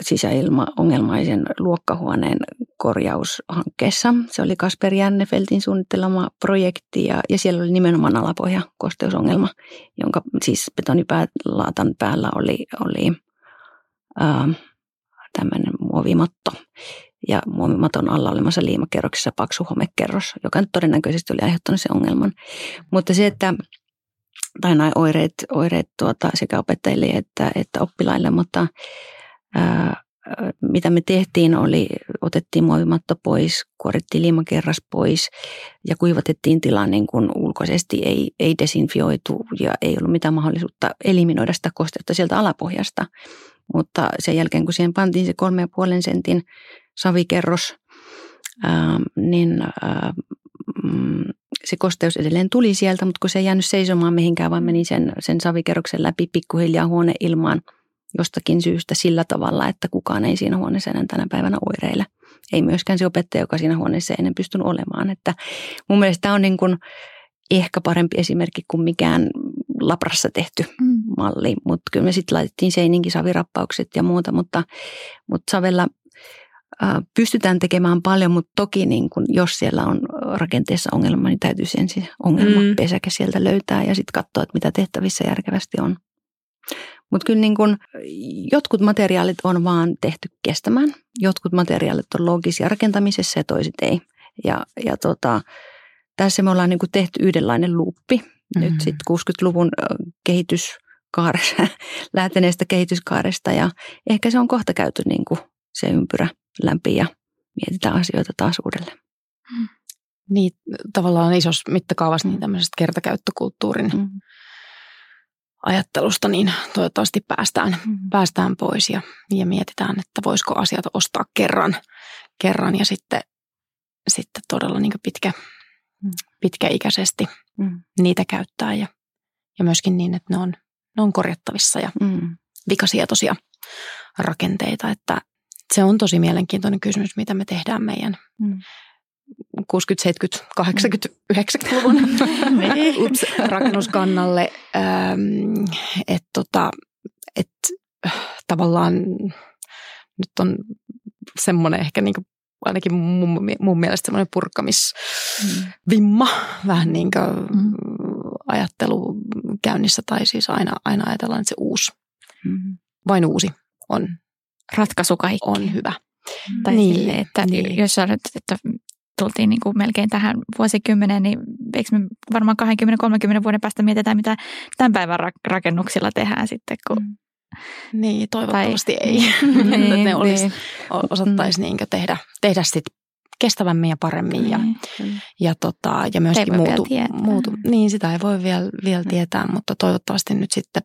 sisäilmaongelmaisen luokkahuoneen korjaushankkeessa. Se oli Kasper Jännefeltin suunnittelema projekti ja, ja siellä oli nimenomaan alapohja kosteusongelma, jonka siis betonilaatan päällä oli, oli ää, tämmöinen muovimatto. Ja muovimaton alla olemassa liimakerroksessa paksu homekerros, joka nyt todennäköisesti oli aiheuttanut sen ongelman. Mutta se, että tai nämä oireet, oireet tuota, sekä opettajille että, että oppilaille, mutta ää, mitä me tehtiin oli, otettiin muovimatto pois, kuorittiin liimakerras pois ja kuivatettiin tila niin kuin ulkoisesti, ei, ei desinfioitu ja ei ollut mitään mahdollisuutta eliminoida sitä kosteutta sieltä alapohjasta. Mutta sen jälkeen, kun siihen pantiin se kolme ja puolen sentin savikerros, ää, niin ää, mm, se kosteus edelleen tuli sieltä, mutta kun se ei jäänyt seisomaan mihinkään, vaan meni sen, sen savikerroksen läpi pikkuhiljaa huoneilmaan jostakin syystä sillä tavalla, että kukaan ei siinä huoneessa enää tänä päivänä oireile. Ei myöskään se opettaja, joka siinä huoneessa ei ennen pystynyt olemaan. Että mun mielestä tämä on niin kuin ehkä parempi esimerkki kuin mikään labrassa tehty mm. malli, mutta kyllä me sitten laitettiin seininkin savirappaukset ja muuta, mutta, mutta Savella pystytään tekemään paljon, mutta toki niin kun, jos siellä on rakenteessa ongelma, niin täytyy ensin ongelmapesäke mm. sieltä löytää ja sitten katsoa, että mitä tehtävissä järkevästi on. Mutta kyllä niin kun, jotkut materiaalit on vaan tehty kestämään. Jotkut materiaalit on loogisia rakentamisessa ja toiset ei. Ja, ja tota, tässä me ollaan niin tehty yhdenlainen luuppi. Mm-hmm. Nyt sitten 60-luvun kehityskaaresta, *laughs* lähteneestä kehityskaaresta ja ehkä se on kohta käyty niin kuin se ympyrä läpi ja mietitään asioita taas uudelleen. Mm. Niin, tavallaan isossa mittakaavassa niin tämmöisestä kertakäyttökulttuurin mm. ajattelusta, niin toivottavasti päästään, mm. päästään pois ja, ja mietitään, että voisiko asiat ostaa kerran, kerran ja sitten, sitten todella niin pitkä, mm. pitkäikäisesti mm. niitä käyttää ja, ja myöskin niin, että ne on, ne on korjattavissa ja mm. vikasietoisia rakenteita, että, se on tosi mielenkiintoinen kysymys, mitä me tehdään meidän mm. 60, 70, 80, 90-luvun Ups, rakennuskannalle. Ähm, että tota, et, tavallaan nyt on semmoinen ehkä niin ainakin mun, mun mielestä semmoinen purkamisvimma, mm. vähän niin kuin mm. ajattelu käynnissä, tai siis aina, aina ajatellaan, että se uusi, mm. vain uusi on ratkaisu kaikki. On hyvä. Tai niin, sille, että niin. jos sanoit, että tultiin niin kuin melkein tähän vuosikymmeneen, niin eikö me varmaan 20-30 vuoden päästä mietitään, mitä tämän päivän rakennuksilla tehdään sitten, kun mm. Niin, toivottavasti tai, ei. *laughs* niin, ne olisi, niin. osattaisi niin tehdä, tehdä sit kestävämmin ja paremmin. Niin, ja, ja, tota, ja myöskin muutu, muutu. Niin, sitä ei voi vielä, vielä tietää, mutta toivottavasti nyt sitten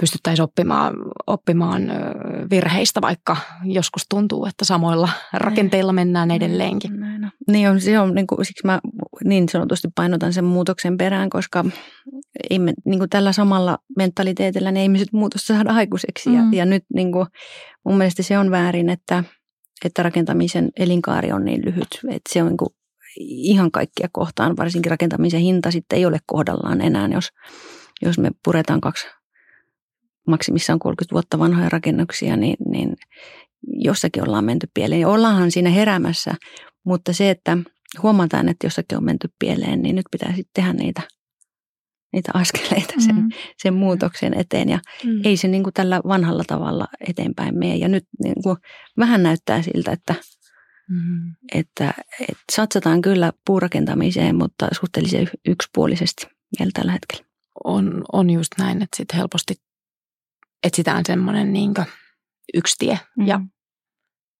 pystyttäisiin oppimaan, oppimaan virheistä, vaikka joskus tuntuu, että samoilla rakenteilla mennään edelleenkin. Näin, Niin on, se on niin kuin, siksi mä niin sanotusti painotan sen muutoksen perään, koska ei me, niin kuin tällä samalla mentaliteetillä me sit muutosta saada aikuiseksi. Mm. Ja, ja nyt niin kuin, mun mielestä se on väärin, että, että rakentamisen elinkaari on niin lyhyt, että se on niin kuin ihan kaikkia kohtaan, varsinkin rakentamisen hinta sitten ei ole kohdallaan enää, jos, jos me puretaan kaksi maksimissaan 30 vuotta vanhoja rakennuksia, niin, niin jossakin ollaan menty pieleen. Ja ollaanhan siinä heräämässä, mutta se, että huomataan, että jossakin on menty pieleen, niin nyt pitää sitten tehdä niitä, niitä askeleita sen, mm. sen muutoksen eteen. Ja mm. ei se niin kuin tällä vanhalla tavalla eteenpäin mene. Ja nyt niin kuin vähän näyttää siltä, että, mm. että, että satsataan kyllä puurakentamiseen, mutta suhteellisen yksipuolisesti vielä tällä hetkellä. On, on just näin, että sitten helposti etsitään semmoinen niin yksi tie mm. ja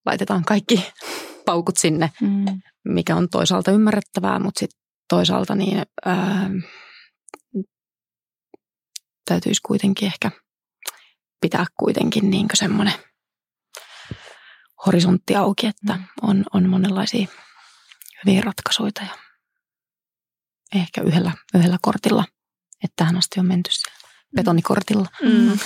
laitetaan kaikki *laughs* paukut sinne, mm. mikä on toisaalta ymmärrettävää, mutta sitten toisaalta niin ää, täytyisi kuitenkin ehkä pitää kuitenkin niin semmoinen horisontti auki, että mm. on, on monenlaisia hyviä ratkaisuja ja ehkä yhdellä, yhdellä kortilla, että tähän asti on menty siellä betonikortilla. Mm.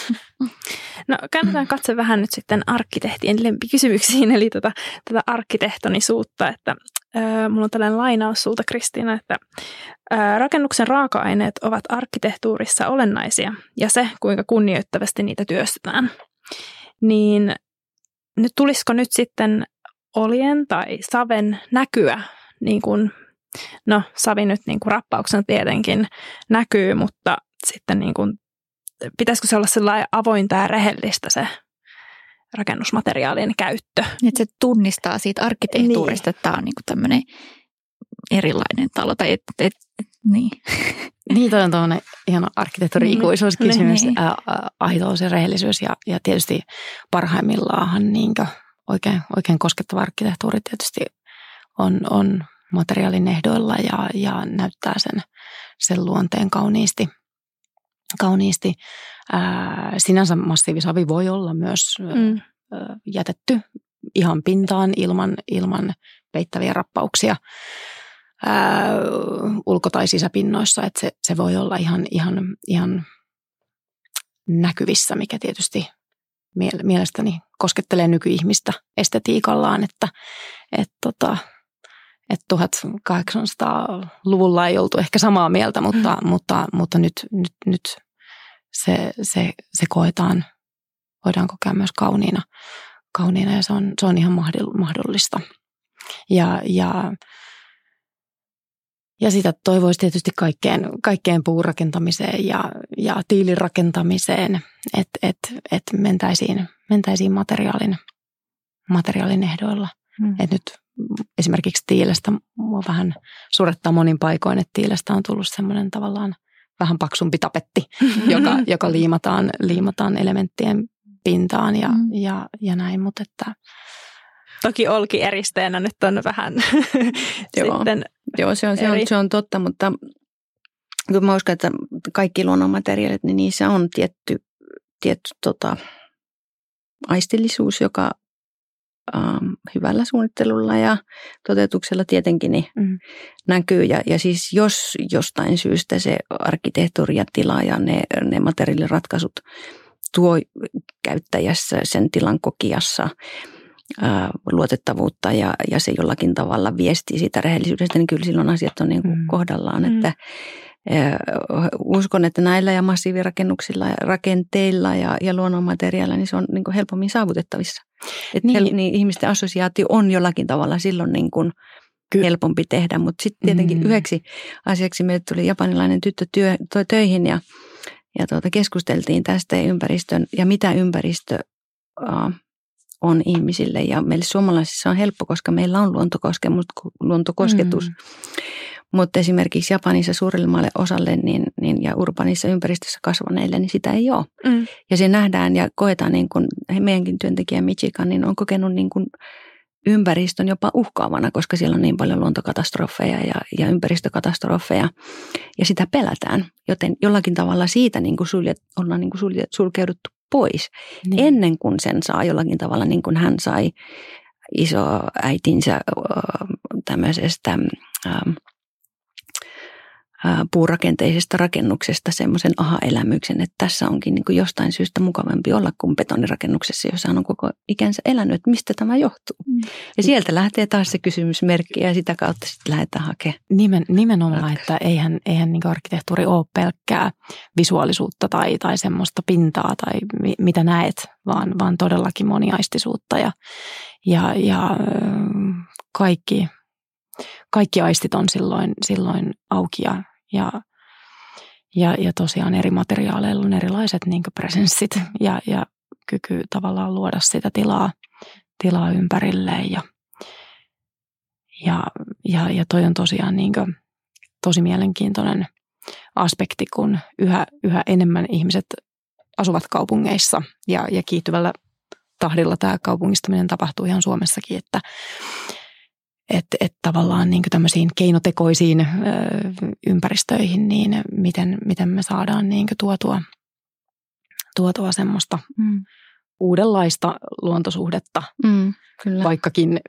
No käännetään katse vähän nyt sitten arkkitehtien lempikysymyksiin, eli tätä, tota, tätä arkkitehtonisuutta, että äh, mulla on tällainen lainaus sulta Kristiina, että äh, rakennuksen raaka-aineet ovat arkkitehtuurissa olennaisia ja se, kuinka kunnioittavasti niitä työstetään. Niin nyt tulisiko nyt sitten olien tai saven näkyä niin kuin No, savi nyt niin kuin rappauksen tietenkin näkyy, mutta sitten niin kuin pitäisikö se olla sellainen avointa ja rehellistä se, rakennusmateriaalien käyttö. Että se tunnistaa siitä arkkitehtuurista, niin. että tämä on niinku tämmöinen erilainen talo. Tai et, et, et, niin. *laughs* Niin, toi on tuollainen ihana arkkitehtuuri-ikuisuuskysymys, niin. äh, aitous ja rehellisyys ja, ja tietysti parhaimmillaan niin oikein, oikein koskettava arkkitehtuuri tietysti on, on materiaalin ehdoilla ja, ja näyttää sen, sen luonteen kauniisti. Kauniisti. Ää, sinänsä massiivisavi voi olla myös mm. ää, jätetty ihan pintaan ilman, ilman peittäviä rappauksia ää, ulko- tai sisäpinnoissa, että se, se voi olla ihan, ihan, ihan näkyvissä, mikä tietysti mielestäni koskettelee nykyihmistä estetiikallaan, että et tota, et 1800-luvulla ei oltu ehkä samaa mieltä, mutta, mm. mutta, mutta nyt, nyt, nyt se, se, se koetaan, voidaan kokea myös kauniina, kauniina ja se on, se on ihan mahdollista. Ja, ja ja sitä toivoisi tietysti kaikkeen, kaikkeen puurakentamiseen ja, ja tiilirakentamiseen, että et, et mentäisiin, mentäisiin materiaalin, materiaalin ehdoilla. Mm. Et nyt esimerkiksi tiilestä mua vähän surettaa monin paikoin, että tiilestä on tullut semmoinen tavallaan vähän paksumpi tapetti, *laughs* joka, joka liimataan, liimataan elementtien pintaan ja, mm. ja, ja näin, mutta että Toki olki eristeenä nyt on vähän Joo. sitten Joo, se on, se, on, se on totta, mutta kun mä uskon, että kaikki luonnonmateriaalit, niin niissä on tietty, tietty tota, aistillisuus, joka ähm, hyvällä suunnittelulla ja toteutuksella tietenkin niin mm. näkyy. Ja, ja siis jos jostain syystä se arkkitehtuuri ja tila ja ne, ne materiaaliratkaisut tuo käyttäjässä sen tilan kokijassa – luotettavuutta ja, ja se jollakin tavalla viestii siitä rehellisyydestä, niin kyllä silloin asiat on niin kuin mm. kohdallaan. Mm. Että, uskon, että näillä ja massiivirakennuksilla ja rakenteilla ja, ja luonnonmateriaalilla niin se on niin kuin helpommin saavutettavissa. Että niin. Hel, niin ihmisten assosiaatio on jollakin tavalla silloin niin kuin helpompi tehdä, mutta sitten tietenkin mm. yhdeksi asiaksi meille tuli japanilainen tyttö työ, toi töihin ja, ja tuota, keskusteltiin tästä ympäristön ja mitä ympäristö uh, on ihmisille. Ja meille suomalaisissa on helppo, koska meillä on luontokosketus. Mm. Mutta esimerkiksi Japanissa suurimmalle osalle niin, niin, ja urbanissa ympäristössä kasvaneille, niin sitä ei ole. Mm. Ja se nähdään ja koetaan, niin kuin meidänkin työntekijä Michigan niin on kokenut niin kuin ympäristön jopa uhkaavana, koska siellä on niin paljon luontokatastrofeja ja, ja ympäristökatastrofeja. Ja sitä pelätään, joten jollakin tavalla siitä niin kuin suljet, ollaan niin kuin suljet, sulkeuduttu pois niin. ennen kuin sen saa jollakin tavalla niin kuin hän sai iso äitinsä tämmöisestä puurakenteisesta rakennuksesta semmoisen aha-elämyksen, että tässä onkin niin kuin jostain syystä mukavampi olla kuin betonirakennuksessa, jossa on koko ikänsä elänyt, että mistä tämä johtuu. Mm. Ja sieltä lähtee taas se kysymysmerkki ja sitä kautta sitten lähdetään hakemaan. Nimen, nimenomaan, ratkaisu. että eihän, eihän niin arkkitehtuuri ole pelkkää visuaalisuutta tai, tai semmoista pintaa tai mi, mitä näet, vaan, vaan todellakin moniaistisuutta ja, ja, ja kaikki kaikki aistit on silloin, silloin auki ja, ja, ja, ja tosiaan eri materiaaleilla on erilaiset niin presenssit ja, ja kyky tavallaan luoda sitä tilaa, tilaa ympärilleen ja, ja, ja, ja toi on tosiaan niin tosi mielenkiintoinen aspekti, kun yhä, yhä enemmän ihmiset asuvat kaupungeissa ja, ja kiihtyvällä tahdilla tämä kaupungistuminen tapahtuu ihan Suomessakin, että, että et tavallaan niin tämmöisiin keinotekoisiin ö, ympäristöihin, niin miten, miten me saadaan niin tuotua, tuotua semmoista mm. uudenlaista luontosuhdetta, mm, kyllä. vaikkakin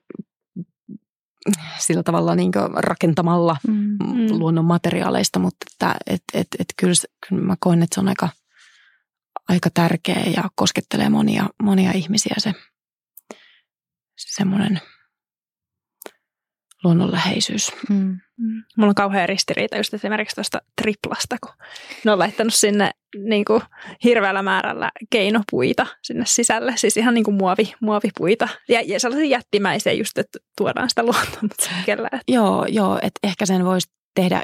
sillä tavalla niin rakentamalla mm, mm. luonnon materiaaleista, mutta että, et, et, et kyllä, kyllä mä koen, että se on aika, aika tärkeä ja koskettelee monia, monia ihmisiä se, se semmoinen – luonnonläheisyys. Mm. Mm. Mulla on kauhean ristiriita just esimerkiksi tuosta triplasta, kun ne on laittanut sinne niin kuin hirveällä määrällä keinopuita sinne sisälle, siis ihan niin kuin muovi, muovipuita ja, ja sellaisia jättimäisiä just, että tuodaan sitä luontoa, mutta Joo, joo että ehkä sen voisi tehdä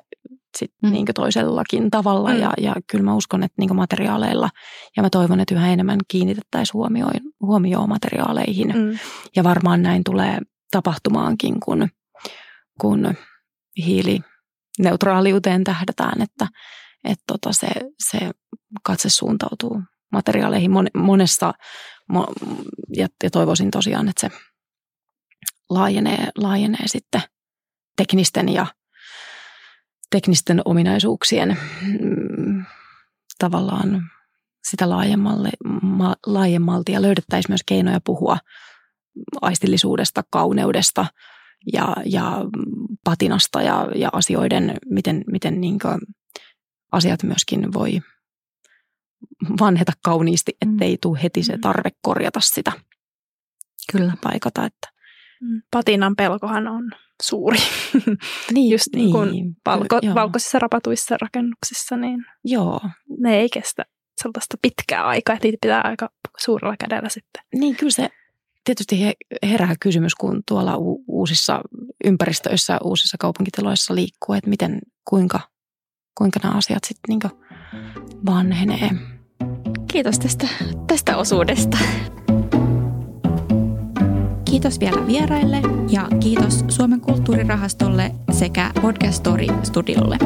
sit mm. niin toisellakin tavalla. Mm. Ja, ja kyllä mä uskon, että niin materiaaleilla, ja mä toivon, että yhä enemmän kiinnitettäisiin huomioon, huomioon materiaaleihin. Mm. Ja varmaan näin tulee tapahtumaankin, kun, kun hiilineutraaliuteen tähdätään, että, että tota se, se katse suuntautuu materiaaleihin monesta, ja, ja toivoisin tosiaan, että se laajenee, laajenee sitten teknisten ja teknisten ominaisuuksien mm, tavallaan sitä laajemmalle, ma, laajemmalti ja löydettäisiin myös keinoja puhua aistillisuudesta, kauneudesta ja, ja patinasta ja, ja asioiden, miten, miten niin asiat myöskin voi vanheta kauniisti, mm. ettei tule heti se mm. tarve korjata sitä. Kyllä. Paikata, että Mm. Patinan pelkohan on suuri. *laughs* Niin, Just niin kuin niin, valko, valkoisissa rapatuissa rakennuksissa, niin joo. ne ei kestä sellaista pitkää aikaa, että niitä pitää aika suurella kädellä sitten. Niin kyllä se tietysti herää kysymys, kun tuolla uusissa ympäristöissä, uusissa kaupunkitiloissa liikkuu, että miten, kuinka, kuinka nämä asiat sitten niin vanhenee. Kiitos tästä, tästä osuudesta. Kiitos vielä vieraille ja kiitos Suomen kulttuurirahastolle sekä Podcast Story Studiolle.